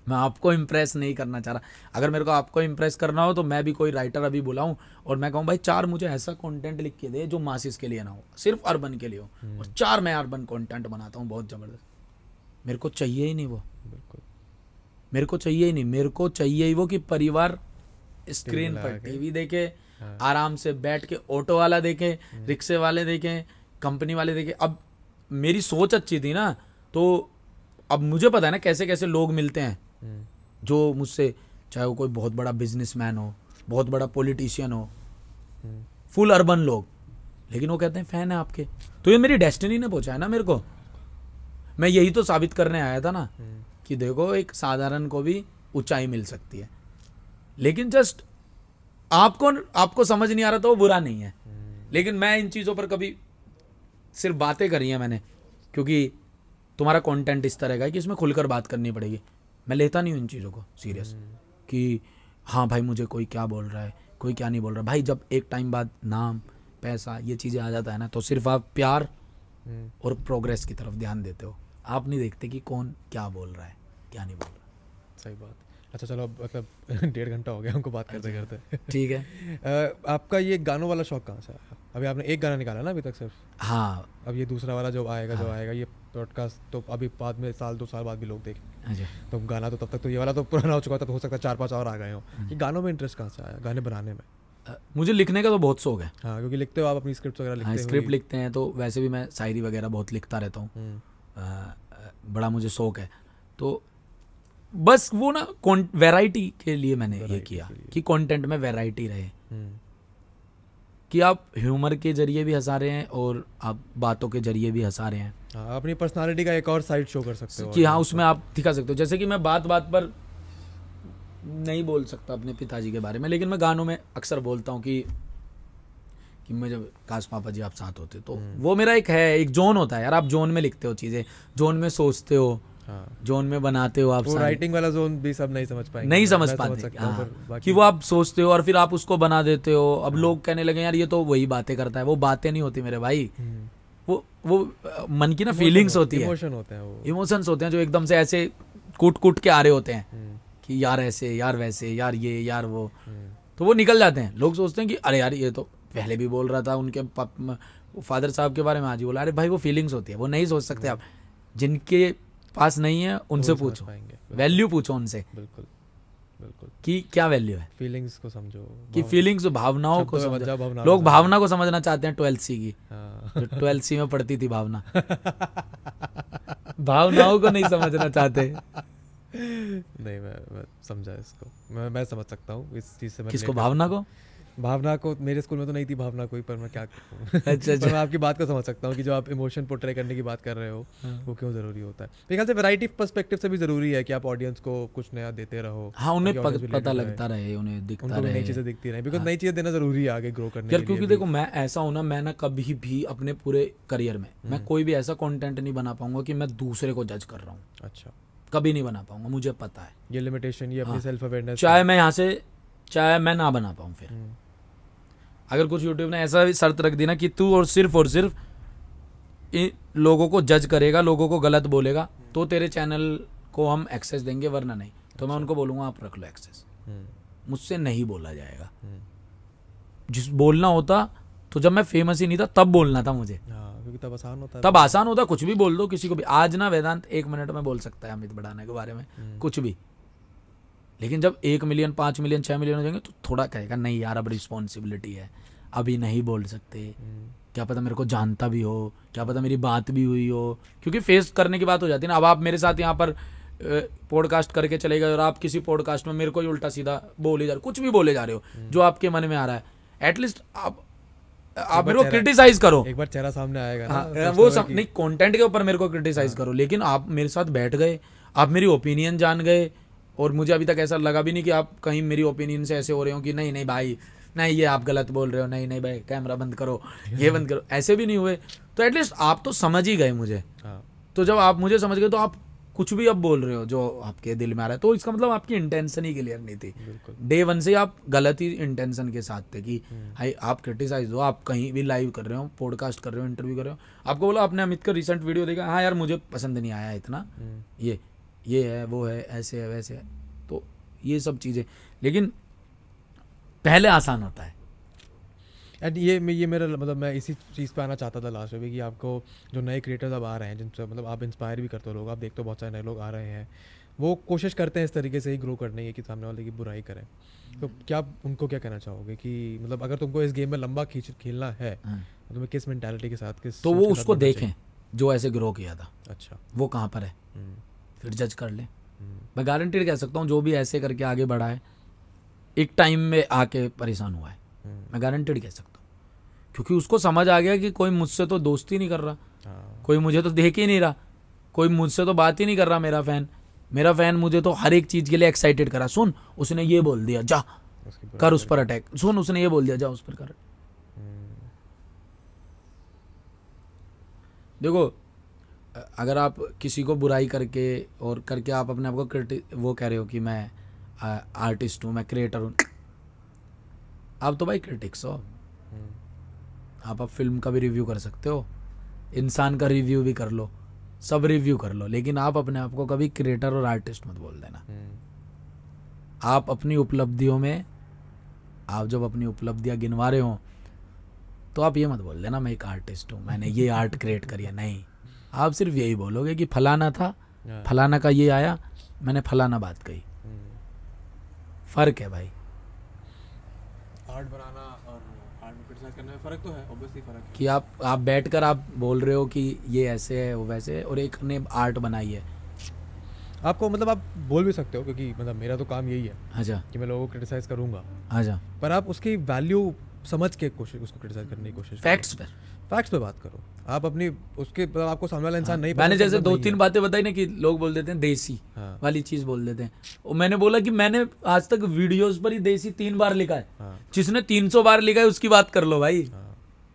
मैं आपको इम्प्रेस नहीं करना चाह रहा। अगर मेरे को आपको इम्प्रेस करना हो तो मैं भी कोई राइटर अभी बुलाऊं और मैं कहूँ भाई चार मुझे ऐसा कंटेंट लिख के दे जो मासिस के लिए ना हो सिर्फ़ अर्बन के लिए हो। और चार मैं अर्बन कंटेंट बनाता हूँ बहुत ज़बरदस्त। मेरे को चाहिए ही नहीं वो। बिल्कुल। मेरे को चाहिए ही नहीं। मेरे को चाहिए ही वो कि परिवार स्क्रीन पर। टीवी देखे हाँ। आराम से बैठ के ऑटो वाला देखें हम्म। रिक्शे वाले देखें कंपनी वाले देखें। अब मेरी सोच अच्छी थी ना तो अब मुझे पता है ना कैसे कैसे लोग मिलते हैं। हम्म, जो मुझसे चाहे वो कोई बहुत बड़ा बिजनेसमैन हो बहुत बड़ा पॉलिटिशियन हो हम्म, फुल अर्बन लोग। लेकिन वो कहते हैं फ़ैन है आपके। तो ये मेरी डेस्टिनी ने पहुँचा है ना मेरे को। मैं यही तो साबित करने आया था ना हम्म, कि देखो एक साधारण को भी ऊंचाई मिल सकती है। लेकिन जस्ट आपको आपको समझ नहीं आ रहा तो वो बुरा नहीं है। लेकिन मैं इन चीज़ों पर कभी सिर्फ़ बातें करी हैं मैंने क्योंकि तुम्हारा कंटेंट इस तरह का है कि इसमें खुलकर बात करनी पड़ेगी। मैं लेता नहीं हूँ इन चीज़ों को सीरियस कि हाँ भाई मुझे कोई क्या बोल रहा है कोई क्या नहीं बोल रहा। भाई जब एक टाइम बाद नाम पैसा ये चीज़ें आ जाता है ना तो सिर्फ़ आप प्यार हम्म, और प्रोग्रेस की तरफ़ ध्यान देते हो। आप नहीं देखते कि कौन क्या बोल रहा है क्या नहीं बोल रहा। सही बात। अच्छा चलो मतलब डेढ़ घंटा हो गया हमको बात करते करते। ठीक है। आपका ये गानों वाला शौक कहाँ से आया? अभी आपने एक गाना निकाला ना अभी तक सिर्फ़? हाँ। अब ये दूसरा वाला जो आएगा हाँ। जो हाँ। आएगा ये पॉडकास्ट तो अभी बाद में साल दो साल बाद भी लोग देखें अच्छा। तो गाना तो तब तक तो ये वाला तो पुराना हो चुका था तो हो सकता है चार पाँच और आ गए हो। हम्म। ये गानों में इंटरेस्ट कहाँ से आया गाने बनाने में? मुझे लिखने का तो बहुत शौक है। हाँ क्योंकि लिखते हो आप अपनी स्क्रिप्ट वगैरह लिखते हाँ हो स्क्रिप्ट लिखते हैं तो वैसे भी मैं शायरी वगैरह बहुत लिखता रहता हूँ। हम्म, बड़ा मुझे शौक है। तो बस वो ना वैरायटी के लिए मैंने ये किया कि कंटेंट में वैरायटी रहे। हम्म, कि आप ह्यूमर के ज़रिए भी हंसा रहे हैं और आप बातों के ज़रिए भी हंसा रहे हैं। हाँ अपनी पर्सनालिटी का एक और साइड शो कर सकते हो कि हाँ उसमें आप दिखा सकते हो। जैसे कि मैं बात बात पर नहीं बोल सकता अपने पिताजी के बारे में लेकिन मैं गानों में अक्सर बोलता हूँ कि कि मैं जब काश पापा जी आप साथ होते तो हम्म। वो मेरा एक है एक जोन होता है। यार आप जोन में लिखते हो चीज़ें जोन में सोचते हो हाँ जोन में बनाते हो आप वो राइटिंग वाला जोन भी सब नहीं समझ पाएँगे। नहीं समझ पाते। सकता हूँ, हाँ, कि वो आप सोचते हो और फिर आप उसको बना देते हो। अब लोग कहने लगे यार ये तो वही बातें करता है। वो बातें नहीं होती मेरे भाई। हम्म, वो वो मन की ना फीलिंग्स होती है। इमोशन होते हैं वो। इमोशंस होते हैं जो एकदम से ऐसे कूट कूट के आ रहे होते हैं। हम्म, कि यार ऐसे यार वैसे यार ये यार वो। हम्म, तो वो निकल जाते हैं। लोग सोचते हैं कि अरे यार ये तो पहले भी बोल रहा था उनके फादर साहब के बारे में आज ही बोला। अरे भाई वो फीलिंग्स होती है। वो नहीं सोच सकते आप। जिनके पास नहीं है उनसे पूछो। वैल्यू पूछो उनसे। बिल्कुल बिल्कुल। कि क्या वैल्यू है? फीलिंग्स को समझो कि फीलिंग्स भावनाओं को समझो। भावनाओं लोग भावना को समझना चाहते हैं ट्वेल्थ सी की हाँ। जो ट्वेल्थ सी में पढ़ती थी भावना। भावनाओं को नहीं समझना चाहते। नहीं मैं मैं समझा इसको। मैं मैं समझ सकता हूँ इस चीज़ से मैं किसको भावना को? भावना को मेरे स्कूल में तो नहीं थी भावना कोई पर मैं क्या अच्छा, अच्छा। मैं आपकी बात को समझ सकता हूँ कि जो आप इमोशन पोर्ट्रे करने की बात कर रहे हो हाँ। वो क्यों ज़रूरी होता है मेरे ख्याल से वैरायटी पर्सपेक्टिव से भी ज़रूरी है कि आप ऑडियंस को कुछ नया देते रहो हाँ उन्हें पता लगता रहे उन्हें दिखता उनको भी नई चीज़ें दिखती रहे बिकॉज़ हाँ। नई चीज़ें देना ज़रूरी है आगे ग्रो करने यार क्योंकि देखो मैं ऐसा हूँ ना मैं ना कभी भी अपने पूरे करियर में हम्म। मैं कोई भी ऐसा कॉन्टेंट नहीं बना पाऊँगा कि मैं दूसरे को जज कर रहा हूँ अच्छा कभी नहीं बना पाऊँगा मुझे पता है ये लिमिटेशन ये अपनी हाँ। सेल्फ अवेयरनेस चाहे मैं यहाँ से चाहे मैं ना बना पाऊँ फिर। अगर कुछ यूट्यूब ने ऐसा भी शर्त रख दी ना कि तू और सिर्फ़ और सिर्फ़ इन लोगों को जज करेगा लोगों को गलत बोलेगा तो तेरे चैनल को हम एक्सेस देंगे वरना नहीं। तो मैं उनको बोलूँगा आप रख लो एक्सेस मुझसे नहीं बोला जाएगा। जिस बोलना होता तो जब मैं फ़ेमस ही नहीं था तब बोलना था मुझे। हाँ क्योंकि तब आसान होता तब आसान होता कुछ भी बोल दो किसी को भी। आज ना वेदांत एक मिनट में बोल सकता है अमित बढ़ाने के बारे में। हम्म। कुछ भी। लेकिन जब एक मिलियन पाँच मिलियन छः मिलियन हो जाएँगे तो थोड़ा कहेगा नहीं यार अब रिस्पॉन्सिबिलिटी है। अभी नहीं बोल सकते। हम्म, क्या पता मेरे को जानता भी हो क्या पता मेरी बात भी हुई हो। क्योंकि फेस करने की बात हो जाती है ना। अब आप मेरे साथ यहाँ पर पॉडकास्ट करके चले गए और आप किसी पॉडकास्ट में मेरे को ही उल्टा सीधा बोले जा रहे कुछ भी बोले जा रहे हो जो आपके मन में आ रहा है। एटलीस्ट आप आप मेरे को क्रिटिसाइज करो। एक बार चेहरा सामने आएगा ना हाँ, वो हो सम, नहीं कंटेंट के ऊपर मेरे को क्रिटिसाइज करो। लेकिन आप मेरे साथ बैठ गए आप मेरी ओपिनियन जान गए और मुझे अभी तक ऐसा लगा भी नहीं कि आप कहीं मेरी ओपिनियन से ऐसे हो रहे हो कि नहीं नहीं भाई नहीं ये आप गलत बोल रहे हो नहीं नहीं भाई कैमरा बंद करो ये बंद करो। ऐसे भी नहीं हुए। तो एटलीस्ट आप तो समझ ही गए मुझे। हाँ। तो जब आप मुझे समझ गए तो आप कुछ भी अब बोल रहे हो जो आपके दिल में आ रहा है। तो इसका मतलब आपकी इंटेंशन ही क्लियर नहीं थी। डे वन से आप गलत ही इंटेंशन के साथ थे कि हम्म। हाई आप क्रिटिसाइज हो आप कहीं भी लाइव कर रहे हो पॉडकास्ट कर रहे हो इंटरव्यू कर रहे हो आपको बोला आपने अमित का रिसेंट वीडियो देखा हाँ यार मुझे पसंद नहीं आया इतना। हम्म, ये। ये है वो है ऐसे है वैसे है। तो ये सब चीज़ें। लेकिन पहले आसान होता है। एंड ये मैं ये मेरा मतलब मैं इसी चीज़ पे आना चाहता था लास्ट में भी कि आपको जो नए क्रिएटर्स अब आ रहे हैं जिनसे मतलब आप इंस्पायर भी करते हो लोग आप देखते हो बहुत सारे नए लोग आ रहे हैं। वो कोशिश करते हैं इस तरीके से ही ग्रो करने की कि सामने वाले की बुराई करें। तो क्या आप उनको क्या कहना चाहोगे कि मतलब अगर तुमको इस गेम में लंबा खींच खेलना है हाँ। तो तुम्हें किस मेंटालिटी के साथ किस तो वो उसको देखें जो ऐसे ग्रो किया था। अच्छा। वो कहाँ पर है? हम्म, फिर जज कर ले। हम्म, मैं गारंटीड कह सकता हूँ जो भी ऐसे करके आगे बढ़ा है एक टाइम में आके परेशान हुआ है। हम्म, मैं गारंटीड कह सकता हूँ। क्योंकि उसको समझ आ गया कि कोई मुझसे तो दोस्ती नहीं कर रहा। हाँ, कोई मुझे तो देख ही नहीं रहा। कोई मुझसे तो बात ही नहीं कर रहा मेरा फ़ैन मेरा फ़ैन मुझे तो हर एक चीज़ के लिए एक्साइटेड करा। सुन उसने ये बोल दिया जा कर उस पर अटैक सुन उसने ये बोल दिया जा उस पर कर। हम्म, देखो अगर आप किसी को बुराई करके और करके आप अपने आप को वो कह रहे हो कि मैं आर्टिस्ट हूँ, मैं क्रिएटर हूँ, आप तो भाई क्रिटिक्स हो। आप अब फ़िल्म का भी रिव्यू कर सकते हो, इंसान का रिव्यू भी कर लो, सब रिव्यू कर लो, लेकिन आप अपने आप को कभी क्रिएटर और आर्टिस्ट मत बोल देना। आप अपनी उपलब्धियों में, आप जब अपनी उपलब्धियाँ गिनवा रहे हो तो आप ये मत बोल देना, मैं एक आर्टिस्ट हूँ, मैंने ये आर्ट क्रिएट करी है, नहीं। आप सिर्फ़ यही बोलोगे कि फलाना था हाँ, फलाना का ये आया मैंने फलाना बात कही। हम्म, फ़र्क है भाई। आर्ट बनाना और आर्ट में क्रिटिसाइज करने में फ़र्क तो है ऑब्वियसली फ़र्क है। कि आप आप बैठकर आप बोल रहे हो कि ये ऐसे है वो वैसे है और एक ने आर्ट बनाई है। आपको मतलब आप बोल भी सकते हो क्योंकि मतलब मेरा तो काम यही है अच्छा। कि मैं लोगों को क्रिटिसाइज करूँगा। अच्छा। पर आप उसकी वैल्यू समझ के कोशिश उसको क्रिटिसाइज करने की कोशिश फैक्ट्स पर। फैक्ट्स पे बात करो। आप अपनी उसके मतलब आपको सामने वाला इंसान नहीं मैंने जैसे दो तीन है। बातें बताई ना कि लोग बोल देते हैं देसी हाँ। वाली चीज़ बोल देते हैं। और मैंने बोला कि मैंने आज तक वीडियोस पर ही देसी तीन बार लिखा है। हाँ। जिसने 300 बार लिखा है उसकी बात कर लो भाई। हाँ।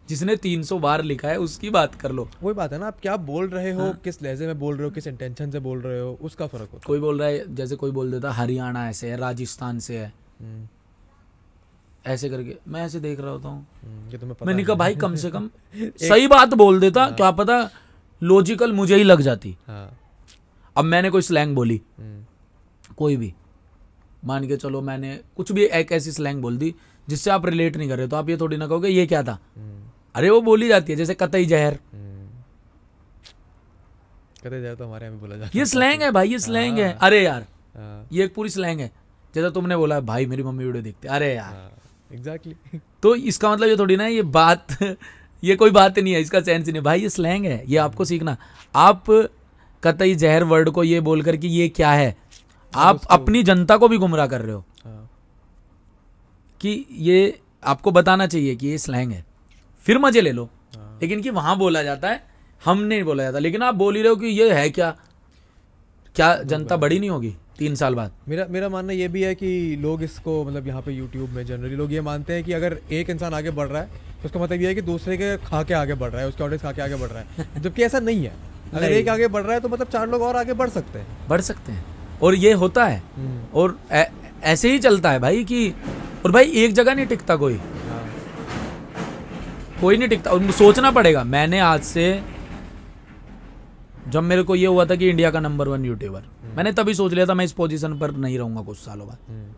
जिसने 300 बार लिखा है उसकी बात कर लो। वही बात है ना आप क्या बोल रहे हो हाँ। किस लहजे में बोल रहे हो किस इंटेंशन से बोल रहे हो उसका फ़र्क होता कोई बोल रहा है जैसे कोई बोल देता हरियाणा ऐसे है राजस्थान से है है। हम्म, ऐसे करके मैं ऐसे देख रहा होता हूँ। हम्म, पता मैंने कहा भाई कम से कम सही बात बोल देता क्या पता लॉजिकल मुझे ही लग जाती। हाँ। अब मैंने कोई स्लैंग बोली। हम्म, कोई भी। मान के चलो मैंने कुछ भी एक ऐसी स्लैंग बोल दी जिससे आप रिलेट नहीं कर रहे तो आप ये थोड़ी ना कहोगे ये क्या था? हम्म, अरे वो बोली जाती है जैसे कतई जहर। कहते जाए तो हमारे यहाँ बोला जाता ये स्लैंग है भाई ये स्लैंग है। अरे यार हाँ। ये एक पूरी स्लैंग है। जैसा तुमने बोला भाई मेरी मम्मी वीडियो देखते अरे यार। हाँ एग्जैक्टली तो इसका मतलब ये थोड़ी ना ये बात ये कोई बात नहीं है इसका सेंस नहीं। भाई ये स्लैंग है ये आपको सीखना। आप कतई जहर वर्ड को ये बोलकर कि ये क्या है? आप अपनी जनता को भी गुमराह कर रहे हो। हाँ। कि ये आपको बताना चाहिए कि ये स्लैंग है। फिर मज़े ले लो। हाँ। लेकिन कि वहाँ बोला जाता है हम नहीं बोला जाता। लेकिन आप बोल ही रहे हो कि ये है क्या? क्या जनता बड़ी नहीं होगी? तीन साल बाद। मेरा मेरा मानना ये भी है कि लोग इसको मतलब यहाँ पे यूट्यूब में जनरली लोग ये मानते हैं कि अगर एक इंसान आगे बढ़ रहा है तो उसका मतलब ये है कि दूसरे के खा के आगे बढ़ रहा है उसके ऑडियंस खा के आगे बढ़ रहा है। जबकि ऐसा नहीं है। अगर। एक आगे बढ़ रहा है तो मतलब चार लोग और आगे बढ़ सकते हैं। बढ़ सकते हैं। और ये होता है। हम्म, और ऐ- ऐसे ही चलता है भाई कि और भाई एक जगह नहीं टिकता कोई। हाँ, कोई नहीं टिकता। और सोचना पड़ेगा मैंने आज से जब मेरे को ये हुआ था कि इंडिया का नंबर वन यूट्यूबर मैंने तभी सोच लिया था मैं इस पोजीशन पर नहीं रहूँगा कुछ सालों बाद। हम्म,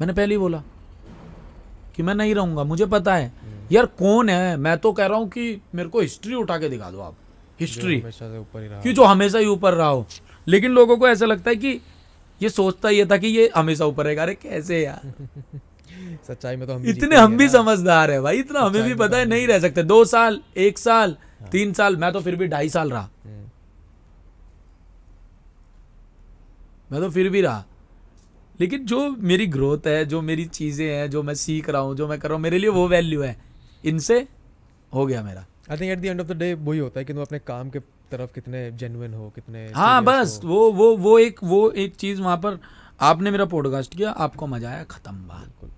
मैंने पहले ही बोला कि मैं नहीं रहूँगा मुझे पता है। यार कौन है? मैं तो कह रहा हूँ कि मेरे को हिस्ट्री उठा के दिखा दो आप। हिस्ट्री हमेशा से ऊपर ही रहा। कि जो हमेशा ही ऊपर रहा हो। लेकिन लोगों को ऐसा लगता है कि ये सोचता ये था कि ये हमेशा ऊपर रहेगा। अरे कैसे यार? सच्चाई में तो हम इतने हम भी समझदार है भाई इतना हमें भी तो पता है नहीं रह सकते। दो साल एक साल तीन साल मैं तो फिर भी ढाई साल रहा। हम्म, मैं तो फिर भी रहा। लेकिन जो मेरी ग्रोथ है जो मेरी चीज़ें हैं जो मैं सीख रहा हूँ जो मैं कर रहा हूँ मेरे लिए वो वैल्यू है। इनसे हो गया मेरा। I think at the end of the day वही होता है कि तुम अपने काम के तरफ़ कितने जेन्युइन हो कितने हाँ बस हो। वो वो वो एक वो एक चीज़ वहाँ पर आपने मेरा पॉडकास्ट किया आपको मज़ा आया खत्म बात। बिल्कुल।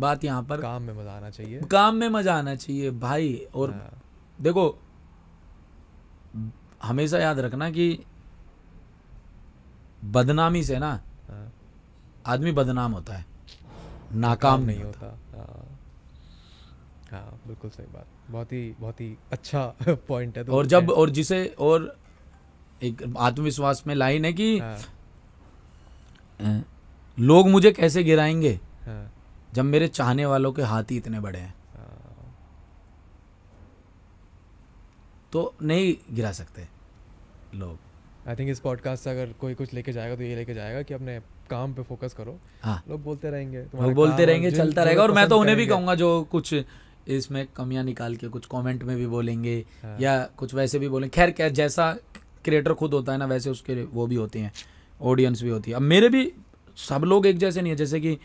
बात यहाँ पर काम में मज़ा आना चाहिए। काम में मज़ा आना चाहिए भाई और हाँ, देखो हमेशा याद रखना कि बदनामी से ना हाँ, आदमी बदनाम होता है नाकाम नहीं होता। हाँ। हाँ बिल्कुल सही बात। बहुत ही बहुत ही अच्छा पॉइंट है तो और जब और जिसे और एक आत्मविश्वास में लाइन है कि हाँ, लोग मुझे कैसे गिराएँगे? हाँ, जब मेरे चाहने वालों के हाथ ही इतने बड़े हैं। तो नहीं गिरा सकते लोग। आई थिंक इस पॉडकास्ट से अगर कोई कुछ लेके जाएगा तो ये लेके जाएगा कि अपने काम पे फोकस करो। हाँ। लोग बोलते रहेंगे लोग बोलते रहेंगे चलता रहेगा। और मैं तो उन्हें भी। कहूँगा जो कुछ इसमें कमियाँ निकाल के कुछ कमेंट में भी बोलेंगे हाँ। या कुछ वैसे भी बोलेंगे खैर क्या जैसा क्रिएटर खुद होता है ना वैसे उसके वो भी होती हैं ऑडियंस भी होती है। अब मेरे भी सब लोग एक जैसे नहीं है जैसे कि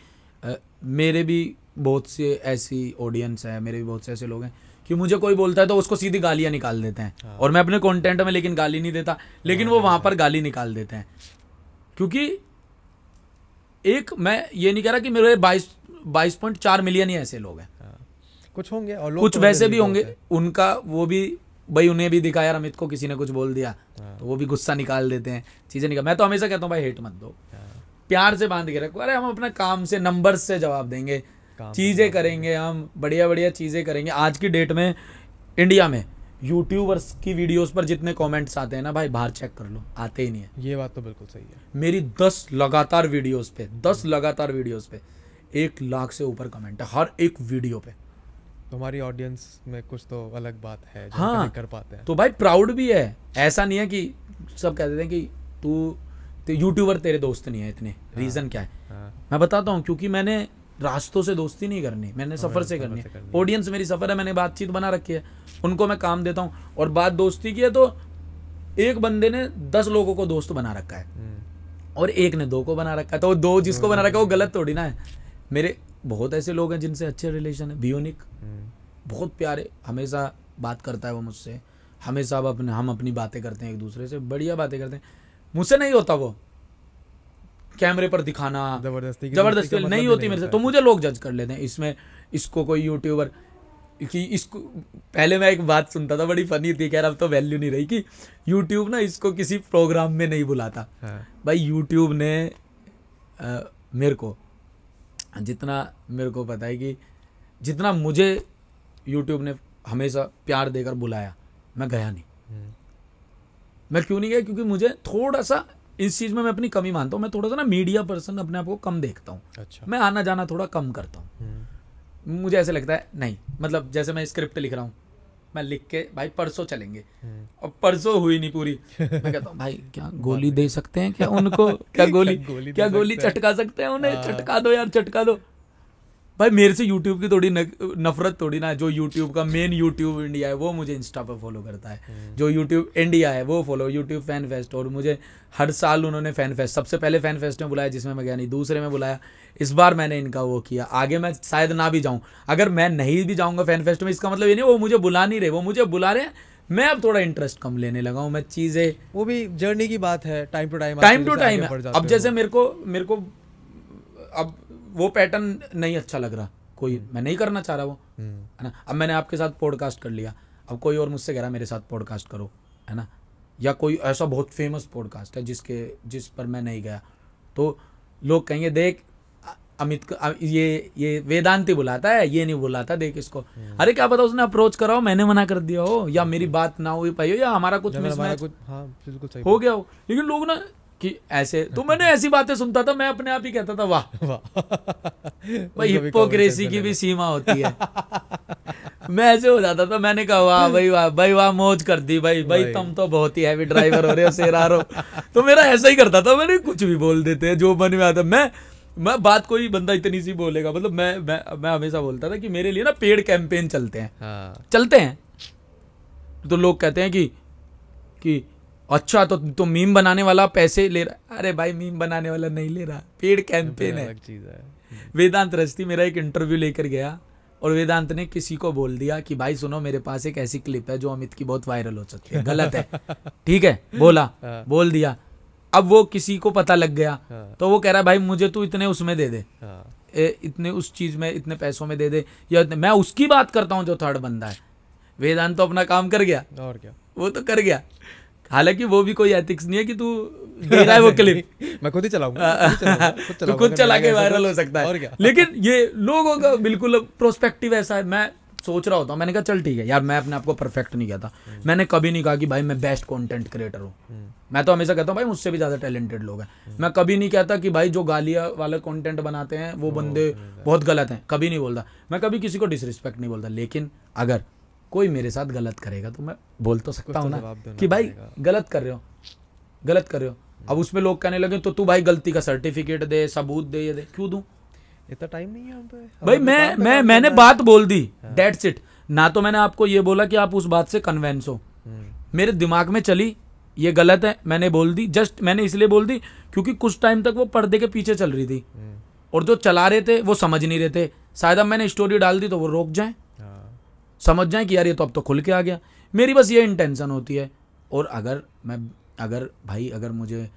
मेरे भी बहुत से ऐसी ऑडियंस है मेरे भी बहुत से ऐसे लोग हैं कि मुझे कोई बोलता है तो उसको सीधी गालियाँ निकाल देते हैं हाँ। और मैं अपने कंटेंट में लेकिन गाली नहीं देता लेकिन वो वहाँ पर गाली निकाल देते हैं क्योंकि एक मैं ये नहीं कह रहा कि मेरे बाईस बाईस पॉइंट चार मिलियन ही ऐसे लोग हैं हाँ। कुछ होंगे और लोग कुछ तो वैसे भी होंगे उनका वो भी भाई उन्हें भी दिखा यार अमित को किसी ने कुछ बोल दिया हाँ। तो वो भी गुस्सा निकाल देते हैं चीज़ें निकाल मैं तो हमेशा कहता हूँ भाई हेट मत दो हाँ। प्यार से बाँध के रखो। अरे हम अपने काम से नंबर से जवाब देंगे। चीज़ें करेंगे हम बढ़िया बढ़िया चीज़ें करेंगे। आज की डेट में इंडिया में यूट्यूबर्स की वीडियोस पर जितने कमेंट्स आते हैं ना भाई बाहर चेक कर लो आते ही नहीं है। ये बात तो बिल्कुल सही है। मेरी दस लगातार वीडियोस पे दस लगातार वीडियोस पे एक लाख से ऊपर कमेंट है हर एक वीडियो पे। तुम्हारी ऑडियंस में कुछ तो अलग बात है हाँ। कर पाते हैं। तो भाई प्राउड भी है। ऐसा नहीं है कि सब कहते हैं कि तू तो यूट्यूबर तेरे दोस्त नहीं है इतने। रीजन क्या है? हाँ। मैं बताता हूँ क्योंकि मैंने रास्तों से दोस्ती नहीं करनी मैंने सफ़र से करनी है। ऑडियंस मेरी सफ़र है मैंने बातचीत बना रखी है उनको मैं काम देता हूँ। और बात दोस्ती की है तो एक बंदे ने दस लोगों को दोस्त बना रखा है। हम्म, और एक ने दो को बना रखा है तो वो दो जिसको बना रखा है वो गलत थोड़ी ना है। मेरे बहुत ऐसे लोग हैं जिनसे अच्छे रिलेशन है बियोनिक हम्म, बहुत प्यारे हमेशा बात करता है वो मुझसे। हमेशा अब अपने हम अपनी बातें करते हैं एक दूसरे से बढ़िया बातें करते हैं। मुझसे नहीं होता वो। कैमरे पर दिखाना ज़बरदस्ती ज़बरदस्ती नहीं मतलब होती मेरे से। तो मुझे लोग जज कर लेते हैं। इसमें इसको कोई यूट्यूबर कि इसको पहले मैं एक बात सुनता था बड़ी फनी थी खैर अब तो वैल्यू नहीं रही कि यूट्यूब ना इसको किसी प्रोग्राम में नहीं बुलाता। हाँ। भाई यूट्यूब ने अ, मेरे को जितना मेरे को पता है कि जितना मुझे यूट्यूब ने हमेशा प्यार देकर बुलाया मैं गया नहीं। हम्म, मैं क्यों नहीं गया? क्योंकि मुझे थोड़ा सा इस चीज़ में मैं अपनी कमी मानता हूँ। मैं थोड़ा सा ना मीडिया पर्सन अपने आप को कम देखता हूँ। अच्छा। मैं आना जाना थोड़ा कम करता हूँ। हम्म, मुझे ऐसे लगता है नहीं मतलब जैसे मैं स्क्रिप्ट लिख रहा हूँ मैं लिख के भाई परसों चलेंगे। हम्म, और परसों हुई नहीं पूरी। मैं कहता हूँ भाई क्या गोली दे सकते हैं क्या उनको? क्या गोली क्या गोली? चटका सकते हैं उन्हें? हाँ। चटका दो यार चटका दो। भाई मेरे से यूट्यूब की थोड़ी नफरत थोड़ी ना जो यूट्यूब का मेन यूट्यूब इंडिया है वो मुझे इंस्टा पर फॉलो करता है। हम्म। जो यूट्यूब इंडिया है वो फॉलो यूट्यूब फ़ैन फेस्ट और मुझे हर साल उन्होंने फ़ैन फेस्ट सबसे पहले फ़ैन फेस्ट में बुलाया जिसमें मैं गया नहीं दूसरे में बुलाया इस बार मैंने इनका वो किया। आगे मैं शायद ना भी जाऊँ। अगर मैं नहीं भी जाऊँगा फ़ैन फेस्ट में इसका मतलब ये नहीं वो मुझे बुला नहीं रहे वो मुझे बुला रहे हैं। मैं अब थोड़ा इंटरेस्ट कम लेने लगा हूँ मैं चीज़ें वो भी जर्नी की बात है time to time time to time अब जैसे मेरे को मेरे को अब वो पैटर्न नहीं अच्छा लग रहा। कोई मैं नहीं करना चाह रहा वो है ना? अब मैंने आपके साथ पॉडकास्ट कर लिया। अब कोई और मुझसे कह रहा मेरे साथ पॉडकास्ट करो है ना? या कोई ऐसा बहुत फ़ेमस पॉडकास्ट है जिसके जिस पर मैं नहीं गया। तो लोग कहेंगे देख अमित ये ये वेदांति बुलाता है ये नहीं बुलाता देख इसको। अरे क्या पता उसने अप्रोच करा हो मैंने मना कर दिया हो या मेरी बात ना हुई पाई हो या हमारा कुछ कुछ हाँ हो गया हो। लेकिन लोग ना कि ऐसे तो मैंने ऐसी बातें सुनता था मैं अपने आप ही कहता था वाह भाई हिपोक्रेसी की भी सीमा होती है। मैं ऐसे हो जाता था मैंने कहा वाह भाई वाह भाई वाह मौज कर दी भाई भाई भाई। तुम तो बहुत ही हैवी ड्राइवर हो रहे हो शेरार हो तो मेरा ऐसा ही करता था मैंने कुछ भी बोल देते हैं जो मन में आता। मैं मैं बात कोई बंदा इतनी सी बोलेगा मतलब मैं मैं मैं हमेशा बोलता था कि मेरे लिए ना पेड कैंपेन चलते हैं। हाँ। चलते हैं। तो लोग कहते हैं कि कि अच्छा तो तो मीम बनाने वाला पैसे ले रहा अरे भाई मीम बनाने वाला नहीं ले रहा। पेड कैंपेन है। चीज़ है। वेदांत रस्ती मेरा एक इंटरव्यू लेकर गया और वेदांत ने किसी को बोल दिया कि भाई सुनो मेरे पास एक ऐसी क्लिप है जो अमित की बहुत वायरल हो सकती है। गलत है। ठीक है बोला हाँ। बोल दिया। अब वो किसी को पता लग गया। हाँ। तो वो कह रहा है भाई मुझे तू इतने उसमें दे दे। हाँ। ए, इतने उस चीज़ में इतने पैसों में दे दे। या मैं उसकी बात करता हूँ जो थर्ड बंदा है। वेदांत तो अपना काम कर गया। और क्या? वो तो कर गया। हालाँकि वो भी कोई एथिक्स नहीं है कि तू दे रहा है वो क्लिप मैं खुद ही चलाऊँगा खुद तो चला के वायरल हो सकता और है क्या? लेकिन ये लोगों का बिल्कुल प्रोस्पेक्टिव ऐसा है। मैं सोच रहा होता हूँ मैंने कहा चल ठीक है यार मैं अपने आप को परफेक्ट नहीं कहता मैंने कभी नहीं कहा कि भाई मैं बेस्ट कंटेंट क्रिएटर हूँ। हम्म, मैं तो हमेशा कहता हूँ भाई मुझसे भी ज़्यादा टैलेंटेड लोग हैं। मैं कभी नहीं कहता कि भाई जो गालिया वाला कंटेंट बनाते हैं वो बंदे बहुत गलत हैं। कभी नहीं बोलता। मैं कभी किसी को डिसरिस्पेक्ट नहीं बोलता। लेकिन अगर कोई मेरे साथ गलत करेगा तो मैं बोल तो सकता तो हूँ ना कि भाई गलत कर रहे हो गलत कर रहे हो। अब उसमें लोग कहने लगे तो तू भाई गलती का सर्टिफिकेट दे सबूत दे ये दे क्यों दूँ? इतना टाइम नहीं है पे। भाई तो मैं मैं मैंने बात बोल दी डेट्स इट ना तो मैंने आपको ये बोला कि आप उस बात से कन्वेंस हो। हम्म, मेरे दिमाग में चली ये गलत है मैंने बोल दी जस्ट मैंने इसलिए बोल दी क्योंकि कुछ टाइम तक वो पर्दे के पीछे चल रही थी। हम्म, और जो चला रहे थे वो समझ नहीं रहे थे। शायद अब मैंने स्टोरी डाल दी तो वो रोक जाए। हाँ, समझ जाए कि यार ये तो अब तो खुल के आ गया। मेरी बस ये इंटेंशन होती है। और अगर मैं अगर भाई अगर मुझे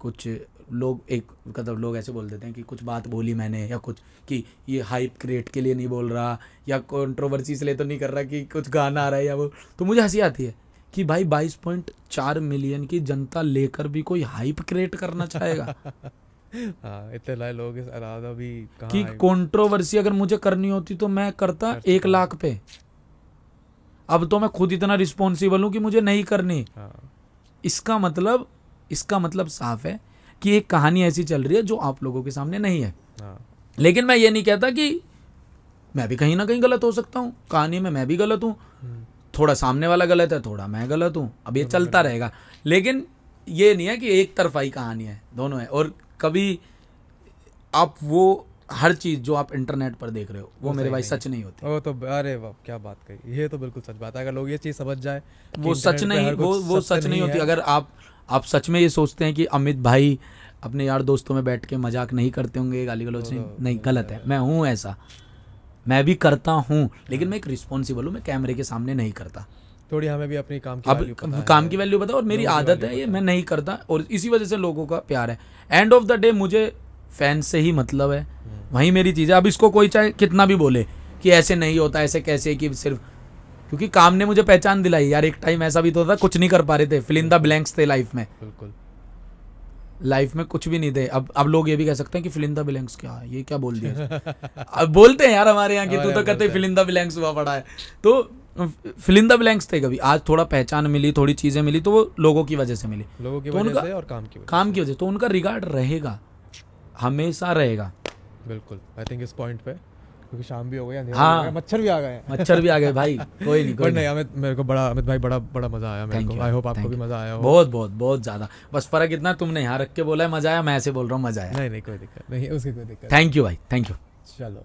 कुछ लोग एक मतलब लोग ऐसे बोल देते हैं कि कुछ बात बोली मैंने या कुछ कि ये हाइप क्रिएट के लिए नहीं बोल रहा या कंट्रोवर्सी इसलिए तो नहीं कर रहा कि कुछ गाना आ रहा है या वो तो मुझे हँसी आती है कि भाई 22.4 मिलियन की जनता लेकर भी कोई हाइप क्रिएट करना चाहेगा। हाँ इतने लाए लोग इस भी कि? कंट्रोवर्सी अगर मुझे करनी होती तो मैं करता। एक लाख पे। अब तो मैं खुद इतना रिस्पॉन्सिबल हूँ कि मुझे नहीं करनी। हाँ। इसका मतलब इसका मतलब साफ़ है कि एक कहानी ऐसी चल रही है जो आप लोगों के सामने नहीं है। हाँ। लेकिन मैं ये नहीं कहता कि मैं भी कहीं ना कहीं गलत हो सकता हूँ। कहानी में मैं भी गलत हूँ। हम्म, थोड़ा सामने वाला गलत है थोड़ा मैं गलत हूँ। अब ये चलता रहेगा। लेकिन ये नहीं है कि एक तरफा ही कहानी है दोनों है। और कभी आप वो हर चीज़ जो आप इंटरनेट पर देख रहे हो वो वो मेरे भाई सच नहीं होती। वो तो अरे वाह क्या बात कही। ये तो बिल्कुल सच बात है। अगर लोग ये चीज़ समझ जाए वो सच नहीं वो वो सच नहीं होती। अगर आप आप सच में ये सोचते हैं कि अमित भाई अपने यार दोस्तों में बैठ के मज़ाक नहीं करते होंगे गाली नहीं तो- नहीं गलत है। मैं हूँ ऐसा। मैं भी करता हूँ लेकिन मैं एक रिस्पॉन्सिबल हूँ मैं कैमरे के सामने नहीं करता। थोड़ी हमें भी अपनी काम की अब पता है। काम की वैल्यू पता और मेरी आदत है ये मैं नहीं करता और इसी वजह से लोगों का प्यार है। एंड ऑफ़ द डे मुझे फ़ैन से ही मतलब है। हम्म। वही मेरी चीज़ है। अब इसको कोई चाहे कितना भी बोले कि ऐसे नहीं होता ऐसे कैसे कि सिर्फ़ क्योंकि काम ने मुझे पहचान दिलाई यार एक टाइम ऐसा भी तो था कुछ नहीं कर पा रहे थे। फिल इन द ब्लैंक्स थे लाइफ में। बिल्कुल। लाइफ में कुछ भी नहीं थे। अब अब लोग ये भी कह सकते हैं कि फिल इन द ब्लैंक्स क्या है? ये क्या बोल दिया? अब बोलते हैं यार हमारे यहाँ की तू तो कहते फिल इन द ब्लैंक्स हुआ पड़ा है। तो फिल इन द ब्लैंक्स थे कभी। आज थोड़ा पहचान मिली थोड़ी चीज़ें मिली तो वो लोगों की वजह से मिली। लोगों की तो वजह से और काम की वजह काम की वजह से। तो उनका रिगार्ड रहेगा। हमेशा रहेगा। बिल्कुल आई थिंक इस पॉइंट पे क्योंकि शाम भी हो गई अंधेरा हाँ। मच्छर भी आ गए मच्छर भी आ गए भाई कोई नहीं कोई नहीं अमित मेरे को बड़ा अमित भाई बड़ा बड़ा मज़ा आया मेरे को। आई होप आपको भी मज़ा आया हो। बहुत बहुत बहुत ज़्यादा। बस फ़र्क इतना तुमने यहाँ रख के बोला है मज़ा आया मैं ऐसे बोल रहा हूँ मज़ा आया। नहीं नहीं कोई दिक्कत नहीं उसकी कोई दिक्कत थैंक यू भाई थैंक यू चलो